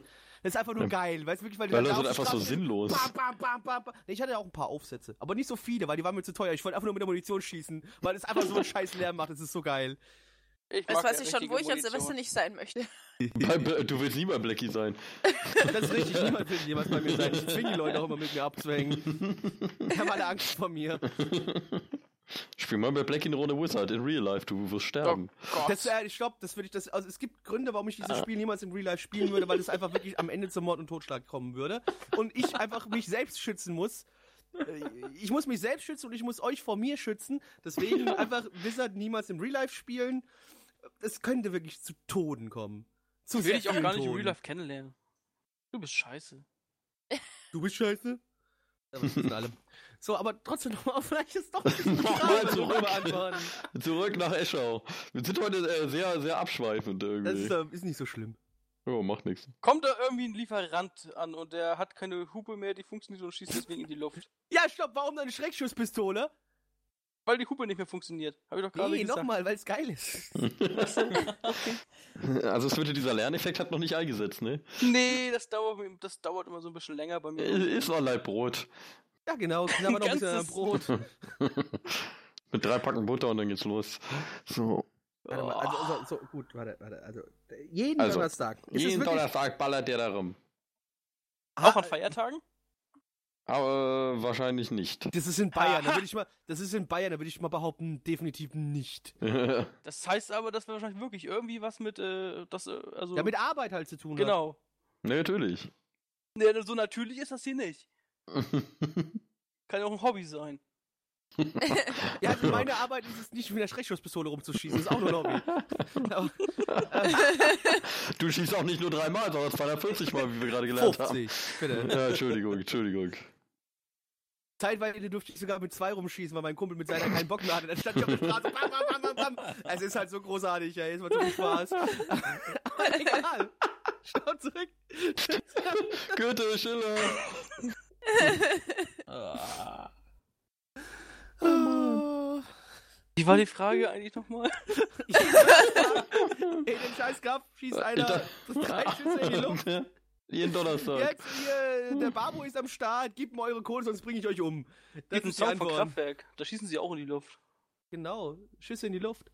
Das ist einfach nur geil, weißt du wirklich, weil die da sind einfach so sinnlos. Bam, bam, bam. Nee, ich hatte ja auch ein paar Aufsätze, aber nicht so viele, weil die waren mir zu teuer. Ich wollte einfach nur mit der Munition schießen, weil es einfach so einen scheiß Lärm macht. Das ist so geil. Ich Das weiß ich schon, wo ich an Silvester nicht sein möchte. [laughs] Du willst nie bei Blackie sein. Das ist richtig. Niemand will jemals bei mir sein. Ich zwinge die Leute auch immer mit mir abzuhängen. [laughs] Die haben alle Angst vor mir. Spiel mal bei Blackie eine Runde Wizard in Real Life, du wirst Oh sterben. Gott. Das, äh, stopp, das würde ich, das, also es gibt Gründe, warum ich dieses Spiel niemals im Real Life spielen würde, weil es einfach wirklich am Ende zum Mord und Totschlag kommen würde. Und ich einfach mich selbst schützen muss. Äh, Ich muss mich selbst schützen und ich muss euch vor mir schützen. Deswegen [laughs] einfach Wizard niemals im Real Life spielen. Es könnte wirklich zu Toden kommen. Zu ich will dich auch gar nicht im. Real Life kennenlernen. Du bist scheiße. Du bist scheiße. Aber das wissen alle. [laughs] So, aber trotzdem nochmal, [laughs] vielleicht ist doch ein bisschen Nochmal zurück. beantworten. Zurück nach Eschau. Wir sind heute äh, sehr, sehr abschweifend Das irgendwie. ist, äh, ist nicht so schlimm. Ja, macht nichts. Kommt da irgendwie ein Lieferant an und der hat keine Hupe mehr, die funktioniert und schießt deswegen in die Luft. Ja, stopp, warum eine Schreckschusspistole? Weil die Hupe nicht mehr funktioniert. Habe ich doch gerade Nee, gesagt. nochmal, weil es geil ist. [laughs] Also es wird dieser Lerneffekt hat noch nicht eingesetzt, ne? Nee, das dauert, das dauert immer so ein bisschen länger bei mir. Ist noch Leibbrot. Ja, genau, knabber [laughs] noch ein bisschen an Ganzes- Brot. [laughs] Mit drei Packen Butter und dann geht's los. So. Warte mal, also, also, so, gut, warte, warte, also, jeden Also, Donnerstag. Ist Jeden wirklich- Donnerstag ballert der da rum. Auch an Feiertagen? Aber äh, wahrscheinlich nicht. Das ist in Bayern, da [laughs] würde ich mal, das ist in Bayern, da würde ich mal behaupten, definitiv nicht. Das heißt aber, dass wir wahrscheinlich wirklich irgendwie was mit, äh, das, äh, also. Ja, mit Arbeit halt zu tun hat. Genau. ne, natürlich. Nee, so natürlich ist das hier nicht. [laughs] Kann ja auch ein Hobby sein. [laughs] Ja, also meine Arbeit ist es nicht, mit der Schreckschusspistole rumzuschießen, das ist auch nur ein Hobby. Aber, [laughs] äh, Du schießt auch nicht nur dreimal, sondern 240 Mal, wie wir gerade gelernt 50, bitte. haben. Ja, Entschuldigung, Entschuldigung. Zeitweise durfte ich sogar mit zwei rumschießen, weil mein Kumpel mit seiner keinen Bock mehr hatte. Dann stand ich auf der Straße. Bam, bam, bam, bam, bam. Es ist halt so großartig, ey. Es macht so viel Spaß. Aber egal. Schau zurück. Goethe, Schiller. Oh. Wie war die Frage eigentlich nochmal? [laughs] Ey, den scheiß Graf schießt einer drei Schüsse in die Luft. Jeden Donnerstag. Jetzt hier der Babo ist am Start, gebt mir eure Kohle, sonst bringe ich euch um. Das Gibt ist die Song von. Kraftwerk. Da schießen sie auch in die Luft. Genau, Schüsse in die Luft.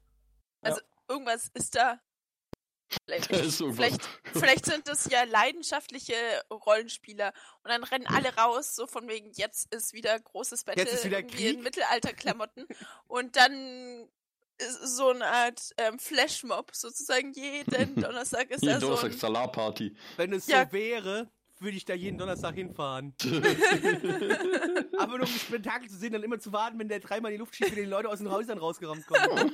Irgendwas ist da. Vielleicht, [laughs] vielleicht, vielleicht sind das ja leidenschaftliche Rollenspieler und dann rennen alle raus, so von wegen, jetzt ist wieder großes Battle Jetzt ist wieder Krieg. in Mittelalterklamotten und dann ist so eine Art ähm, Flashmob sozusagen. Jeden [laughs] Donnerstag ist da so Donnerstag ein, Salarparty. Wenn es Ja. so wäre, würde ich da jeden Donnerstag hinfahren. [laughs] [laughs] Aber nur um das Spektakel zu sehen, dann immer zu warten, wenn der dreimal in die Luft schießt, wie die Leute aus den Häusern rausgerammt kommen.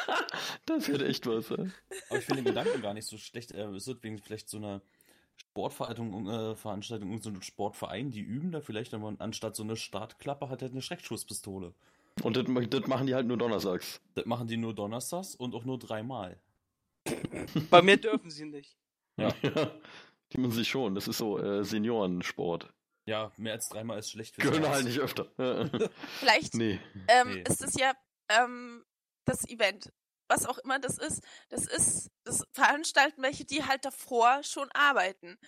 [laughs] das hätte echt was. ey. Aber ich finde den Gedanken gar nicht so schlecht. Äh, es wird wegen vielleicht so einer Sportveranstaltung, äh, Veranstaltung, so ein Sportverein, die üben da vielleicht, aber anstatt so eine Startklappe hat er eine Schreckschusspistole. Und das, das machen die halt nur donnerstags. Das machen die nur donnerstags und auch nur dreimal. Bei mir dürfen sie nicht. Ja. Die müssen sich schon. Das ist so äh, Seniorensport. Ja, mehr als dreimal ist schlecht für Können halt nicht öfter. [laughs] vielleicht nee. ähm, Nee. ist es ja ähm, das Event. Was auch immer das ist, das ist, das veranstalten welche, die halt davor schon arbeiten.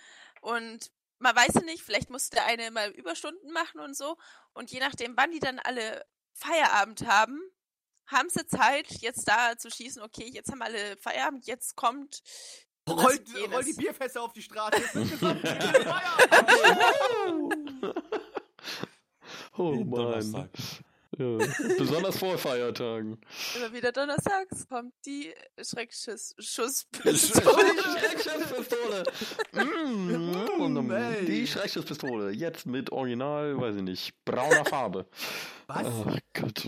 Und man weiß ja nicht, vielleicht muss der eine mal Überstunden machen und so. Und je nachdem, wann die dann alle Feierabend haben, haben sie Zeit, jetzt da zu schießen, okay, jetzt haben alle Feierabend, jetzt kommt. Jenes. rollt die Bierfässer auf die Straße. [laughs] Oh Jeden Mann. Ja. Besonders vor Feiertagen. Immer wieder donnerstags kommt die Schreckschuss. Die Schusspistole. [laughs] Schreckschusspistole. Mm, ey. Die Schreckschusspistole. Jetzt mit Original, weiß ich nicht, brauner Farbe. Was? Ach Gott.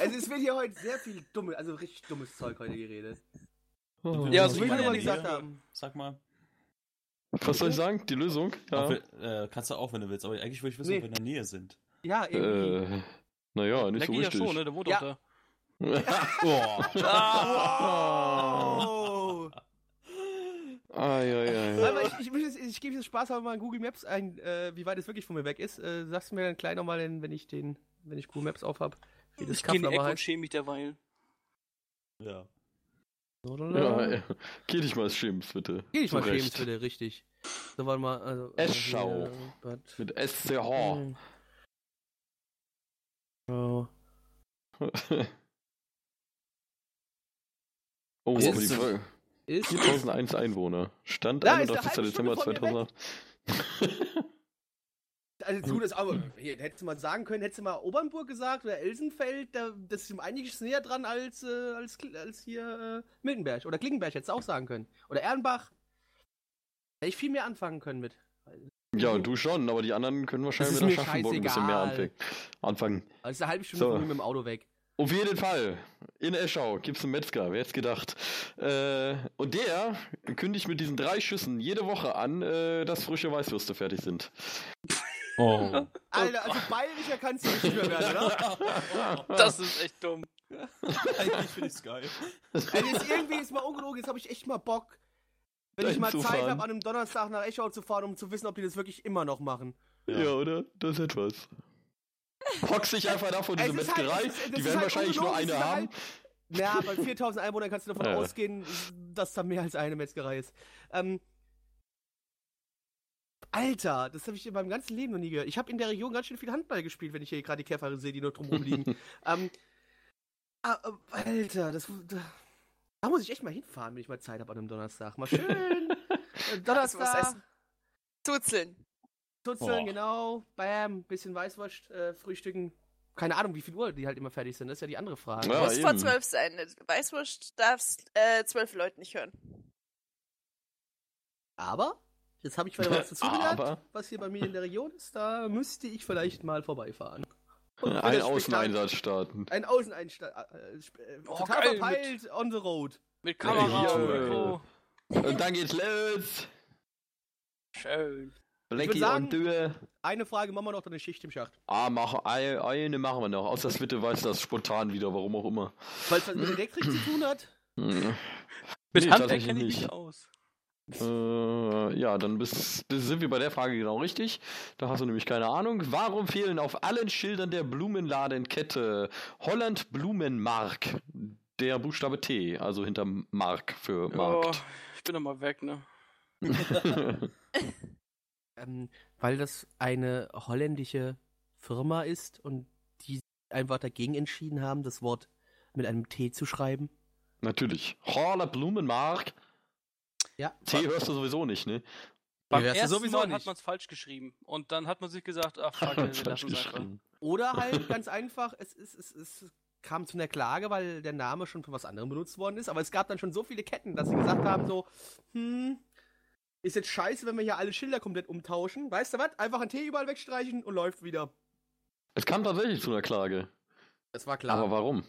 Also es wird hier heute sehr viel dummes, also richtig dummes Zeug heute geredet. Oh. Ja, Das so will ich mal gesagt haben. Sag mal. Was soll ich sagen? Die Lösung? Ja. wenn- äh, kannst du auch, wenn du willst, aber eigentlich würde ich wissen, Nee. ob wir in der Nähe sind. Ja, irgendwie. Äh, naja, nicht Der so geht ja richtig. schon, ne? Der wohnt Ja. doch da. [laughs] Oh. Oh. Ai, ai, ai. Aber ich, ich, ich, ich gebe jetzt Spaß aber mal in Google Maps ein, äh, wie weit es wirklich von mir weg ist. Äh, sagst du mir dann gleich nochmal, wenn ich den, wenn ich Google Maps auf hab, wie das Ich gehe in die Ecke und schäme mich derweil. Ja. Ja, ja. Geh dich mal schimpf, bitte. Geh ich mal. Schems bitte, richtig. So, warte mal. Also, Eschau. äh, Bad- Mit SCH. [laughs] Oh. oh, aber die Folge. Ist 4001 Einwohner. Stand Ja, ist eine 31. halbe Dezember Stunde von mir 2008. Also zu das aber, hier, hättest du mal sagen können, hättest du mal Obernburg gesagt oder Elsenfeld, da, das ist ihm einiges näher dran als, äh, als, als hier äh, Miltenberg. Oder Klingenberg hättest du auch sagen können. Oder Ehrenbach. Hätte ich viel mehr anfangen können mit. Ja, du schon, aber die anderen können wahrscheinlich mit der Schaffenburg ein bisschen mehr anfangen. anfangen. Also eine halbe Stunde So. mit dem Auto weg. Auf jeden Fall. In Eschau gibt's einen Metzger, wer hätte gedacht. Äh, und der kündigt mit diesen drei Schüssen jede Woche an, äh, dass frische Weißwürste fertig sind. [laughs] Oh. [laughs] Alter, also bayerischer kannst du nicht mehr werden, oder? Das ist echt dumm. eigentlich finde ich es geil. Also jetzt irgendwie ist mal ungelogen, jetzt habe ich echt mal Bock, wenn ich mal Zeit habe, an einem Donnerstag nach Eschau zu fahren, um zu wissen, ob die das wirklich immer noch machen. Ja, oder? Das ist etwas. Hockst dich einfach da vor diese halt- Metzgerei. es das die ist werden halt wahrscheinlich nur eine ist haben. Ja, bei 4000 Einwohnern kannst du davon Ja. ausgehen, dass da mehr als eine Metzgerei ist. Ähm, Alter, das habe ich in meinem ganzen Leben noch nie gehört. Ich habe in der Region ganz schön viel Handball gespielt, wenn ich hier gerade die Käfer sehe, die nur drumherum liegen. [laughs] ähm, äh, Alter, das, da, da muss ich echt mal hinfahren, wenn ich mal Zeit habe an einem Donnerstag. Mal schön. äh, [laughs] was Donnerstag, essen. Tutzeln, Oh. genau. Bam, bisschen Weißwurst, äh, frühstücken. Keine Ahnung, wie viel Uhr die halt immer fertig sind, das ist ja die andere Frage. Ja, Muss vor zwölf sein. Weißwurst darfst äh, zwölf Leute nicht hören. Aber, jetzt habe ich wieder was [laughs] dazugelernt, was hier bei mir in der Region ist. Da müsste ich vielleicht mal vorbeifahren. Und ein das Außeneinsatz starten. Ein Außeneinsatz. Äh, Oh, total geil, verpeilt on the road. Mit Kamera Ja, und hier. Mikro. Und dann geht's los. Schön. Blackie sagen- und Dürr. Eine Frage, machen wir noch dann eine Schicht im Schacht. Ah, mach, eine, machen wir noch. Außer Switte weiß das spontan wieder, warum auch immer. Weil es was mit Elektrik zu tun hat. Hm. Mit Nee, Handwerk tatsächlich kenne ich mich nicht. aus. Äh, ja, dann bis, bis sind wir bei der Frage genau richtig. Da hast du nämlich keine Ahnung. Warum fehlen auf allen Schildern der Blumenladenkette Holland Blumenmark der Buchstabe T, also hinter Mark für Oh, Markt? ich bin doch mal weg, ne? [laughs] Ähm, Weil das eine holländische Firma ist und die einfach dagegen entschieden haben, das Wort mit einem T zu schreiben. Natürlich. Holler Blumenmark. Ja. T hörst du sowieso nicht, ne? Beim ersten sowieso Mal nicht. hat man es falsch geschrieben. Und dann hat man sich gesagt, ach [laughs] fuck, wir Falsch lassen es einfach. geschrieben. Oder halt ganz einfach, es, es, es, es kam zu einer Klage, weil der Name schon für was anderem benutzt worden ist. Aber es gab dann schon so viele Ketten, dass sie gesagt haben so, hm, ist jetzt scheiße, wenn wir hier alle Schilder komplett umtauschen. Weißt du was? Einfach ein T überall wegstreichen und läuft wieder. Es kam tatsächlich zu einer Klage. Das war klar. Aber warum?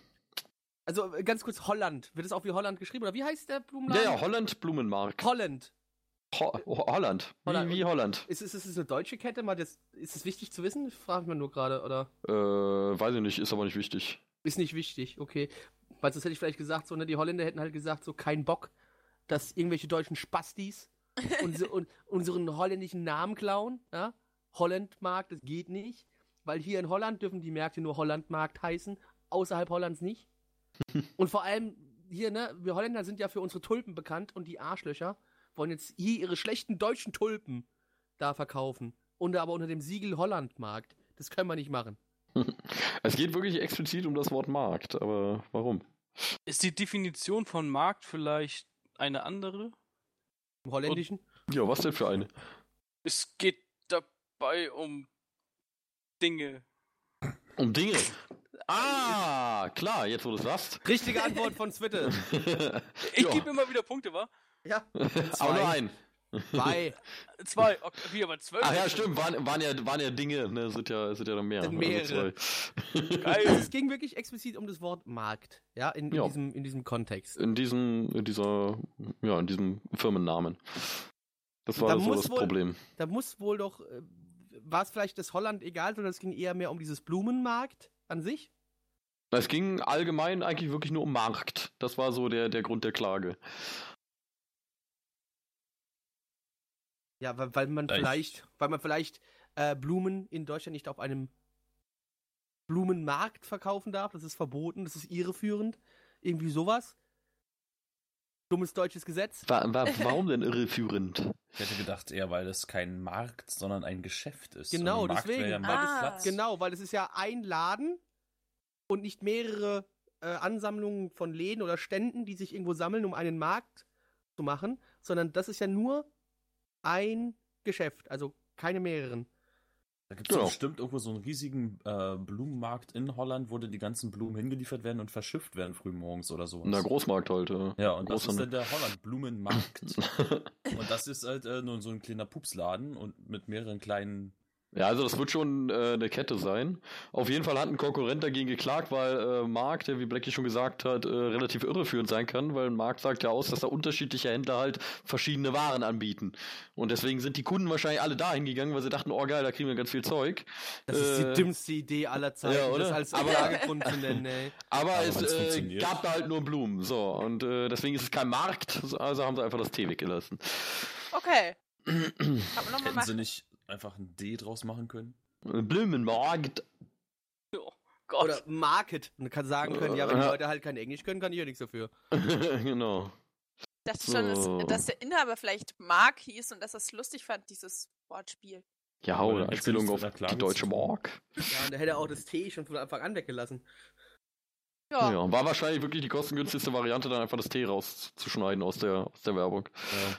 Also äh, ganz kurz, Holland. Wird es auch wie Holland geschrieben? Oder wie heißt der Ja, Blumenladen? ja, Holland Blumenmark. Holland. Ho Ho Holland. Wie, Holland. wie Holland. Ist, ist, ist es eine deutsche Kette? Mal das, ist es wichtig zu wissen? Frage ich mir nur gerade, oder? Äh, weiß ich nicht, ist aber nicht wichtig. Ist nicht wichtig, okay. Weil sonst hätte ich vielleicht gesagt, so, ne, die Holländer hätten halt gesagt, so kein Bock, dass irgendwelche deutschen Spastis [laughs] unse, un, unseren holländischen Namen klauen, ja? Hollandmarkt, das geht nicht. Weil hier in Holland dürfen die Märkte nur Hollandmarkt heißen, außerhalb Hollands nicht. Und vor allem hier, ne, wir Holländer sind ja für unsere Tulpen bekannt und die Arschlöcher wollen jetzt hier ihre schlechten deutschen Tulpen da verkaufen. Und aber unter dem Siegel Hollandmarkt. Das können wir nicht machen. [laughs] Es geht wirklich explizit um das Wort Markt, aber warum? Ist die Definition von Markt vielleicht eine andere? Im Holländischen. Ja, was denn für eine? Es geht dabei um Dinge. Um Dinge. Ah, klar, jetzt wo du es sagst. Richtige Antwort von Zwitte. [laughs] Ich gebe immer wieder Punkte, wa? Ja. Aber nur ein. Zwei. Zwei, okay, wie aber zwölf. Ach ja, stimmt, waren, waren, ja, waren ja Dinge, ne, sind ja, sind ja dann mehr. Sind mehrere. Also. Geil. Es ging wirklich explizit um das Wort Markt, ja, in, in, Ja. Diesem, in diesem Kontext. In diesem, in dieser, ja, in diesem Firmennamen. Das war Da so muss das wohl- Problem. Da muss wohl doch, äh, war es vielleicht das Holland egal, sondern es ging eher mehr um dieses Blumenmarkt an sich? Es ging allgemein eigentlich wirklich nur um Markt. Das war so der, der Grund der Klage. Ja, weil, weil man Vielleicht. vielleicht, weil man vielleicht äh, Blumen in Deutschland nicht auf einem Blumenmarkt verkaufen darf. Das ist verboten, das ist irreführend. Irgendwie sowas. Dummes deutsches Gesetz. Wa wa warum denn irreführend? Ich hätte gedacht eher, weil es kein Markt, sondern ein Geschäft ist. Genau, deswegen. Ja Ah. Genau, weil es ist ja ein Laden und nicht mehrere äh, Ansammlungen von Läden oder Ständen, die sich irgendwo sammeln, um einen Markt zu machen, sondern das ist ja nur ein Geschäft, also keine mehreren. Da gibt es Genau. bestimmt irgendwo so einen riesigen äh, Blumenmarkt in Holland, wo dann die ganzen Blumen hingeliefert werden und verschifft werden frühmorgens oder so. Na, Großmarkt halt. äh. Ja, und das ist dann der Holland-Blumenmarkt. [laughs] und das ist halt äh, nur so ein kleiner Pupsladen und mit mehreren kleinen. Ja, also das wird schon äh, eine Kette sein. Auf jeden Fall hat ein Konkurrent dagegen geklagt, weil äh, Markt, der wie Blackie schon gesagt hat, äh, relativ irreführend sein kann, weil ein Markt sagt ja aus, dass da unterschiedliche Händler halt verschiedene Waren anbieten. Und deswegen sind die Kunden wahrscheinlich alle dahin gegangen, weil sie dachten, oh geil, da kriegen wir ganz viel Zeug. Das ist Äh, die dümmste Idee aller Zeiten, ja, das als Aber- Anlagegrund zu nennen, ey. Aber, Aber es äh, gab da halt nur Blumen. So, und äh, deswegen ist es kein Markt, also haben sie einfach das T weggelassen. Okay. [clears throat] Kann man Hätten sie nicht einfach ein D draus machen können? Blumenmarkt. Oh Gott. Oder Market. Und kann sagen können, ja, wenn die Ja. Leute halt kein Englisch können, kann ich ja nichts dafür. [laughs] genau. Ich dachte schon, So. dass, dass der Inhaber vielleicht Mark hieß und dass er es lustig fand, dieses Wortspiel. Ja, oder Anspielung auf die deutsche. Mark. Ja, und da hätte er auch das T schon von Anfang an weggelassen. Ja. Ja, war wahrscheinlich wirklich die kostengünstigste Variante, dann einfach das T rauszuschneiden aus der, aus der Werbung.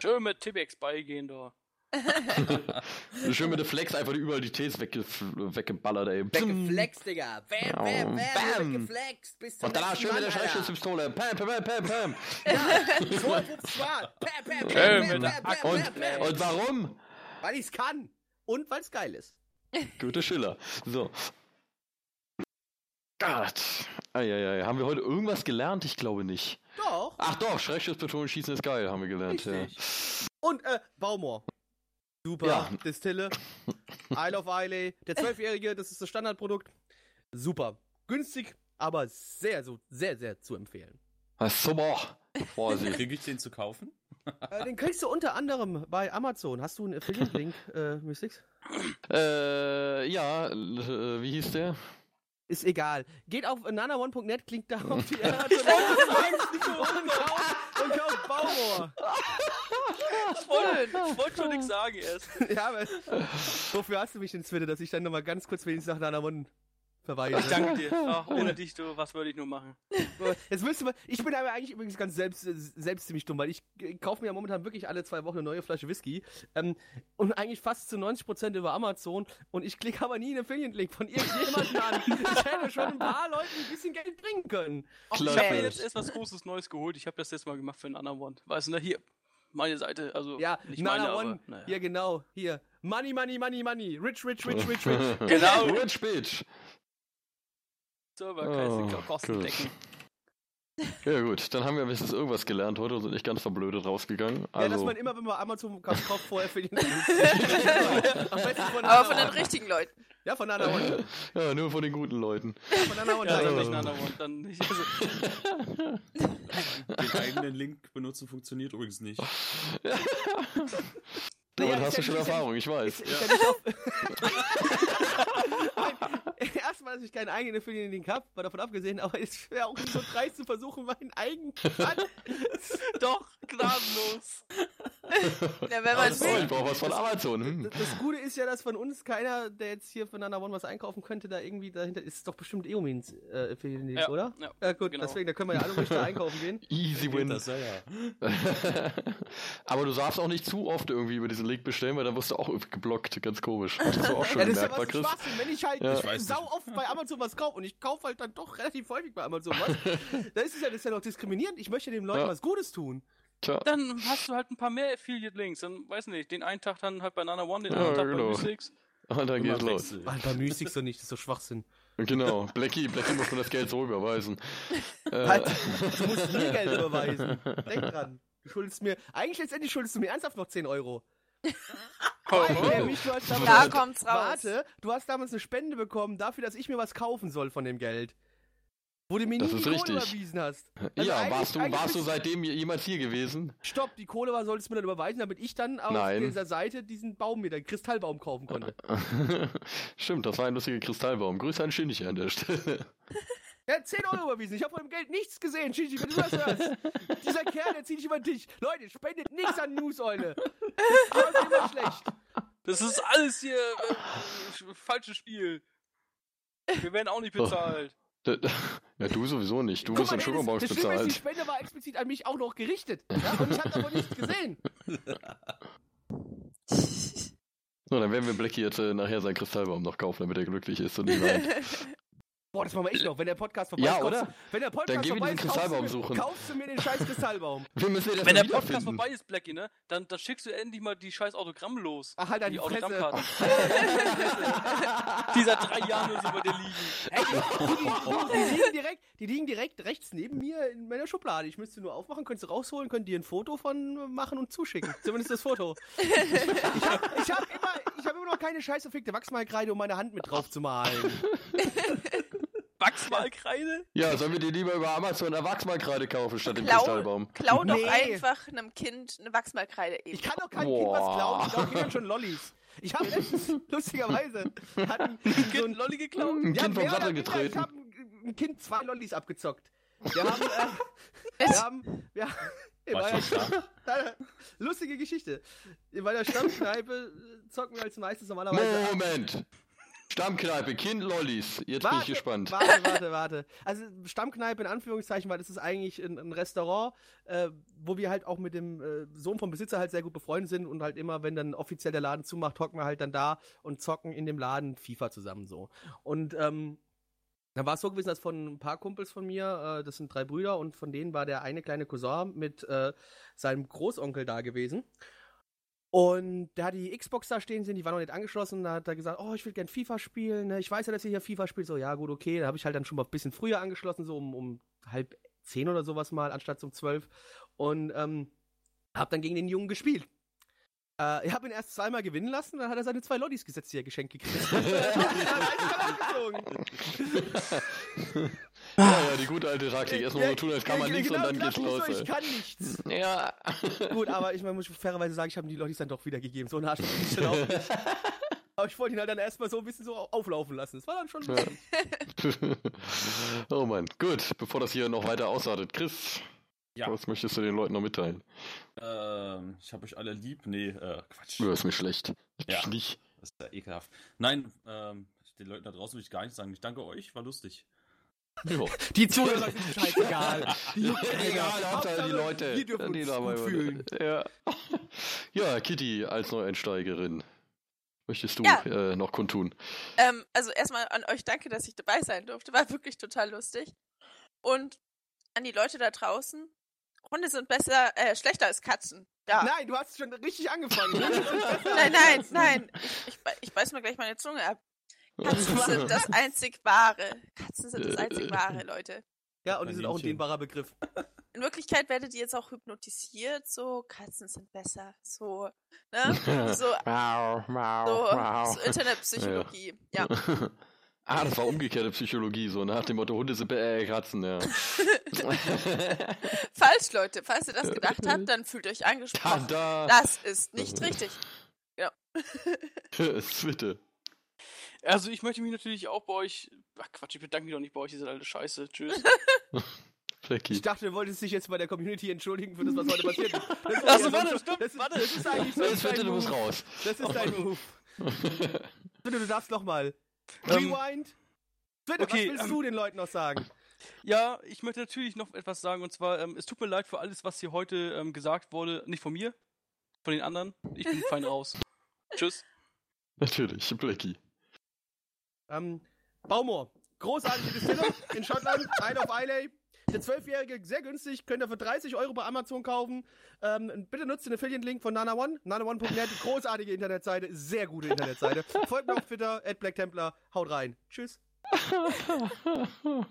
Schön mit Tibex beigehen da. [laughs] Schön mit der Flex einfach überall die Ts wegge weggeballert, ey. Weggeflext, Digga. Bam, Ja, bam, bam. bam. Weggeflext. Bis zum Und danach schön mit der. Schreckschusspistole. Pam, pam, pam, pam, pam. Ja, 52 Bam, bam, Schön bam, mit der bam, bam, Axt. Und, warum? Weil ich's kann. Und weil's geil ist. Goethe Schiller. So. Gott. Eieiei. Haben wir heute irgendwas gelernt? Ich glaube nicht. Doch. Ach doch, Schreckschussbetonung schießen ist geil, haben wir gelernt. Ja. Richtig. Und, äh, Baumor. Super. Ja. [laughs] Distille. Isle of Islay. Der Zwölfjährige, das ist das Standardprodukt. Super. Günstig, aber sehr, so, sehr, sehr zu empfehlen. Super. Vorsicht. [laughs] Kriege ich den zu kaufen? Äh, den kriegst du unter anderem bei Amazon. Hast du einen Affiliate-Link, [laughs] äh, Mystics? äh, ja, äh, wie hieß der? Ist egal. Geht auf nanaone.net, klingt da auf die [laughs] und und kauft Baumor. Ich wollte, ich wollte schon nichts sagen erst. Ja, aber wofür hast du mich denn, Twitter, dass ich dann nochmal ganz kurz wenigstens nach Nanamon verweise? Ich danke dir. [laughs] Ach, ohne dich, du, was würde ich nur machen? Jetzt müsste man, ich bin aber eigentlich übrigens ganz selbst, selbst ziemlich dumm, weil ich, ich kaufe mir ja momentan wirklich alle zwei Wochen eine neue Flasche Whisky ähm, und eigentlich fast zu 90% über Amazon und ich klicke aber nie einen Affiliate-Link von irgendjemandem an. Ich hätte schon ein paar Leuten ein bisschen Geld bringen können. Ach, ich habe mir jetzt erst was Großes Neues geholt. Ich habe das jetzt mal gemacht für einen anderen One. Weißt du, ne, hier, meine Seite, also Ja, nicht meine, aber, One, naja. ja genau, hier. Money, money, money, money. Rich, rich, rich, rich, rich. [laughs] Genau. Rich Bitch. Server Oh, oh, Kosten gut. decken. [laughs] Ja gut, dann haben wir wenigstens irgendwas gelernt heute und sind nicht ganz verblödet rausgegangen. Ja, dass Also, man immer, wenn man Amazon kauft, kauft vorher für den. [laughs] Von Aber von den richtigen Leuten. Ja, von Nana One. [laughs] ja, nur von den guten Leuten. Von Nana One. Ja, dann nicht ich. anderen One, dann nicht. Also, Den eigenen Link benutzen funktioniert übrigens nicht. Damit Naja, hast du schon ja- ja- Erfahrung, ich weiß. Ist, ist ja Erstmal, dass ich keinen eigenen Affiliate-Link habe, war davon abgesehen, aber es wäre auch nicht so dreist zu versuchen, meinen eigenen. [laughs] doch, gnadenlos. [laughs] Ja, wenn man ich brauche was von Amazon. Hm. Das, das Gute ist ja, dass von uns keiner, der jetzt hier für Nana One was einkaufen könnte, da irgendwie dahinter ist. doch bestimmt Eomins äh, Affiliate-Link, Ja, oder? ja, Ja, gut, genau. deswegen, da können wir ja alle ruhig da [laughs] einkaufen gehen. Easy win. Das, ja, ja. Aber du darfst auch nicht zu oft irgendwie über diesen Link bestellen, weil dann wirst du auch geblockt. Ganz komisch. Hast du auch schon Ja, das ist ja was? Schwachsinn, wenn ich halt Ja. Ich weiß sau oft bei Amazon was kaufe und ich kaufe halt dann doch relativ häufig bei Amazon was, [laughs] dann ist es ja, das ist ja noch diskriminierend. Ich möchte den Leuten Ja. was Gutes tun. Tja. Dann hast du halt ein paar mehr Affiliate-Links. Dann, weiß nicht, den einen Tag dann halt bei Nana One, den Ja, anderen Tag genau. [laughs] bei Mystics. Und dann geht's los. Alter, Mystics doch nicht, das ist so Schwachsinn. Genau. Blackie, Blackie muss mir das Geld so überweisen. [laughs] Äh, Halt, du musst mir Geld überweisen. Denk dran. Du schuldest mir, eigentlich letztendlich schuldest du mir ernsthaft noch 10 Euro. Du hast damals, Da kommt's raus. Warte, du hast damals eine Spende bekommen dafür, dass ich mir was kaufen soll von dem Geld. Wo du mir Das nie ist die Kohle richtig. überwiesen hast. Also ja, warst du, warst du seitdem jemals hier gewesen? Stopp, die Kohle war, solltest du mir dann überweisen, damit ich dann auf Nein. dieser Seite diesen Baum mir, den Kristallbaum kaufen konnte. [laughs] Stimmt, das war ein lustiger Kristallbaum. Grüße an Shinji an der Stelle. [laughs] Er hat 10 Euro überwiesen. Ich habe von dem Geld nichts gesehen. Gigi, wenn du das hörst. [laughs] Dieser Kerl, der zieht dich über den Tisch. Leute, spendet nichts an News-Eule. Das ist immer schlecht. Das ist alles hier äh, sch- falsches Spiel. Wir werden auch nicht bezahlt. [laughs] Ja, du sowieso nicht. Du Guck wirst in Sugarbox Schlimme ist, die bezahlt. Spende war explizit an mich auch noch gerichtet. Ja, und ich habe davon nichts gesehen. [laughs] So, dann werden wir Blackie jetzt äh, nachher seinen Kristallbaum noch kaufen, damit er glücklich ist und nicht [laughs] weint. Boah, das machen wir echt noch, wenn der Podcast vorbei Ja, ist. oder? du- Wenn der Podcast Dann vorbei ist, kaufst du Kristallbaum mir- suchen. Kaufst du mir den scheiß Kristallbaum. [laughs] Wir müssen den Wenn der Podcast wiederfinden. vorbei ist, Blackie, ne? Dann, dann schickst du endlich mal die scheiß Autogramme los. Ach, halt deine die Fresse. Autogrammkarten. [laughs] die seit drei Jahren nur so bei dir liegen. Ey, die, die, die, die, liegen direkt, die liegen direkt rechts neben mir in meiner Schublade. Ich müsste nur aufmachen, könntest du rausholen, könnt dir ein Foto von machen und zuschicken. Zumindest das Foto. [laughs] Ich habe ich hab immer, ich hab immer noch keine scheiß verfickte Wachsmalkreide, um meine Hand mit drauf zu malen. [laughs] Wachsmalkreide? Ja, sollen wir die lieber über Amazon Erwachsmalkreide kaufen statt dem Kristallbaum? klau doch Nee. einfach einem Kind eine Wachsmalkreide eben. Ich kann doch kein Kind was Boah. klauen. Ich glaube, schon Lollis. Ich habe letztens, [laughs] lustigerweise, hat ein, so ein Lolli geklaut? Ein Kind vom Sattel getreten. Ich habe ein Kind zwei Lollis abgezockt. Wir [laughs] haben, äh, wir haben, wir, schon ja, [laughs] lustige Geschichte. Bei der Stammkneipe zocken wir als meistens normalerweise. Moment! Stammkneipe, Kind Lollis. Jetzt bin ich gespannt. Warte, [laughs] warte, warte. Also Stammkneipe in Anführungszeichen, weil das ist eigentlich ein, ein Restaurant, äh, wo wir halt auch mit dem äh, Sohn vom Besitzer halt sehr gut befreundet sind und halt immer, wenn dann offiziell der Laden zumacht, hocken wir halt dann da und zocken in dem Laden FIFA zusammen so. Und ähm, dann war es so gewesen, dass von ein paar Kumpels von mir, äh, das sind drei Brüder und von denen war der eine kleine Cousin mit äh, seinem Großonkel da gewesen. Und da die Xbox da stehen sehen, die war noch nicht angeschlossen. Da hat er gesagt, oh, ich will gern FIFA spielen. ne? Ich weiß ja, dass ihr hier FIFA spielt. So, ja, gut, okay. Da habe ich halt dann schon mal ein bisschen früher angeschlossen, so um, um halb zehn oder sowas mal, anstatt um zwölf. Und ähm, hab dann gegen den Jungen gespielt. Äh, ich habe ihn erst zweimal gewinnen lassen, dann hat er seine zwei Lollis gesetzt, die er geschenkt gekriegt hat. [laughs] [laughs] Ja, ja, die gute alte Taktik. Erstmal so tun, als kann man ja, nichts genau, und dann geht's los. So, ich kann nichts. Ja. [laughs] Gut, aber ich meine, muss ich fairerweise sagen, ich habe die Lollis dann doch wieder gegeben. So eine Arsch dann auch nicht. Aber ich wollte ihn halt dann erstmal so ein bisschen so auflaufen lassen. Das war dann schon Ja. oh Mann, gut, bevor das hier noch weiter ausartet. Chris, Ja. was möchtest du den Leuten noch mitteilen? Ähm, ich habe euch alle lieb. Nee, äh, Quatsch. Du ist mir schlecht. Ja. Nicht. Das ist ja ekelhaft. Nein, ähm, den Leuten da draußen will ich gar nicht sagen. Ich danke euch, war lustig. Jo. Die Zuhörer sind scheißegal. [laughs] Die keiner. Egal, Hauptsache die Leute. Wir dürfen die dabei fühlen. Ja. [laughs] ja, Kitty als Neueinsteigerin. Möchtest du Ja. äh, noch kundtun? Ähm, also erstmal an euch danke, dass ich dabei sein durfte. War wirklich total lustig. Und an die Leute da draußen. Hunde sind besser, äh, schlechter als Katzen. Ja. Nein, du hast schon richtig angefangen. Nein, nein, nein. Ich, ich, bei- ich beiß mir gleich meine Zunge ab. Katzen sind [laughs] das einzig wahre. Katzen sind das einzig wahre, Leute. Ja, und die sind auch ein dehnbarer Begriff. In Wirklichkeit werdet ihr jetzt auch hypnotisiert, so Katzen sind besser, so, ne? [laughs] So, so, so Internetpsychologie. Ja. [laughs] ah, das war umgekehrte Psychologie, so nach dem Motto Hunde sind be- äh, Katzen, ja. [laughs] Falsch, Leute. Falls ihr das gedacht habt, dann fühlt euch angesprochen. Tada! Das ist nicht richtig. [laughs] [laughs] Bitte. Also ich möchte mich natürlich auch bei euch. Ach Quatsch, ich bedanke mich doch nicht bei euch, ihr seid alle scheiße. Tschüss. Flecki. Ich dachte, du wolltest dich jetzt bei der Community entschuldigen für das, was heute passiert ist. Das ist Ach so, ja warte, sonst- stimmt, das ist, warte. Das ist eigentlich so Jetzt bitte, dein du musst raus. Das ist dein Move. Bitte, du darfst nochmal. Ähm, Rewind. Bitte, okay, was willst ähm, du den Leuten noch sagen? Ja, ich möchte natürlich noch etwas sagen und zwar, ähm, es tut mir leid für alles, was hier heute ähm, gesagt wurde. Nicht von mir, von den anderen. Ich bin fein raus. [laughs] Tschüss. Natürlich, Flecki. Ähm, Baumor. Großartige Distille in Schottland. Isle of Islay. Der 12-Jährige, sehr günstig, könnt ihr für 30 Euro bei Amazon kaufen. Ähm, bitte nutzt den Affiliate-Link von Nana One. Nana1.net, großartige Internetseite, sehr gute Internetseite. [laughs] Folgt mir auf Twitter, at Black Templar. Haut rein. Tschüss. [laughs] oh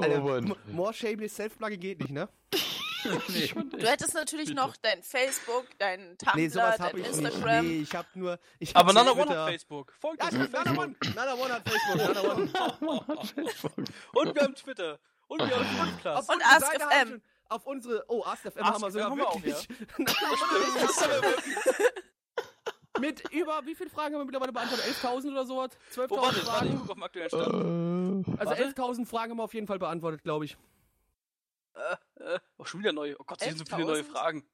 Alter, more shameless self-plugin geht nicht, ne? [laughs] Du hättest natürlich Bitte. noch dein Facebook, dein Tumblr, Nee, sowas dein ich Instagram. nicht. Nee, ich hab nur. Ich hab Aber Nana One hat Facebook. Folgt Ja, uns Nana One. Facebook. Nana One hat Facebook. Nana One. Und wir haben Twitter. Und wir haben Auf Podcast. Und unsere Ask Seite FM. haben schon- Auf unsere. Oh, AskFM haben wir Ask sogar haben wir auch, [laughs] wirklich. Mit über. Wie viele Fragen haben wir mittlerweile beantwortet? 11.000 oder so? 12.000 Oh, warte, warte, ich Fragen? gucke auf aktuellen Stand. Äh, Also warte. 11.000 Fragen haben wir auf jeden Fall beantwortet, glaube ich. Äh, oh, schon wieder neu. Oh Gott, hier sind so viele neue 11.000? Fragen.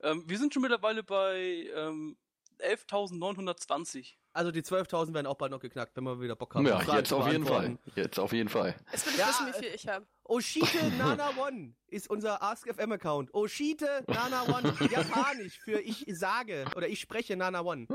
Ähm, wir sind schon mittlerweile bei ähm, 11.920. Also die 12.000 werden auch bald noch geknackt, wenn wir wieder Bock haben. ja, jetzt auf jeden Fall. Jetzt auf jeden Fall. Jetzt will ich Ja, wissen, wie viel ich habe. Oshite Nana One ist unser AskFM-Account. Oshite Nana One. Japanisch für ich sage oder ich spreche Nana One.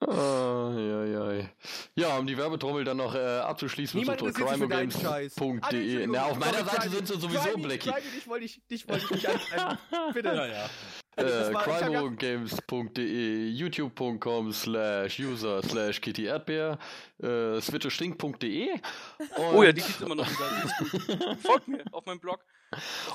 Ah, ja, ja. ja, um die Werbetrommel dann noch äh, abzuschließen, Niemand. Ah, nee, crimeogames.de. Entschuldigung. Na, auf meiner Seite sind sie sowieso, Blackie. Dich wollte ich, dich wollte ich nicht [laughs] anschreiben. Bitte. Ja, ja. Äh, crimegames.de, youtube.com slash user slash kitty erdbeer, äh, switchestink.de Oh ja, die gibt's immer noch. Folgt mir auf meinem Blog.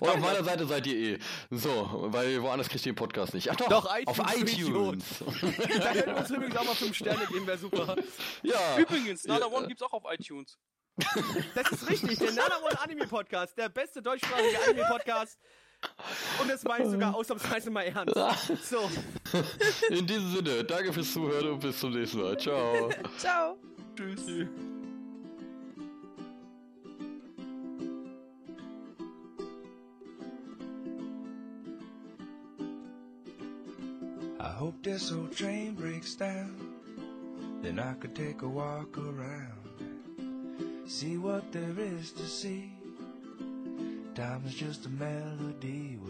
und [laughs] auf meiner Seite seid ihr eh. So, weil woanders kriegt ihr den Podcast nicht. Ach doch, Doch, auf iTunes, iTunes. [laughs] Da könnt ihr uns übrigens auch mal 5 Sterne geben, wäre super. ja. Übrigens, Nana Ja, One gibt's auch auf iTunes. [laughs] Das ist richtig, der Nana One Anime Podcast, der beste deutschsprachige Anime Podcast. Und das meine ich sogar ausnahmsweise mal ernst. [laughs] So, In diesem Sinne, danke fürs Zuhören und bis zum nächsten Mal. Ciao. [laughs] Ciao. Tschüss. I hope this old train breaks down. Then I could take a walk around. See what there is to see. Time is just a melody.